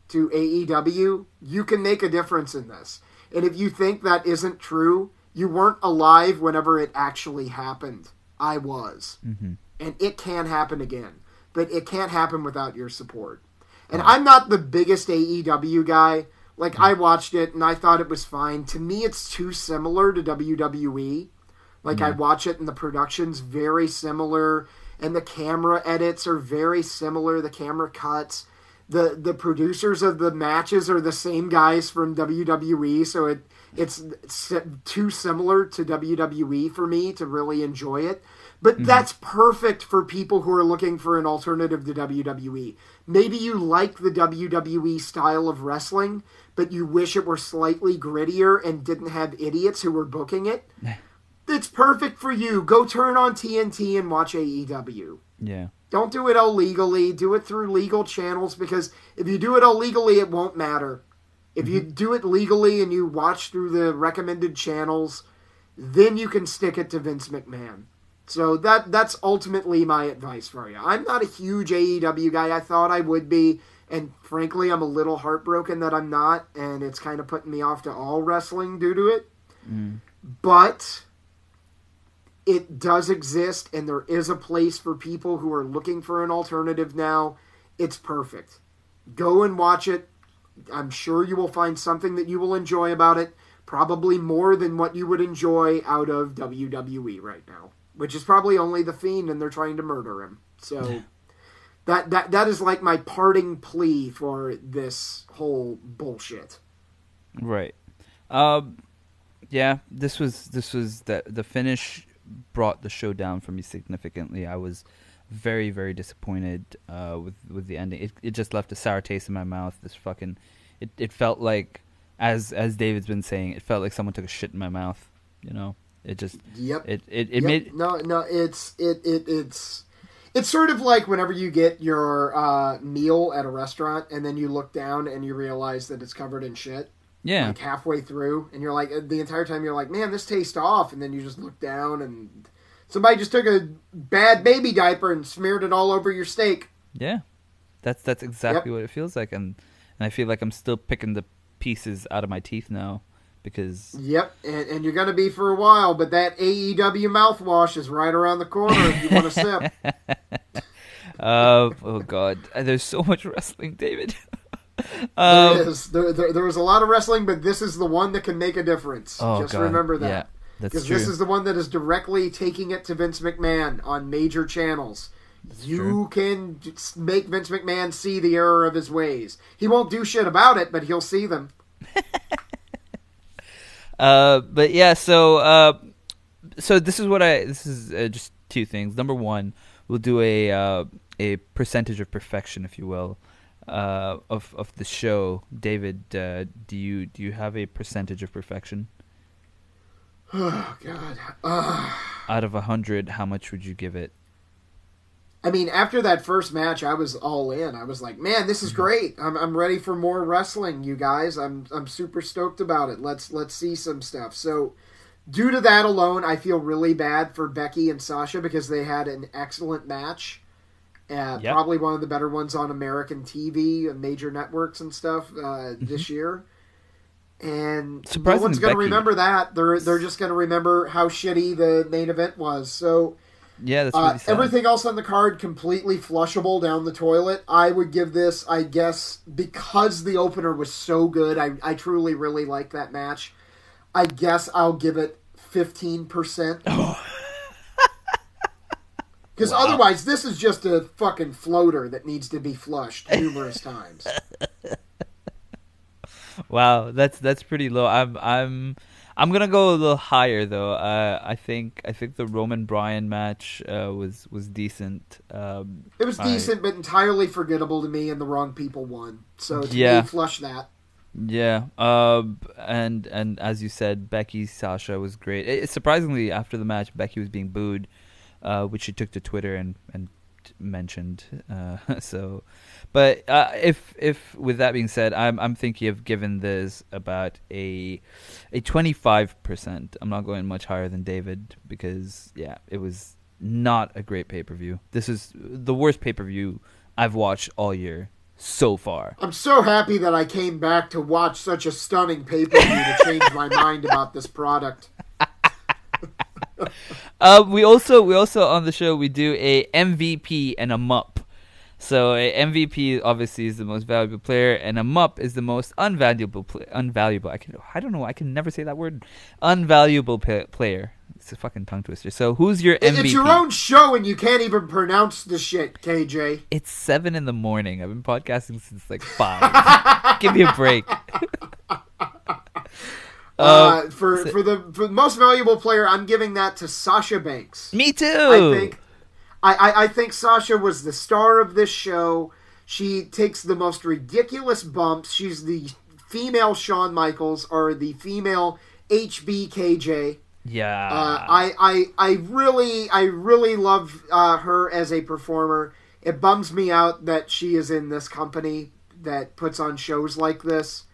to AEW, you can make a difference in this. And if you think that isn't true, you weren't alive whenever it actually happened. I was. Mm-hmm. And it can happen again. But it can't happen without your support. And I'm not the biggest AEW guy. Like, mm-hmm. I watched it and I thought it was fine. To me, it's too similar to WWE. Like, I mm-hmm. watch it and the production's very similar, and the camera edits are very similar, the camera cuts. The, the producers of the matches are the same guys from WWE, so it it's too similar to WWE for me to really enjoy it. But mm-hmm. that's perfect for people who are looking for an alternative to WWE. Maybe you like the WWE style of wrestling, but you wish it were slightly grittier and didn't have idiots who were booking it. It's perfect for you. Go turn on TNT and watch AEW. Yeah. Don't do it illegally. Do it through legal channels because if you do it illegally, it won't matter. If you mm-hmm. do it legally and you watch through the recommended channels, then you can stick it to Vince McMahon. So that that's ultimately my advice for you. I'm not a huge AEW guy. I thought I would be, and frankly, I'm a little heartbroken that I'm not, and it's kind of putting me off to all wrestling due to it. Mm. But it does exist and there is a place for people who are looking for an alternative now. It's perfect. Go and watch it. I'm sure you will find something that you will enjoy about it, probably more than what you would enjoy out of WWE right now, which is probably only the Fiend and they're trying to murder him. So that that that is like my parting plea for this whole bullshit. Right. Um. Yeah. This was this was the the finish brought the show down for me significantly. I was very very disappointed uh, with with the ending. It it just left a sour taste in my mouth. This fucking it it felt like as as David's been saying, it felt like someone took a shit in my mouth. You know. It just Yep. it it, it Yep. made no no it's it, it it's it's sort of like whenever you get your uh, meal at a restaurant and then you look down and you realize that it's covered in shit yeah. like halfway through and you're like the entire time you're like man this tastes off and then you just look down and somebody just took a bad baby diaper and smeared it all over your steak. Yeah, that's that's exactly what it feels like, and and I feel like I'm still picking the pieces out of my teeth now because Yep, and, and you're going to be for a while, but that AEW mouthwash is right around the corner if you want to sip. uh, oh god, there's so much wrestling, David. There um, is. There, there, there was a lot of wrestling, but this is the one that can make a difference. oh Just god, remember that. Because true. this is the one that is directly taking it to Vince McMahon on major channels. you true. can make Vince McMahon see the error of his ways. He won't do shit about it, but he'll see them. Uh, but yeah, so uh, so this is what I this is uh, just two things. Number one, we'll do a uh, a percentage of perfection, if you will, uh, of of the show. David, uh, do you do you have a percentage of perfection Oh God. Uh, out of a hundred? How much would you give it? I mean, after that first match, I was all in. I was like, "Man, this is Mm-hmm. great. I'm, I'm ready for more wrestling, you guys. I'm I'm super stoked about it. Let's let's see some stuff." So, due to that alone, I feel really bad for Becky and Sasha because they had an excellent match. Uh, Yep. Probably one of the better ones on American TV and major networks and stuff uh, Mm-hmm. this year. And no one's going to remember that. They're they're just going to remember how shitty the main event was. So. Yeah, that's really Uh, sad. everything else on the card completely flushable down the toilet. I would give this, I guess, because the opener was so good. I, I truly really like that match. I guess I'll give it fifteen percent. Because Wow. otherwise, this is just a fucking floater that needs to be flushed numerous times. Wow, that's that's pretty low. I'm I'm I'm gonna go a little higher though. Uh, I think I think the Roman Bryan match uh, was was decent. Um, It was I- decent, but entirely forgettable to me, and the wrong people won. So to Yeah. me, flush that. Yeah, uh, and and as you said, Becky Sasha was great. It, surprisingly, after the match, Becky was being booed, uh, which she took to Twitter and and mentioned. Uh, so, but uh, if if with that being said, I'm I'm thinking of giving this about a a twenty five percent. I'm not going much higher than David because yeah, it was not a great pay per view. This is the worst pay per view I've watched all year so far. I'm so happy that I came back to watch such a stunning pay per view to change my mind about this product. Uh, we also we also on the show we do a MVP and a MUP. So a MVP obviously is the most valuable player, and a MUP is the most unvaluable pla unvaluable. I can I don't know I can never say that word. Unvaluable pa- player. It's a fucking tongue twister. So who's your MVP? It's your own show and you can't even pronounce the shit, KJ. It's seven in the morning. I've been podcasting since like five. Give me a break. Uh, Uh, for for the for the most valuable player, I'm giving that to Sasha Banks. me too. I think I, I, I think Sasha was the star of this show. She takes the most ridiculous bumps. She's the female Shawn Michaels or the female HBKJ. yeah. Uh, I, I I really I really love uh, her as a performer. It bums me out that she is in this company that puts on shows like this,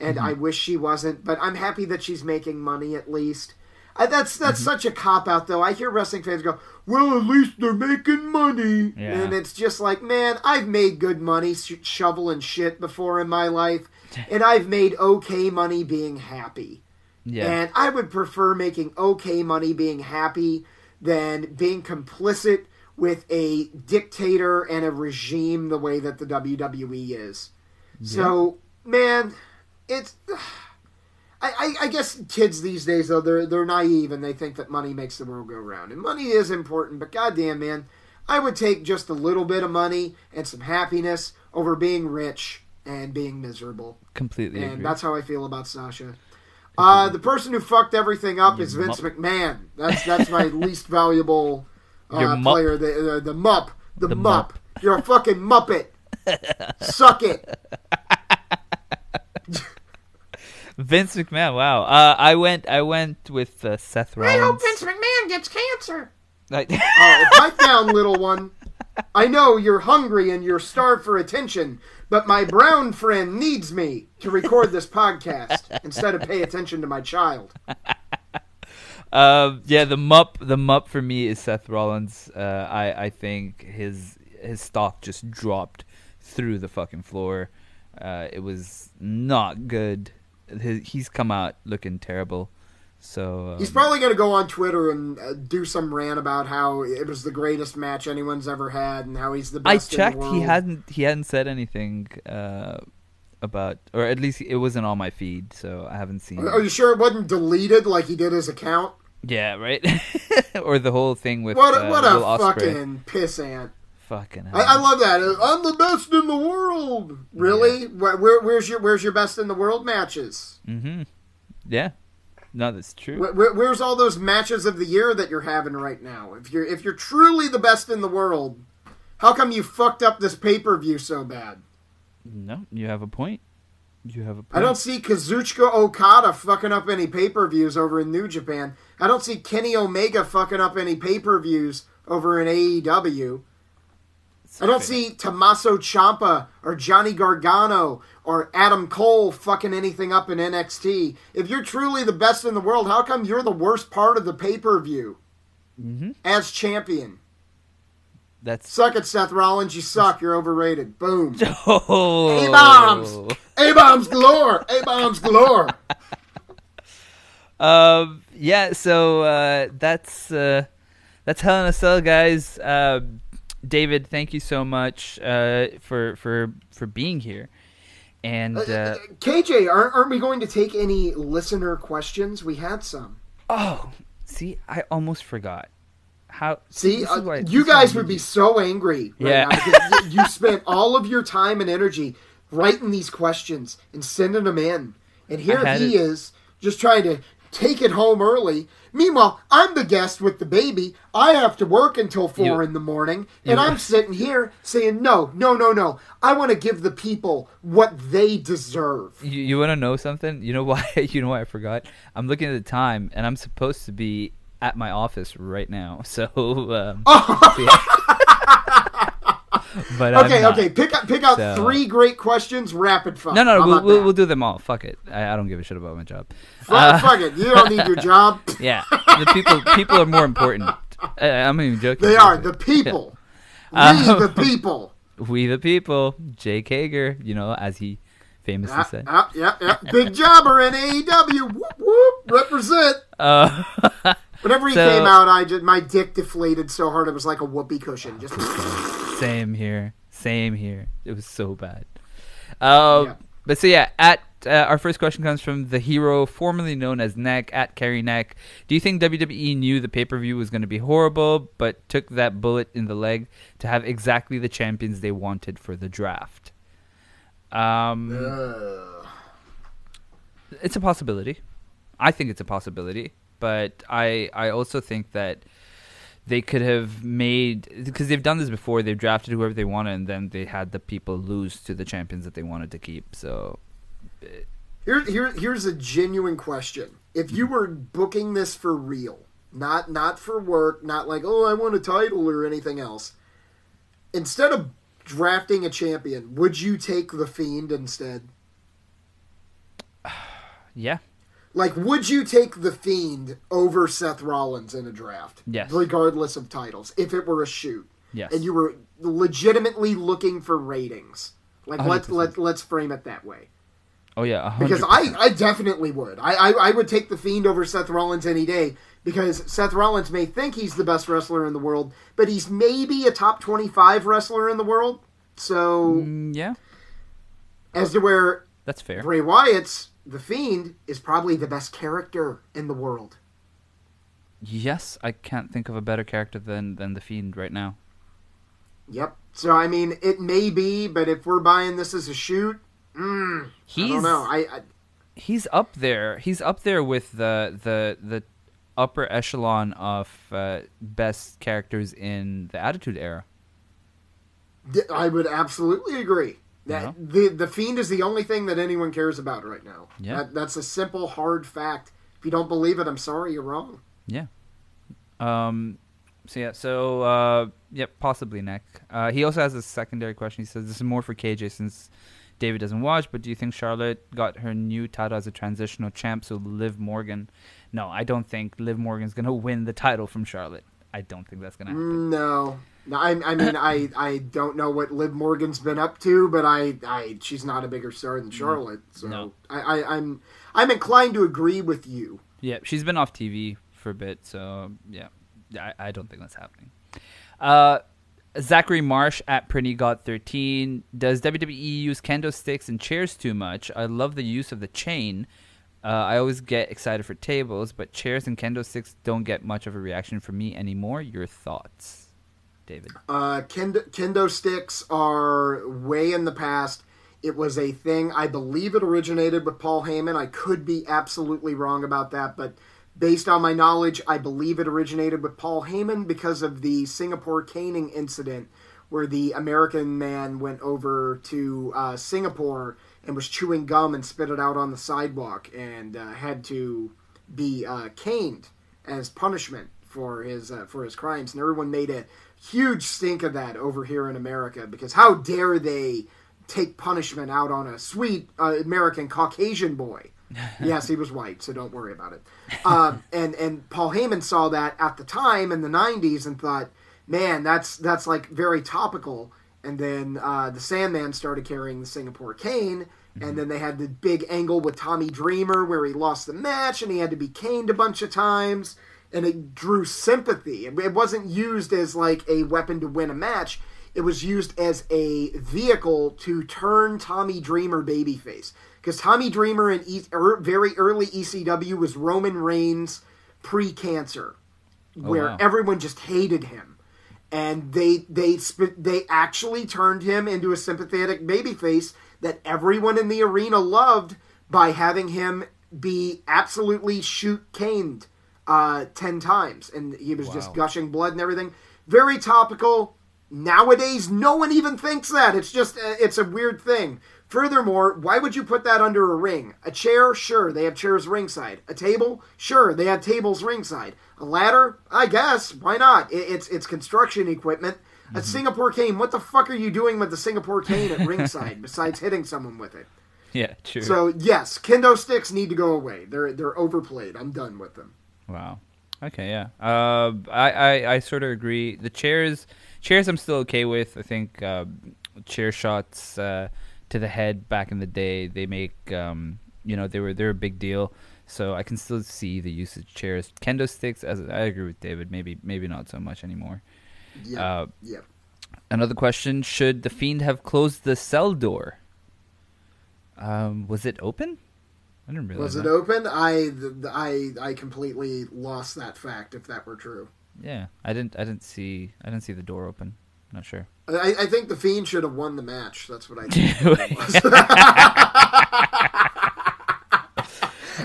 and I wish she wasn't. But I'm happy that she's making money at least. Uh, that's that's such a cop out though. I hear wrestling fans go, "Well, at least they're making money," Yeah. and it's just like, man, I've made good money sh- shoveling shit before in my life, and I've made okay money being happy. yeah. And I would prefer making okay money being happy than being complicit with a dictator and a regime the way that the WWE is. So, man, it's. I, I, I guess kids these days though they're they're naive and they think that money makes the world go round and money is important but goddamn man I would take just a little bit of money and some happiness over being rich and being miserable Completely and agree. that's how I feel about Sasha. Uh, the person who fucked everything up is Vince mupp. McMahon. That's that's my least valuable uh, player. The, the the mup, the, The mup. mupp. You're a fucking muppet. Suck it. Vince McMahon. Wow. Uh, I went. I went with uh, Seth Rollins. I hope Vince McMahon gets cancer. Like- Uh, pipe down, little one. I know you're hungry and you're starved for attention, but my brown friend needs me to record this podcast instead of pay attention to my child. Um, yeah, the mup, the mup for me is Seth Rollins. Uh, I I think his his stock just dropped through the fucking floor. Uh, it was not good. His, he's come out looking terrible. So um, He's probably going to go on Twitter and uh, do some rant about how it was the greatest match anyone's ever had and how he's the best. I checked. In the world. He hadn't. He hadn't said anything uh, about, or at least it wasn't on my feed, so I haven't seen. Are you sure it wasn't deleted like he did his account? Yeah, right. or the whole thing with What uh, a, what a Will Ospreay. fucking pissant. Fucking. I, I love that. I'm the best in the world. Really? Where, where, where's your Where's your best in the world matches? Mm-hmm. Yeah. No, that's true. Where, where- where's all those matches of the year that you're having right now? If you're if you're truly the best in the world, how come you fucked up this pay per view so bad? No, you have a point. You have a point. I don't see Kazuchika Okada fucking up any pay per views over in New Japan. I don't see Kenny Omega fucking up any pay per views over in AEW. I don't see Tommaso Ciampa or Johnny Gargano or Adam Cole fucking anything up in NXT. If you're truly the best in the world, how come you're the worst part of the pay per view Mhm. as champion? That's Suck it, Seth Rollins. You suck. You're overrated. Boom. oh. A-bombs. A bombs galore. A bombs galore. Um. Yeah. So uh, that's uh, that's Hell in a Cell, guys. Uh, David, thank you so much uh, for for for being here. And uh, KJ, aren't, aren't we going to take any listener questions? We had some. oh, see, I almost forgot. How See, uh, you guys would be so angry right Yeah. you, spent all of your time and energy writing these questions and sending them in, and here he it- is just trying to take it home early. Meanwhile, I'm the guest with the baby. I have to work until four You- in the morning, and you- I'm sitting here saying, "No, no, no, no! I want to give the people what they deserve." You, you want to know something? You know why? You know why I forgot? I'm looking at the time, and I'm supposed to be at my office right now. So, um, so yeah. but Okay, okay. Pick up, pick out So- three great questions, rapid fire. No, no, we'll, we'll, we'll do them all. Fuck it. I, I don't give a shit about my job. Fuck, Uh, fuck it. You don't need your job. yeah, the people people are more important. I, I'm even joking. They are the people. Uh, we the people. We the people. Jake Hager, you know, as he famously Yep, said. yep, yep, yep. Big jobber in AEW. Whoop, whoop. Represent. Uh, Whenever he So- came out, I just my dick deflated so hard it was like a whoopee cushion. Just Same here. Same here. It was so bad. Uh, Yeah. But so yeah, at uh, our first question comes from the hero formerly known as Neck at Carry Neck. Do you think WWE knew the pay per view was going to be horrible, but took that bullet in the leg to have exactly the champions they wanted for the draft? Um, Ugh. it's a possibility. I think it's a possibility, but I I also think that they could have made because they've done this before. They've drafted whoever they wanted, and then they had the people lose to the champions that they wanted to keep. So Here, here, here's a genuine question. If you mm-hmm. were booking this for real, not not for work, not like oh I want a title or anything else, instead of drafting a champion, would you take the Fiend instead? yeah, Like, would you take the Fiend over Seth Rollins in a draft? Yes. Regardless of titles, if it were a shoot, yes, and you were legitimately looking for ratings, like let's 100%. let let's frame it that way. oh yeah, a Because I, I definitely would. I, I, I would take the Fiend over Seth Rollins any day because Seth Rollins may think he's the best wrestler in the world, but he's maybe a top 25 wrestler in the world. So, Mm, yeah, as to where that's fair. Bray Wyatt's The Fiend is probably the best character in the world. Yes, I can't think of a better character than than the Fiend right now. Yep. So, I mean, it may be, but if we're buying this as a shoot, mm, He's I don't know. I, I he's up there. He's up there with the the the upper echelon of uh, best characters in the Attitude Era. I would absolutely agree. That Yeah. the the fiend is the only thing that anyone cares about right now. Yeah. That, that's a simple, hard fact. If you don't believe it, I'm sorry, you're wrong. Yeah. Um. So yeah. So uh. Yep. Possibly Nick. Uh. He also has a secondary question. He says this is more for KJ since David doesn't watch. But do you think Charlotte got her new title as a transitional champ? So Liv Morgan. No, I don't think Liv Morgan's gonna win the title from Charlotte. I don't think that's gonna happen. No, no. I, I mean, I, I don't know what Liv Morgan's been up to, but I, I, she's not a bigger star than Charlotte. So No. I, I, I'm, I'm inclined to agree with you. Yeah, she's been off TV for a bit, so yeah, I, I don't think that's happening. Uh, Zachary Marsh at Pretty God thirteen. Does WWE use kendo sticks and chairs too much? I love the use of the chain. Uh, I always get excited for tables, but chairs and kendo sticks don't get much of a reaction from me anymore. Your thoughts, David? Uh, kendo, kendo sticks are way in the past. It was a thing. I believe it originated with Paul Heyman. I could be absolutely wrong about that, but based on my knowledge, I believe it originated with Paul Heyman because of the Singapore caning incident where the American man went over to uh, Singapore and was chewing gum and spit it out on the sidewalk and uh, had to be uh, caned as punishment for his uh, for his crimes. And everyone made a huge stink of that over here in America because how dare they take punishment out on a sweet uh, American Caucasian boy? yes, he was white, so don't worry about it. Um, and and Paul Heyman saw that at the time in the '90s and thought, man, that's that's like very topical. And then uh, the Sandman started carrying the Singapore cane, and then they had the big angle with Tommy Dreamer where he lost the match and he had to be caned a bunch of times, and it drew sympathy. It wasn't used as like a weapon to win a match. It was used as a vehicle to turn Tommy Dreamer babyface. Because Tommy Dreamer in e- er, very early ECW was Roman Reigns pre-cancer, where wow. everyone just hated him and they they they actually turned him into a sympathetic babyface that everyone in the arena loved by having him be absolutely shoot caned uh, ten times, and he was just gushing blood and everything. Very topical. Nowadays, no one even thinks that. It's just uh, it's a weird thing. Furthermore, why would you put that under a ring? A chair, sure, they have chairs ringside. A table, sure, they have tables ringside. A ladder, I guess, why not? It, it's it's construction equipment. A Singapore cane, what the fuck are you doing with the Singapore cane at ringside besides hitting someone with it? Yeah, true. So yes, kendo sticks need to go away. They're they're overplayed. I'm done with them. Wow. Okay, yeah. Uh, I, I, I sort of agree. The chairs, chairs, I'm still okay with. I think uh, chair shots uh, to the head back in the day, they make, um, you know, they were they're a big deal. So I can still see the usage of chairs. Kendo sticks, as I agree with David, maybe maybe not so much anymore. Yeah, Uh, yeah. Another question: Should the fiend have closed the cell door? Um, was it open? I didn't realize. Was it that. open? I I I completely lost that fact. If that were true, Yeah, I didn't. I didn't see. I didn't see the door open. Not sure. I, I think the fiend should have won the match. That's what I think.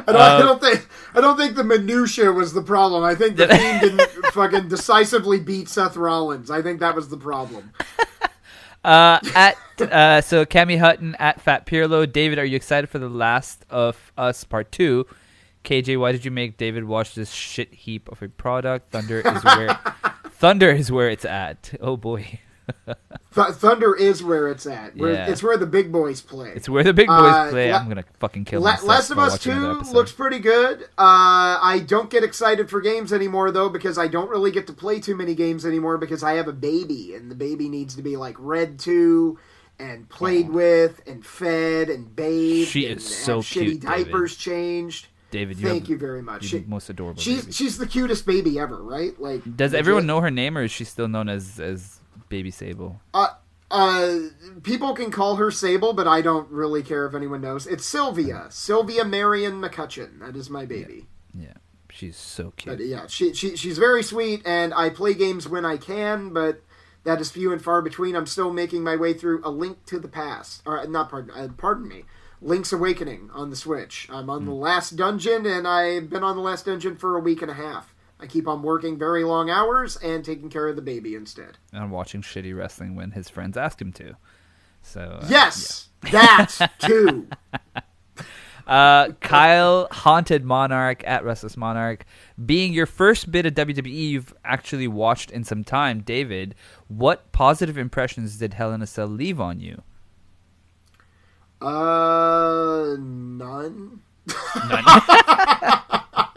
I don't, I uh, don't think I don't think the minutia was the problem. I think the fiend didn't fucking decisively beat Seth Rollins. I think that was the problem. Uh, at uh, so Cami Hutton at Fat Pirlo. David, are you excited for the Last of Us Part Two? KJ, why did you make David watch this shit heap of a product? Thunder is where Thunder is where it's at. Oh boy, Thunder is where it's at. Where, Yeah. It's where the big boys play. it's where the big boys Uh, play. La- I'm gonna fucking kill La- Last of Us Two looks pretty good. Uh, I don't get excited for games anymore though because I don't really get to play too many games anymore because I have a baby and the baby needs to be like read to and played with and fed and bathed. She and is so shitty cute, David. diapers changed. David, you Thank you very much. She- most adorable. she's baby. she's the cutest baby ever, right? Like Does everyone know her name, or is she still known as as Baby Sable? Uh, uh, people can call her Sable, but I don't really care if anyone knows. It's Sylvia, Sylvia Marion McCutcheon. That is my baby. Yeah, she's so cute. But yeah, she, she she's very sweet, and I play games when I can, but that is few and far between. I'm still making my way through A Link to the Past, or not pardon, uh, pardon me, Link's Awakening on the Switch. I'm on the last dungeon, and I've been on the last dungeon for a week and a half. I keep on working very long hours and taking care of the baby instead. and watching shitty wrestling when his friends ask him to. So uh, Yes, that too. Uh, Kyle, Haunted Monarch at Restless Monarch, being your first bit of WWE you've actually watched in some time, David, what positive impressions did Hell in a Cell leave on you? Uh, none. none.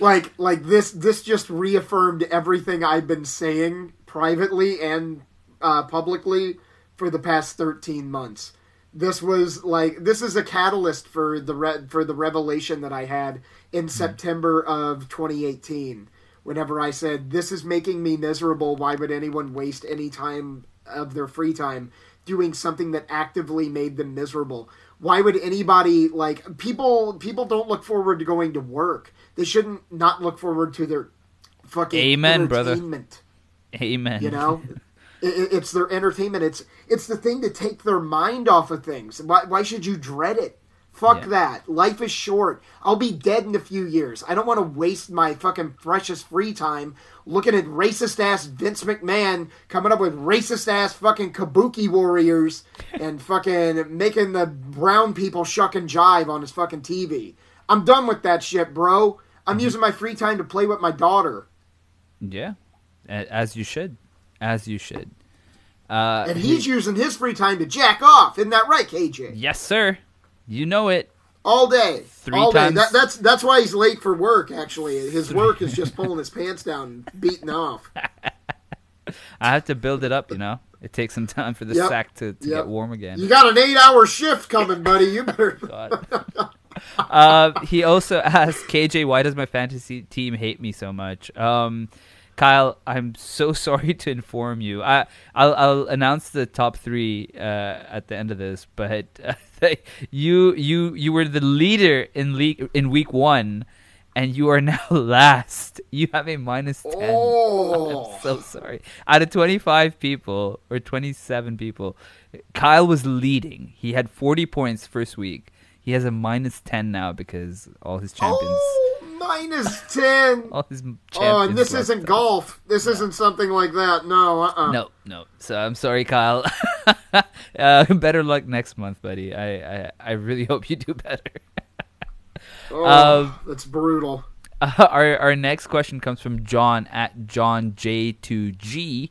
like like this this just reaffirmed everything I've been saying privately and uh, publicly for the past 13 months. This was like this is a catalyst for the re- for the revelation that I had in September of 2018 whenever I said this is making me miserable. Why would anyone waste any time of their free time doing something that actively made them miserable? Why would anybody like people people don't look forward to going to work they shouldn't not look forward to their fucking Amen, brother. entertainment. Amen. you know? It's their entertainment. It's it's the thing to take their mind off of things. Why, why should you dread it? Fuck Yeah. that. Life is short. I'll be dead in a few years. I don't want to waste my fucking precious free time looking at racist ass vince mcmahon coming up with racist ass fucking kabuki warriors and fucking making the brown people shuck and jive on his fucking tv i'm done with that shit bro i'm Mm-hmm. using my free time to play with my daughter Yeah, as you should, as you should. Uh, And he's using his free time to jack off. Isn't that right, KJ? yes, sir. You know it. All day. Three All day. times- That, that's that's why he's late for work, actually. His work is just pulling his pants down and beating off. I have to build it up. You know, it takes some time for the Yep. sack to, to Yep. get warm again. You got an eight hour shift coming, buddy. You better. uh, he also asked KJ, "Why does my fantasy team hate me so much?" Um, Kyle, I'm so sorry to inform you. I I'll, I'll announce the top three uh, at the end of this, but uh, you you you were the leader in league in week one, and you are now last. You have a minus ten. Oh. I'm so sorry. Out of 25 people or 27 people, Kyle was leading. He had 40 points first week. He has a minus 10 now because all his champions, Oh, minus 10. all his champions. Oh, and this isn't golf. This isn't something like that. No, uh-uh. No, no. So I'm sorry, Kyle. uh, better luck next month, buddy. I, I, I really hope you do better. Oh, Um, that's brutal. Uh, our our next question comes from John at John J2G.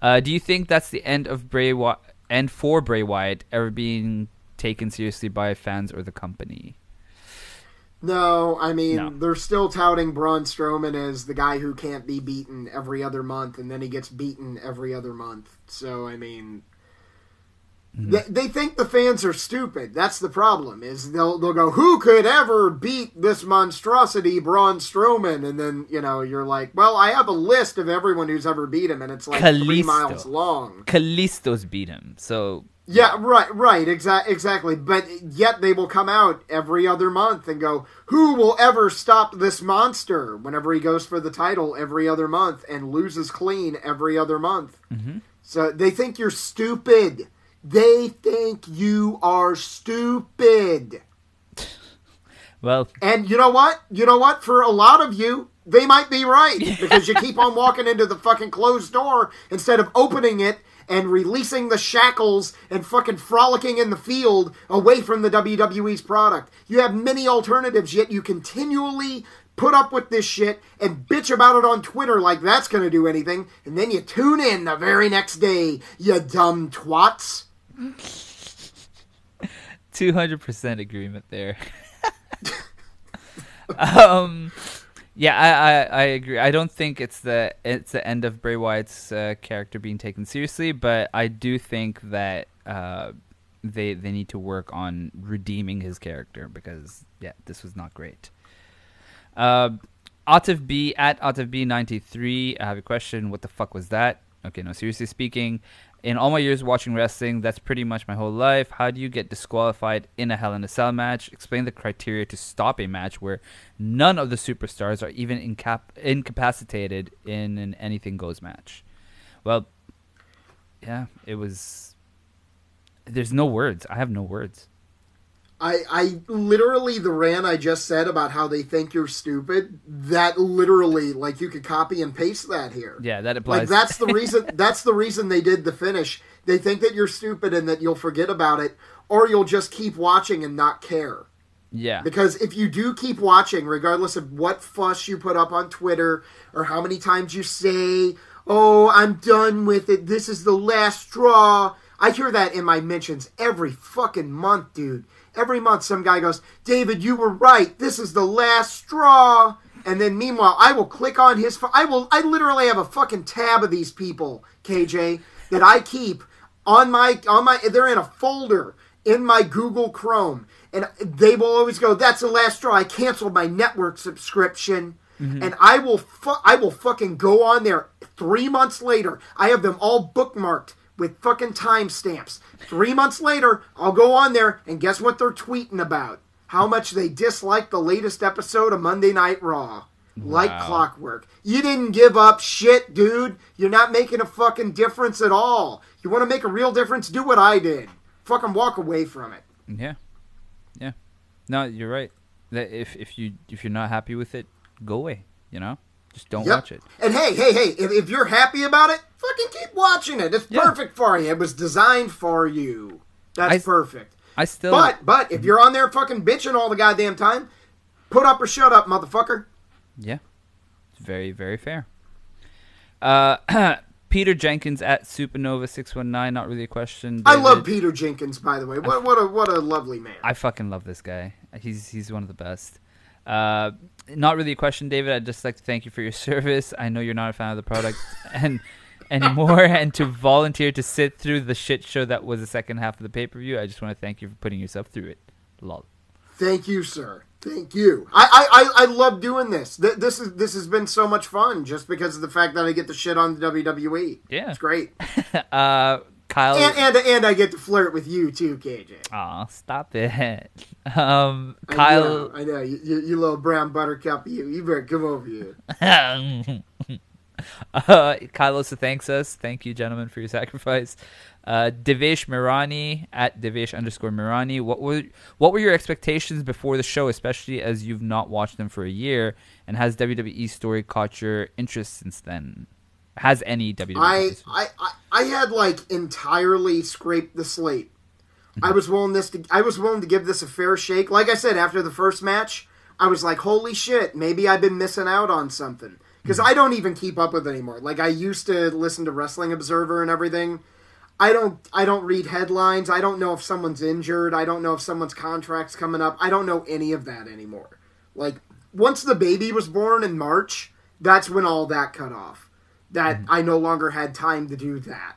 Uh, do you think that's the end of Bray Wy- end for Bray Wyatt ever being taken seriously by fans or the company? No, I mean No. they're still touting Braun Strowman as the guy who can't be beaten every other month, and then he gets beaten every other month. So I mean, Mm-hmm. they, they think the fans are stupid. That's the problem. Is they'll they'll go, who could ever beat this monstrosity, Braun Strowman? And then you know you're like, well, I have a list of everyone who's ever beat him, and it's like three miles long. Kalisto's beat him, so Yeah, right, right, exa- exactly. But yet they will come out every other month and go, "Who will ever stop this monster?" Whenever he goes for the title every other month and loses clean every other month. Mm-hmm. So they think you're stupid. They think you are stupid. well, And you know what? You know what? For a lot of you, they might be right because you keep on walking into the fucking closed door instead of opening it and releasing the shackles and fucking frolicking in the field away from the WWE's product. You have many alternatives, yet you continually put up with this shit and bitch about it on Twitter like that's going to do anything, and then you tune in the very next day, you dumb twats. two hundred percent agreement there. um, yeah, I, I, I agree. I don't think it's the it's the end of Bray Wyatt's uh, character being taken seriously, but I do think that uh, they they need to work on redeeming his character because yeah, this was not great. Uh, Atif B at Atif B ninety three. I have a question. What the fuck was that? Okay, no. Seriously speaking, in all my years watching wrestling, that's pretty much my whole life. How do you get disqualified in a Hell in a Cell match? Explain the criteria to stop a match where none of the superstars are even incap- incapacitated in an anything goes match. Well, yeah, it was. There's no words. I have no words. I, I literally the rant I just said about how they think you're stupid. That literally, like you could copy and paste that here. Yeah, that applies. Like that's the reason. that's the reason they did the finish. They think that you're stupid and that you'll forget about it, or you'll just keep watching and not care. yeah. Because if you do keep watching, regardless of what fuss you put up on Twitter or how many times you say, "Oh, I'm done with it. This is the last straw," I hear that in my mentions every fucking month, dude. Every month, some guy goes, "David, you were right. This is the last straw." And then meanwhile, I will click on his. I will. I literally have a fucking tab of these people, KJ, that I keep on my on my. They're in a folder in my Google Chrome, and they will always go. That's the last straw. I canceled my network subscription, mm-hmm. and I will. Fu- I will fucking go on there three months later. I have them all bookmarked with fucking timestamps. Three months later, I'll go on there, and guess what they're tweeting about? How much they dislike the latest episode of Monday Night Raw. Like Wow. clockwork. You didn't give up shit, dude. You're not making a fucking difference at all. You want to make a real difference? Do what I did. Fucking walk away from it. Yeah, yeah. No, you're right. That if if you if you're not happy with it, go away. You know, just don't Yep. watch it. And hey, hey, hey, if, if you're happy about it, fucking keep watching it. It's Yeah. perfect for you. It was designed for you. That's I- perfect. I still. But but if you're on there fucking bitching all the goddamn time, put up or shut up, motherfucker. Yeah, it's very very fair. Uh, Peter Jenkins at Supernova six one nine. Not really a question. I love Peter Jenkins, by the way. What what a what a lovely man. I fucking love this guy. He's he's one of the best. Uh, not really a question, David. I'd just like to thank you for your service. I know you're not a fan of the product and anymore, and to volunteer to sit through the shit show that was the second half of the pay per view. I just want to thank you for putting yourself through it. Lol. Thank you, sir. Thank you. I, I, I, I love doing this. Th- This is this has been so much fun just because of the fact that I get the shit on the WWE. Yeah. It's great. Uh, Kyle. And and and I get to flirt with you too, KJ. Aw, stop it. Um, I Kyle. know, I know. You, you, you little brown buttercup. You, you better come over here. uh, Kyle also thanks us. Thank you, gentlemen, for your sacrifice. Uh, Devesh Mirani at Devesh underscore Mirani. What were what were your expectations before the show, especially as you've not watched them for a year? And has WWE story caught your interest since then? Has any WWE? I. I, I, I had like entirely scraped the slate. I was willing this to I was willing to give this a fair shake. Like I said, after the first match, I was like, "Holy shit! Maybe I've been missing out on something." Because hmm. I don't even keep up with it anymore. Like I used to listen to Wrestling Observer and everything. I don't I don't read headlines. I don't know if someone's injured. I don't know if someone's contract's coming up. I don't know any of that anymore. Like once the baby was born in March, that's when all that cut off. That mm-hmm. I no longer had time to do that.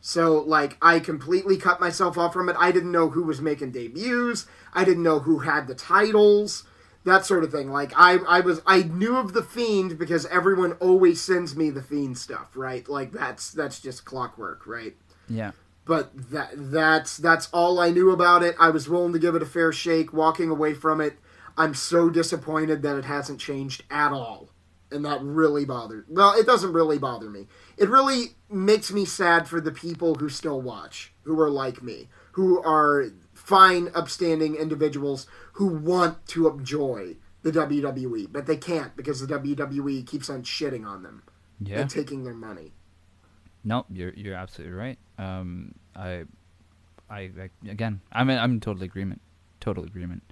So like I completely cut myself off from it. I didn't know who was making debuts. I didn't know who had the titles. That sort of thing. Like I I was I knew of the fiend because everyone always sends me the fiend stuff, right? Like that's that's just clockwork, right? yeah. but that that's that's all I knew about it. I was willing to give it a fair shake. Walking away from it, I'm so disappointed that it hasn't changed at all, and that really bothers. Well, it doesn't really bother me. It really makes me sad for the people who still watch, who are like me, who are fine, upstanding individuals who want to enjoy the WWE, but they can't because the WWE keeps on shitting on them Yeah. and taking their money. No, you're you're absolutely right. Um, I, I, I again, I'm in, I'm in total agreement. Total agreement.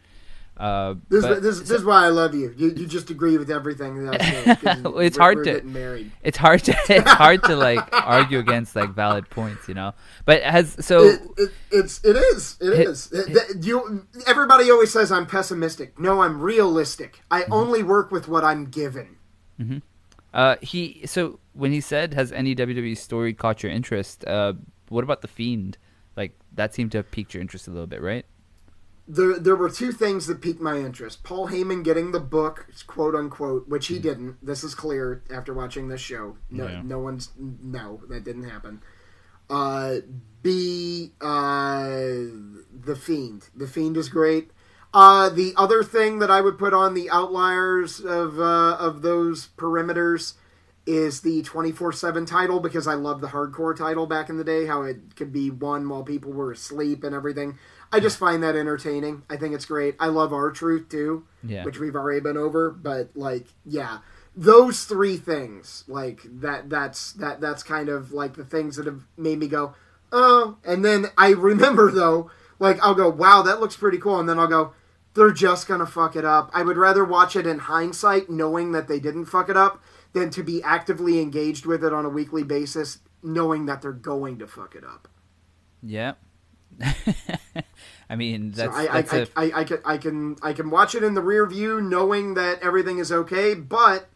Uh, This, but- this, this is why I love you. You, you just agree with everything that I say. it's hard to- married. it's hard to it's hard to like argue against like valid points, you know. But has so It, it, it's it is it Hit- is. It- you everybody always says I'm pessimistic. No, I'm realistic. I Mm-hmm. only work with what I'm given. uh he so when he said has any WWE story caught your interest? Uh, what about the Fiend? Like that seemed to have piqued your interest a little bit, right? There there were two things that piqued my interest. Paul Heyman getting the book, quote unquote, which he didn't. This is clear after watching this show. No, Yeah. no one's no, that didn't happen. Uh, B, uh, the Fiend. The Fiend is great. Uh, the other thing that I would put on the outliers of uh, of those perimeters is the 24/7 title because I love the hardcore title back in the day how it could be won while people were asleep and everything. I just find that entertaining. I think it's great. I love R Truth too, Yeah. which we've already been over, but like yeah, those three things like that that's that that's kind of like the things that have made me go, "Oh." And then I remember though, like I'll go, "Wow, that looks pretty cool." And then I'll go, they're just gonna fuck it up. I would rather watch it in hindsight, knowing that they didn't fuck it up, than to be actively engaged with it on a weekly basis, knowing that they're going to fuck it up. Yeah. I mean, So that's, I, I, that's a I, I, I, can, I can I can watch it in the rear view knowing that everything is okay, but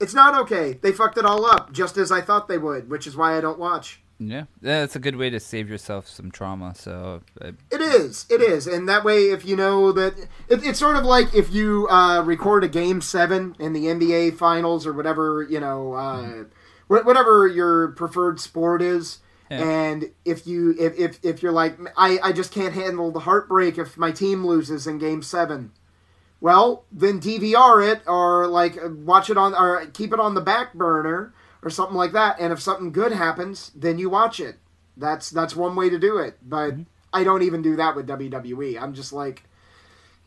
it's not okay. They fucked it all up just as I thought they would, which is why I don't watch. yeah, that's a good way to save yourself some trauma. So uh, It is, it is, and that way, if you know that, it, it's sort of like if you uh, record a game seven in the NBA finals or whatever you know, uh, wh- whatever your preferred sport is, Yeah. and if you if, if if you're like I I just can't handle the heartbreak if my team loses in game seven. Well, then DVR it or like watch it on or keep it on the back burner or something like that. And if something good happens, then you watch it. That's that's one way to do it. But mm-hmm. I don't even do that with WWE. I'm just like,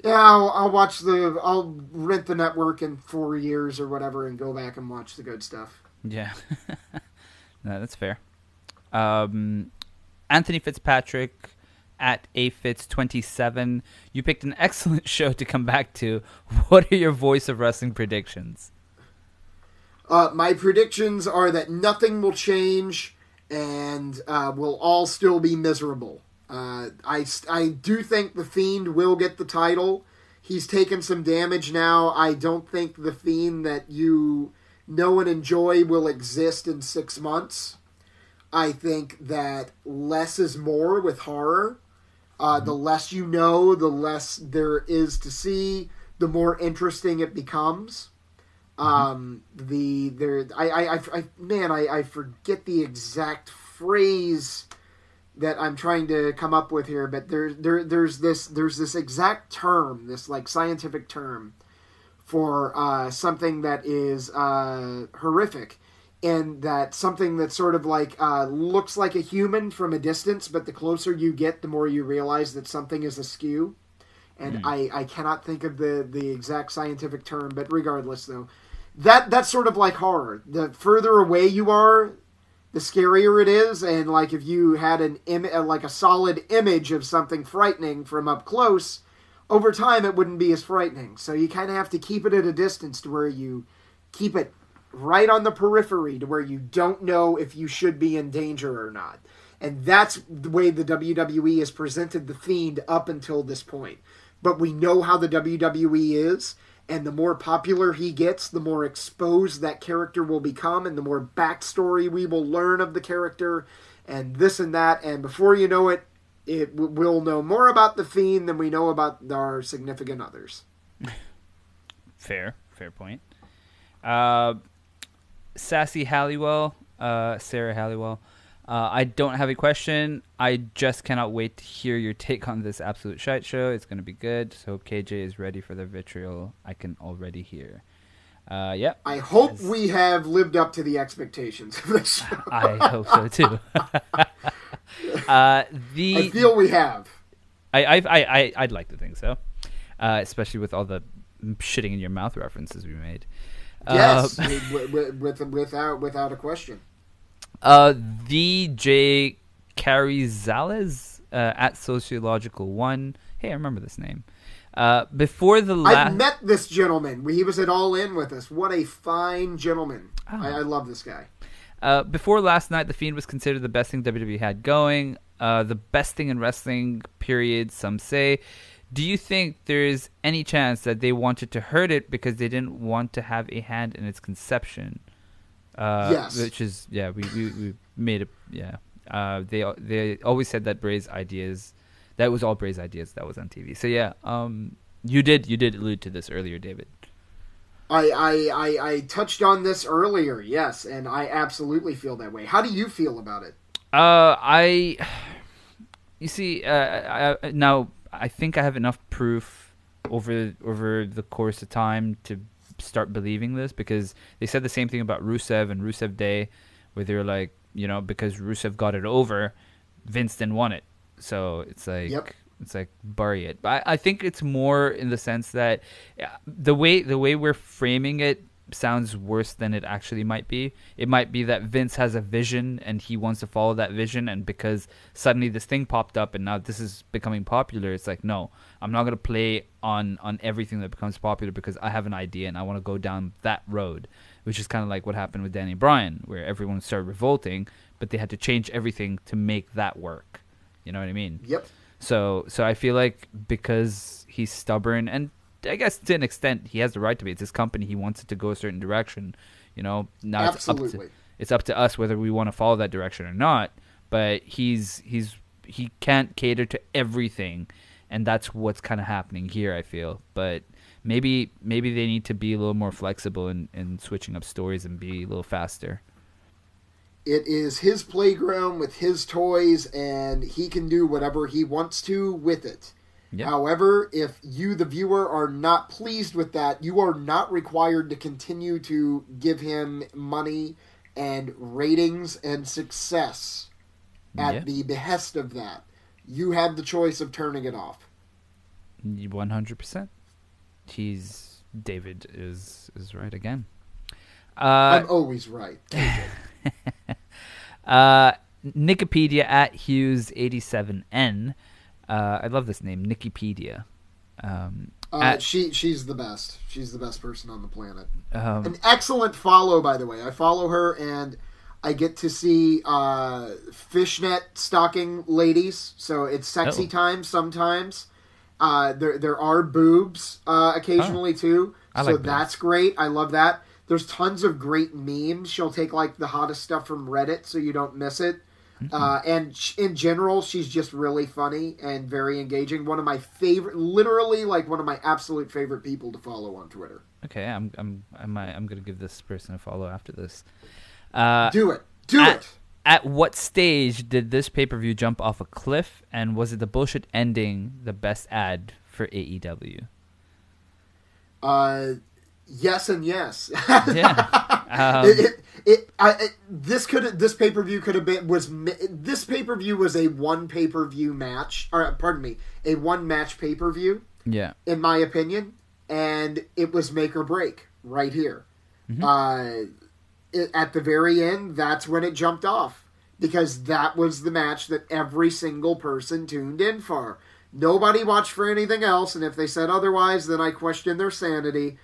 yeah, I'll, I'll watch the I'll rent the network in four years or whatever and go back and watch the good stuff. yeah, no, that's fair. Um, Anthony Fitzpatrick at afits27. You picked an excellent show to come back to. What are your voice of wrestling predictions? Uh, my predictions are that nothing will change and uh, we'll all still be miserable. Uh, I, I do think The Fiend will get the title. He's taken some damage now. I don't think The Fiend that you know and enjoy will exist in six months. I think that less is more with horror. Uh, the less you know, the less there is to see, the more interesting it becomes. Um, the there, I, I, I, I man, I, I forget the exact phrase that I'm trying to come up with here, but there, there, there's this, there's this exact term, this like scientific term for uh, something that is uh, horrific, and that something that sort of like uh, looks like a human from a distance, but the closer you get, the more you realize that something is askew. And I, I cannot think of the, the exact scientific term, but regardless, though, that that's sort of like horror. The further away you are, the scarier it is. And like if you had an Im- uh, like a solid image of something frightening from up close, over time it wouldn't be as frightening. So you kind of have to keep it at a distance to where you keep it right on the periphery to where you don't know if you should be in danger or not. And that's the way the WWE has presented the Fiend up until this point. But we know how the WWE is, and the more popular he gets, the more exposed that character will become, and the more backstory we will learn of the character, and this and that. And before you know it, it we'll know more about the Fiend than we know about our significant others. Fair, fair point. Uh, Sassy Halliwell, uh, Sarah Halliwell. Uh, I don't have a question. I just cannot wait to hear your take on this absolute shite show. It's going to be good. So hope KJ is ready for the vitriol. I can already hear. Uh, yep, I hope we have lived up to the expectations of this show. I hope so too. uh, the I feel we have. I, I, I, I, I'd like to think so, uh, especially with all the shitting in your mouth references we made. Yes, Uh, with, with, with, without without a question. Uh, the Carizales uh, at Sociological One. Hey, I remember this name. Uh, before the last, I've met this gentleman. He was at All In with us. What a fine gentleman. Oh. I, I love this guy. uh, before last night, the Fiend was considered the best thing WWE had going. Uh, the best thing in wrestling. Period. Some say. Do you think there is any chance that they wanted to hurt it because they didn't want to have a hand in its conception? Uh, Yes. Which is yeah, we we, we made it yeah. Uh, they they always said that Bray's ideas, that was all Bray's ideas that was on TV. So yeah, um, you did you did allude to this earlier, David. I, I, I, I touched on this earlier, yes, and I absolutely feel that way. How do you feel about it? Uh, I, you see, uh, I, I- now I think I have enough proof over over the course of time to start believing this because they said the same thing about Rusev and Rusev Day, where they were like, you know, because Rusev got it over, Vince didn't want it, so it's like. Yep. It's like bury it, but I, I think it's more in the sense that uh, the way the way we're framing it sounds worse than it actually might be. It might be that Vince has a vision and he wants to follow that vision, and because suddenly this thing popped up and now this is becoming popular, it's like no, I'm not gonna play on on everything that becomes popular because I have an idea and I want to go down that road, which is kind of like what happened with Danny Bryan, where everyone started revolting, but they had to change everything to make that work. You know what I mean? Yep. So so I feel like because he's stubborn and I guess to an extent he has the right to be. It's his company. He wants it to go a certain direction. You know, now it's up to Absolutely. it's up to us whether we want to follow that direction or not. But he's he's he can't cater to everything, and that's what's kind of happening here. I feel, but maybe maybe they need to be a little more flexible in, in switching up stories and be a little faster. It is his playground with his toys, and he can do whatever he wants to with it. Yeah. However, if you, the viewer, are not pleased with that, you are not required to continue to give him money and ratings and success at Yeah. the behest of that. You have the choice of turning it off. One hundred percent. He's David is is right again. Uh, I'm always right. uh, Nikipedia at Hughes eighty seven N. Uh, I love this name, Nikipedia. Um, Uh, at- she she's the best. She's the best person on the planet. um, An excellent follow, by the way. I follow her and I get to see uh, fishnet stocking ladies. So it's sexy Oh. time sometimes. Uh, there there are boobs uh, occasionally too. I so like that's great. I love that. There's tons of great memes. She'll take like the hottest stuff from Reddit so you don't miss it. Uh, and sh- in general, she's just really funny and very engaging. One of my favorite, literally like one of my absolute favorite people to follow on Twitter. okay, I'm I'm I might, I'm gonna give this person a follow after this. Uh, Do it. Do at, it. At what stage did this pay per view jump off a cliff, and was it the bullshit ending the best ad for AEW? Uh, yes and yes. Yeah. Um, it, it, it, I, it, this could this pay per view could have been was this pay per view was a one pay per view match or pardon me a one match pay per view yeah. in my opinion and it was make or break right here. Mm-hmm. Uh, it, at the very end, that's when it jumped off because that was the match that every single person tuned in for. Nobody watched for anything else, and if they said otherwise, then I question their sanity.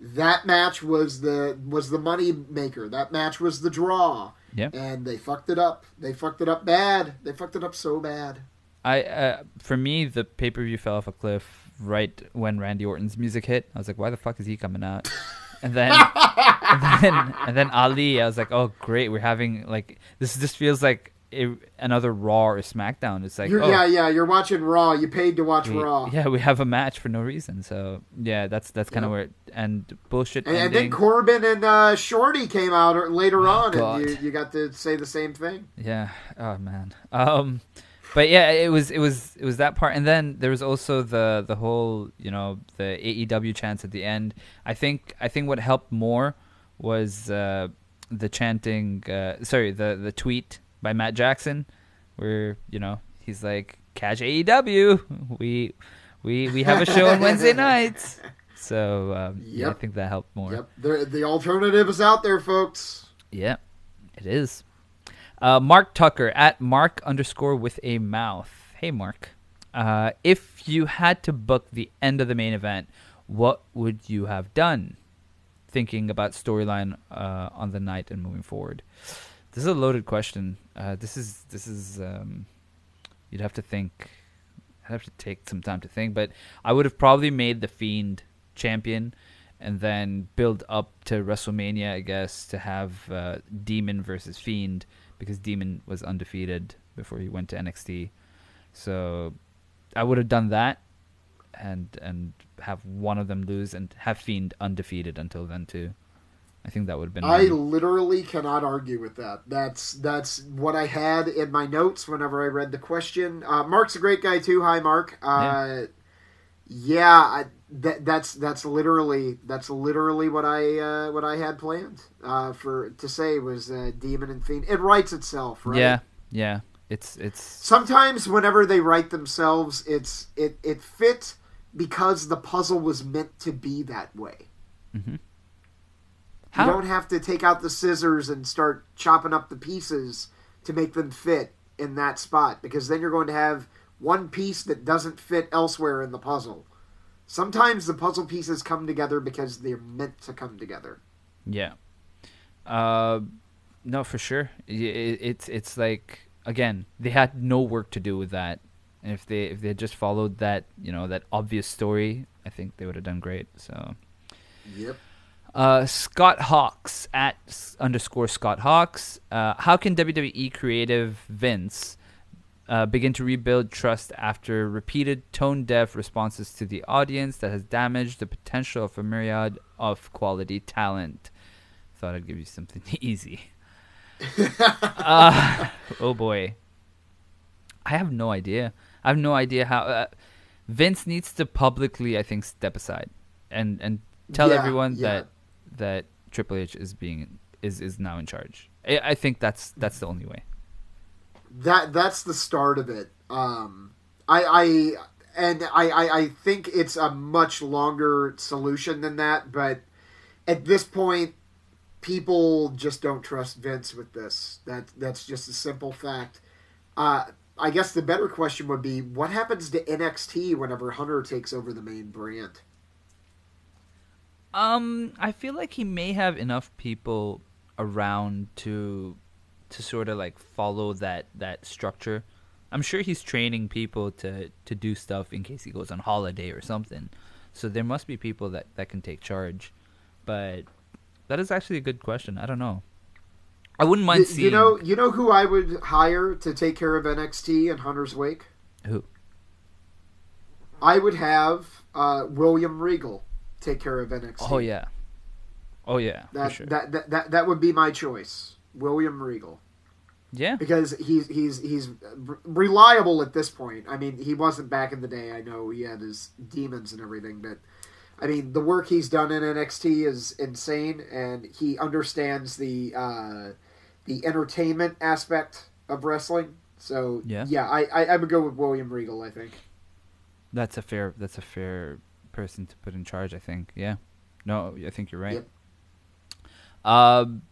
That match was the was the money maker. That match was the draw, Yep. and they fucked it up. They fucked it up bad. They fucked it up so bad. I uh, for me the pay per view fell off a cliff right when Randy Orton's music hit. I was like, why the fuck is he coming out? And then and then and then Ali, I was like, oh great, we're having like this. This feels like a, another Raw or SmackDown. It's like You're, oh, Yeah, yeah. You're watching Raw. You paid to watch we- Raw. yeah, we have a match for no reason. So yeah, that's that's kind of Yep. where it, and bullshit And, and then. Corbin and uh, Shorty came out or- later on, Oh, God. and you, you got to say the same thing. Yeah. Oh man. Um, but yeah, it was it was it was that part, and then there was also the the whole you know the AEW chants at the end. I think I think what helped more was uh, the chanting. Uh, sorry, the the tweet by Matt Jackson, where you know he's like, "Catch AEW, we we we have a show on Wednesday nights." So um, yeah, I think that helped more. Yep, the, the alternative is out there, folks. Yeah, it is. Uh, Mark Tucker at Mark underscore with a mouth. Hey, Mark. Uh, if you had to book the end of the main event, what would you have done? Thinking about storyline uh, on the night and moving forward. This is a loaded question. Uh, this is this is um, you'd have to think. I'd have to take some time to think, but I would have probably made the Fiend champion, and then build up to WrestleMania, I guess, to have uh, Demon versus Fiend because Demon was undefeated before he went to NXT. So I would have done that, and and have one of them lose and have Fiend undefeated until then too. I think that would have been. I literally cannot argue with that. That's that's what I had in my notes whenever I read the question. Uh, Mark's a great guy too. Hi, Mark. Uh, yeah, I, that, that's that's literally that's literally what I uh, what I had planned uh, for to say was uh, Demon and Fiend. It writes itself, right? Yeah, yeah. It's it's Sometimes whenever they write themselves, it's it it fit because the puzzle was meant to be that way. How You don't have to take out the scissors and start chopping up the pieces to make them fit in that spot because then you're going to have one piece that doesn't fit elsewhere in the puzzle. Sometimes the puzzle pieces come together because they're meant to come together. Yeah. Uh, no, for sure. It's it's like again, they had no work to do with that And if they if they had just followed that you know that obvious story, I think they would have done great. So. Yep. Uh, Scott Hawks at underscore Scott Hawks. Uh, how can WWE creative Vince uh, begin to rebuild trust after repeated tone deaf responses to the audience that has damaged the potential of a myriad of quality talent? Thought I'd give you something easy. uh, oh boy. I have no idea. I have no idea how. Uh, Vince needs to publicly, I think, step aside and and tell Yeah, everyone yeah. that that Triple H is being is is now in charge. I, I think that's that's the only way. that that's the start of it. Um, I, I and I, I, I think it's a much longer solution than that, but at this point, people just don't trust Vince with this. That that's just a simple fact. Uh, I guess the better question would be, what happens to NXT whenever Hunter takes over the main brand? Um, I feel like he may have enough people around to to sort of like follow that that structure. I'm sure he's training people to to do stuff in case he goes on holiday or something. So there must be people that that can take charge. But that is actually a good question. I don't know. I wouldn't mind Y- seeing you know, you know who I would hire to take care of NXT and Hunter's wake. who. I would have uh, William Regal take care of NXT. Oh yeah. Oh yeah, That, sure. that that that that would be my choice, William Regal, yeah. because he's he's he's reliable at this point. I mean, he wasn't back in the day. I know he had his demons and everything, but I mean, the work he's done in NXT is insane, and he understands the uh, the entertainment aspect of wrestling. So Yeah. yeah, I, I I would go with William Regal. I think. That's a fair. That's a fair person to put in charge. I think. Yeah. No, I think you're right. Yep. Um.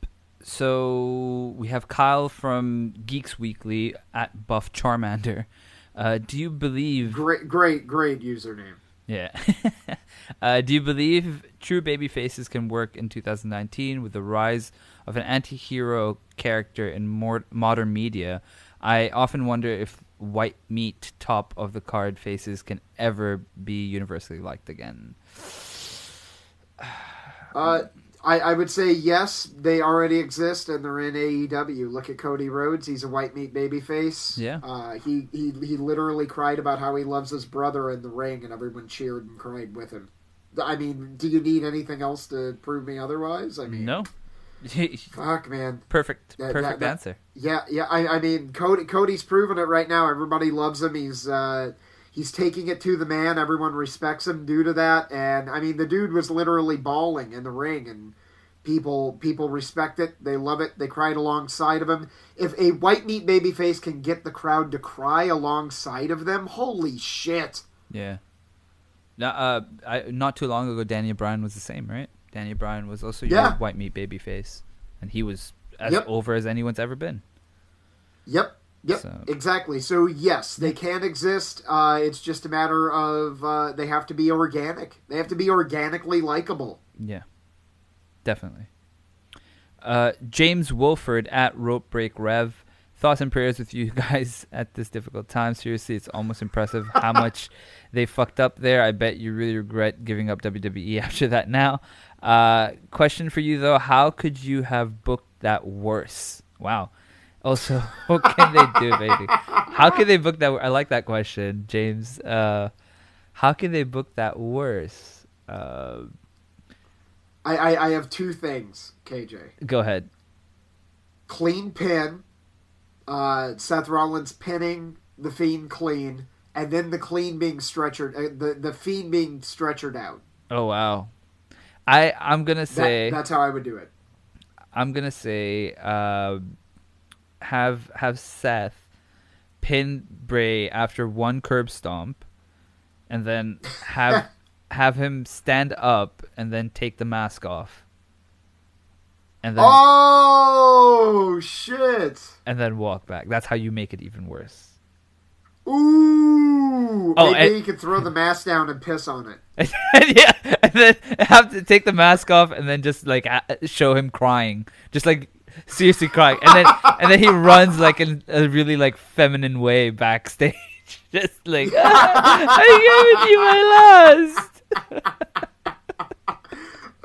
So we have Kyle from Geeks Weekly at Buff Charmander. Uh, do you believe? Great, great, great username. Yeah. uh, do you believe true baby faces can work in 2019 with the rise of an anti-hero character in more modern media? I often wonder if white meat top of the card faces can ever be universally liked again. Uh, I, I would say yes, they already exist and they're in AEW. Look at Cody Rhodes; he's a white meat baby face. Yeah. Uh, he he he literally cried about how he loves his brother in the ring, and everyone cheered and cried with him. I mean, do you need anything else to prove me otherwise? I mean, No. Fuck, man. perfect. That- Perfect that- that- answer. Yeah, yeah. I, I mean, Cody Cody's proven it right now. Everybody loves him. He's uh, he's taking it to the man. Everyone respects him due to that. And I mean, the dude was literally bawling in the ring, and people people respect it. They love it. They cried alongside of him. If a white meat babyface can get the crowd to cry alongside of them, holy shit! Yeah. Now, uh, I, not too long ago, Danny Bryan was the same, right? Danny Bryan was also your Yeah. white meat baby face, and he was as Yep. over as anyone's ever been. Yep. Yep, So- exactly. So yes, they can exist. Uh, it's just a matter of uh, they have to be organic. They have to be organically likable. Yeah, definitely. Uh, James Wolford at Rope Break Rev. Thoughts and prayers with you guys at this difficult time. Seriously, it's almost impressive how much they fucked up there. I bet you really regret giving up WWE after that now. Uh, question for you though: How could you have booked that worse? Wow. Also, what can they do, baby? How can they book that? I like that question, James. Uh, how can they book that worse? Uh, I, I, I have two things, KJ. go ahead. Clean pin, uh, Seth Rollins pinning the Fiend clean, and then the clean being stretchered, uh, the the Fiend being stretchered out. Oh wow. I I'm gonna That, say that's how I would do it. I'm gonna say uh, have have Seth pin Bray after one curb stomp, and then have have him stand up and then take the mask off, and then Oh shit! and then walk back. That's how you make it even worse. Ooh! Oh, Maybe and- you could throw the mask down and piss on it. yeah, and then have to take the mask off and then just like show him crying, just like seriously crying, and then and then he runs like in a really like feminine way backstage. Just like I gave it you my last.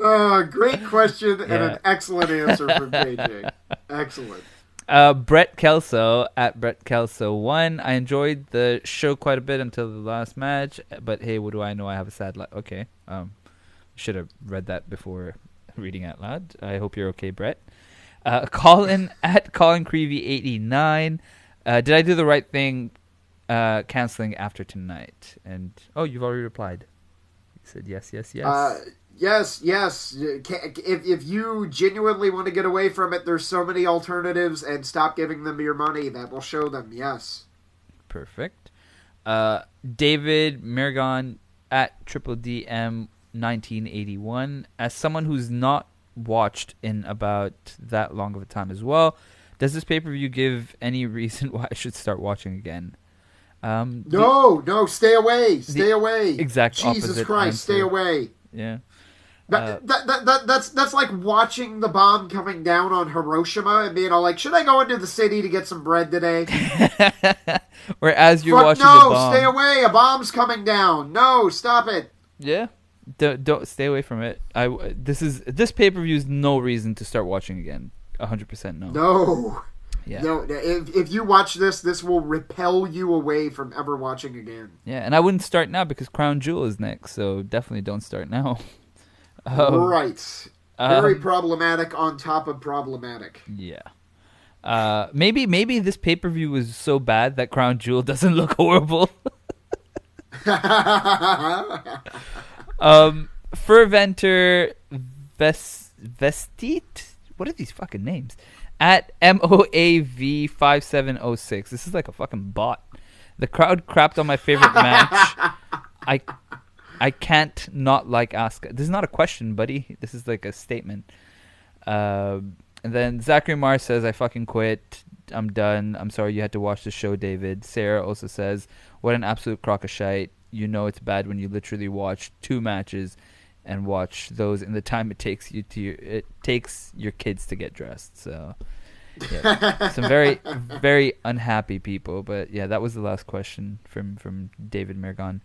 Uh, great question and Yeah. an excellent answer from KJ. Excellent. Uh, Brett Kelso at Brett Kelso one. I enjoyed the show quite a bit until the last match, but hey, what do I know? I have a sad life. Okay, um, should have read that before reading out loud. I hope you're okay, Brett. Uh, Colin at Colin Creevy eighty nine. Uh, did I do the right thing? Uh, canceling after tonight. And oh, you've already replied. You said yes, yes, yes. Yes, yes. If if you genuinely want to get away from it, there's so many alternatives, and stop giving them your money. That will show them. Yes. Perfect. Uh, David Mirgon at Triple DM 1981. As someone who's not watched in about that long of a time as well, does this pay per view give any reason why I should start watching again? Um, the- No, no, stay away, stay away. exact Jesus Christ, stay away. yeah. That, Uh, that, that, that, that's that's like watching the bomb coming down on Hiroshima and being all like, "Should I go into the city to get some bread today?" or as you're Fuck watching no, the bomb. stay away! A bomb's coming down. No, stop it. Yeah. Don't, don't stay away from it. I this is this pay per view is no reason to start watching again. hundred percent no. No, Yeah. no. If, if you watch this, this will repel you away from ever watching again. Yeah, and I wouldn't start now because Crown Jewel is next, so definitely don't start now. Um, right. Very um, problematic on top of problematic. Yeah. Uh, maybe maybe this pay per view was so bad that Crown Jewel doesn't look horrible. um, Ferventer Ves- Vestit. What are these fucking names? At MOAV five seven oh six. This is like a fucking bot. The crowd crapped on my favorite match. I I can't not like Asuka. This is not a question, buddy. This is like a statement. Um and then Zachary Mars says, "I fucking quit. I'm done. I'm sorry you had to watch the show, David." Sarah also says, "What an absolute crock of shite. You know it's bad when you literally watch two matches and watch those in the time it takes you to your, it takes your kids to get dressed." So, yeah. some very very unhappy people. But yeah, that was the last question from from David Mergon.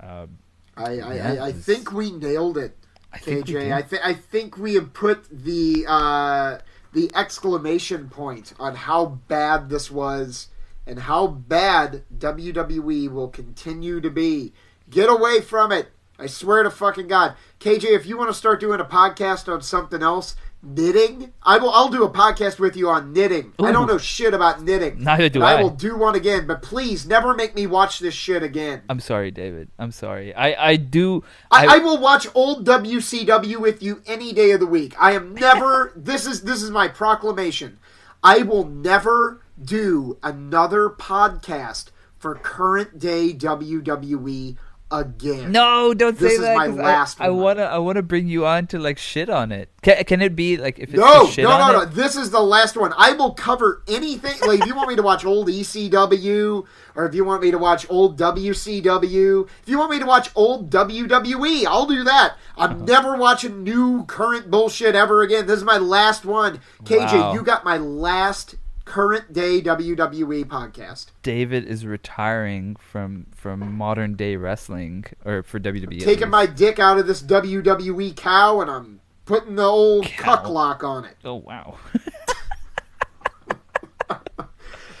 Um, I, I, Yeah, I, I think we nailed it, I think KJ. I, th- I think we have put the uh, the exclamation point on how bad this was and how bad WWE will continue to be. Get away from it. I swear to fucking God. KJ, if you want to start doing a podcast on something else, knitting, I will I'll do a podcast with you on knitting. I don't know shit about knitting. Neither do I I. will do one again, but please never make me watch this shit again. I'm sorry, David. I'm sorry. I I do. I, I will watch old WCW with you any day of the week. I am never. this is this is my proclamation. I will never do another podcast for current day WWE again. No, don't This say is that. my 'cause last I, I wanna, I wanna bring you on to like shit on it. Can, can it be like if it's No, shit no, on no, no. it? This is the last one. I will cover anything. Like, if you want me to watch old ECW, or if you want me to watch old WCW, if you want me to watch old WWE, I'll do that. I'm Uh-huh. never watching new current bullshit ever again. This is my last one. KJ, Wow. you got my last current day WWE podcast. David is retiring from from modern day wrestling or for WWE. Taking my dick out of this WWE cow, and I'm putting the old Cow. cuck lock on it. Oh wow.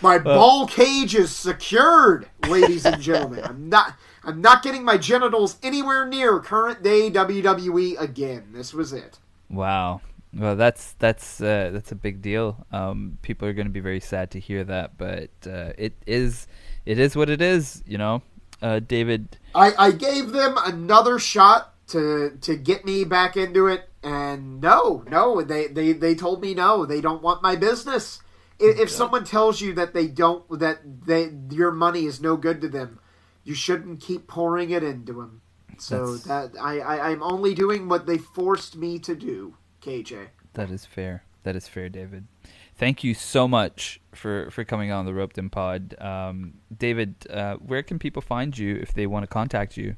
My ball cage is secured, ladies and gentlemen. I'm not I'm not getting my genitals anywhere near current day WWE again. This was it. Wow. Well, that's that's uh, that's a big deal. Um, people are going to be very sad to hear that, but uh, it is it is what it is. You know, uh, David. I, I gave them another shot to to get me back into it, and no, no, they they, they told me no, they don't want my business. If, if someone tells you that they don't that they your money is no good to them, you shouldn't keep pouring it into them. So That's- that I, I I'm only doing what they forced me to do, KJ. That is fair. That is fair, David. Thank you so much for, for coming on the Roped In Pod. Um, David, uh, where can people find you if they want to contact you?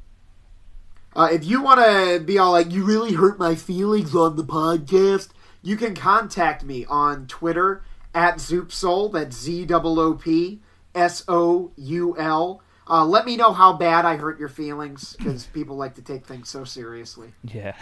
Uh, if you want to be all like, you really hurt my feelings on the podcast, you can contact me on Twitter at Zoopsoul. That's Z O O P S O U L. Uh, let me know how bad I hurt your feelings because people like to take things so seriously. Yeah.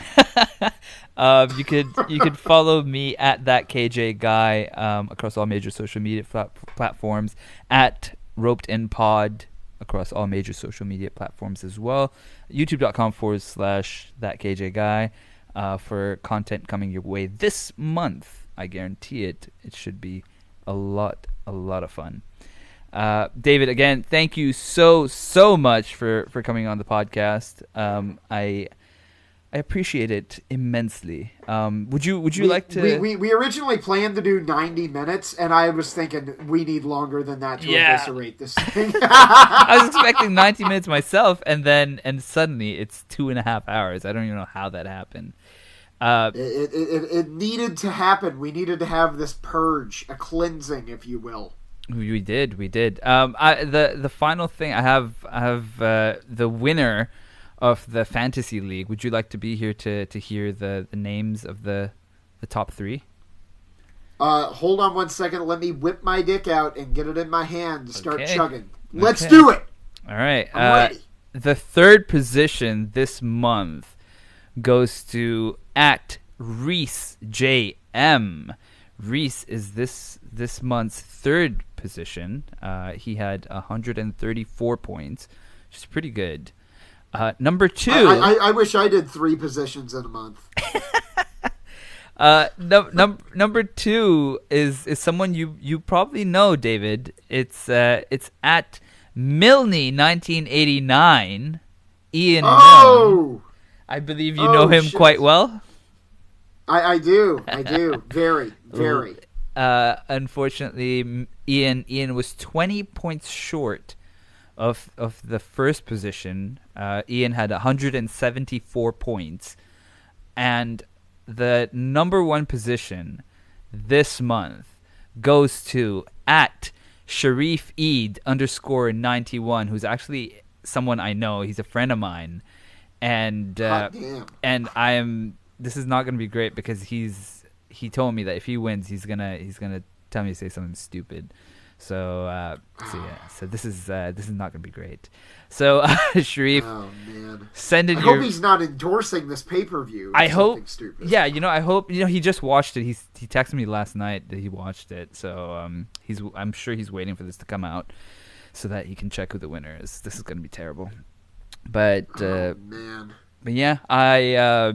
um, you could you could follow me at that KJ guy um, across all major social media platforms at roped in pod across all major social media platforms as well. YouTube.com forward slash that KJ guy uh, for content coming your way this month. I guarantee it. It should be a lot a lot of fun. Uh, David, again, thank you so so much for for coming on the podcast. Um, I I appreciate it immensely. Um, would you Would you we, like to? We, we, we originally planned to do 90 minutes, and I was thinking we need longer than that to Yeah. eviscerate this thing. I was expecting 90 minutes myself, and then and suddenly it's two and a half hours. I don't even know how that happened. Uh, it, it, it, it needed to happen. We needed to have this purge, a cleansing, if you will. We did, we did. Um, I, the the final thing I have I have uh, the winner of the fantasy league. Would you like to be here to to hear the the names of the the top three? Uh, hold on one second. Let me whip my dick out and get it in my hand to start Okay. chugging. Let's Okay. do it. All right. I'm uh, ready. The third position this month goes to at Reese JM. Reese is this this month's third position. Uh, he had 134 points, which is pretty good. Uh, number two. I, I, I wish I did three positions in a month. Uh, num- num- number two is is someone you you probably know, David. It's uh, it's at Milne, nineteen eighty nine. Ian, Milne. Oh, I believe you Oh, know him shit. quite well. I, I do. I do. Very, very. Uh, unfortunately, Ian Ian was twenty points short of of the first position. Uh, Ian had one hundred and seventy four points, and the number one position this month goes to at Sharif Eid underscore ninety one, who's actually someone I know. He's a friend of mine, and uh, and I'm. This is not going to be great because he's he told me that if he wins, he's gonna he's gonna tell me to say something stupid. So uh, so yeah, so this is uh, this is not going to be great. So uh, Sharif, Oh man. send in I your. hope he's not endorsing this pay per view. I hope. Stupid. Yeah, you know, I hope you know he just watched it. He's he texted me last night that he watched it. So um, he's I'm sure he's waiting for this to come out so that he can check who the winner is. This is going to be terrible. But uh, Oh man. but yeah, I uh,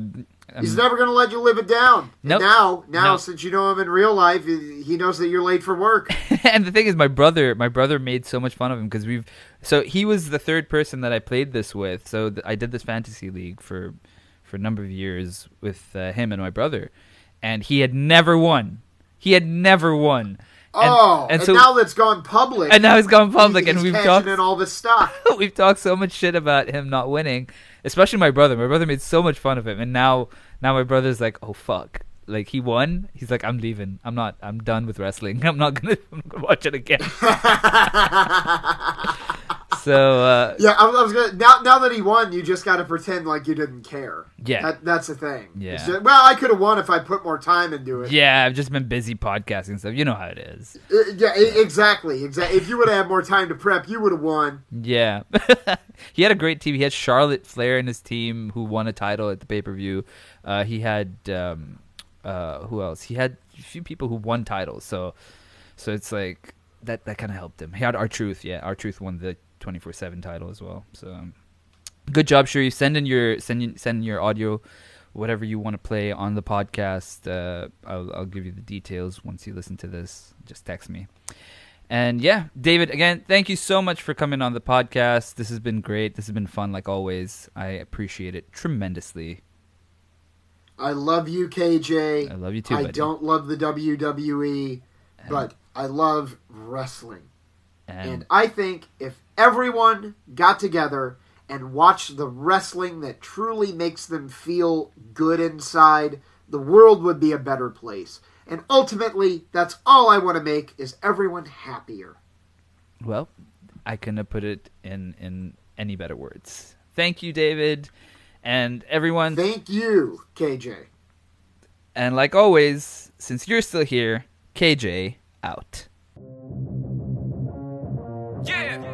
He's um, never gonna let you live it down. Nope. now, now Nope. since you know him in real life, he he knows that you're late for work. and the thing is, my brother, my brother made so much fun of him because we've. So he was the third person that I played this with. So th- I did this fantasy league for, for a number of years with uh, him and my brother, and he had never won. He had never won. Oh, and, and so now that's gone public. and now he's gone public, he- and he's we've talked. in all this stock. we've talked so much shit about him not winning, especially my brother. My brother made so much fun of him, and now now my brother's like, oh fuck. Like he won, he's like, I'm leaving. I'm not. I'm done with wrestling. I'm not gonna, I'm not gonna watch it again. so uh, Yeah, I, was- I was gonna. Now, now that he won, you just got to pretend like you didn't care. Yeah. that, that's the thing. Yeah. Just- well, I could have won if I put more time into it. yeah, I've just been busy podcasting stuff. You know how it is. Uh, yeah, exactly, exactly. If you would have had more time to prep, you would have won. Yeah, he had a great team. He had Charlotte Flair in his team, who won a title at the pay per view. Uh, he had um, uh, who else? He had a few people who won titles. So, so it's like that. That kind of helped him. He had R Truth. Yeah, R Truth won the twenty four seven title as well. So, um, good job, Sharif. Send in your send in, send in your audio, whatever you want to play on the podcast. Uh, I'll I'll give you the details once you listen to this. Just text me. And yeah, David, again, thank you so much for coming on the podcast. This has been great. This has been fun, like always. I appreciate it tremendously. I love you, KJ. I love you too, I buddy. don't love the WWE, but I love wrestling. And, And I think if everyone got together and watched the wrestling that truly makes them feel good inside, the world would be a better place. And ultimately, that's all I want to make is everyone happier. Well, I couldn't have put it in in any better words. Thank you, David, and everyone. Thank you, KJ. And like always, since you're still here, KJ out. Yeah.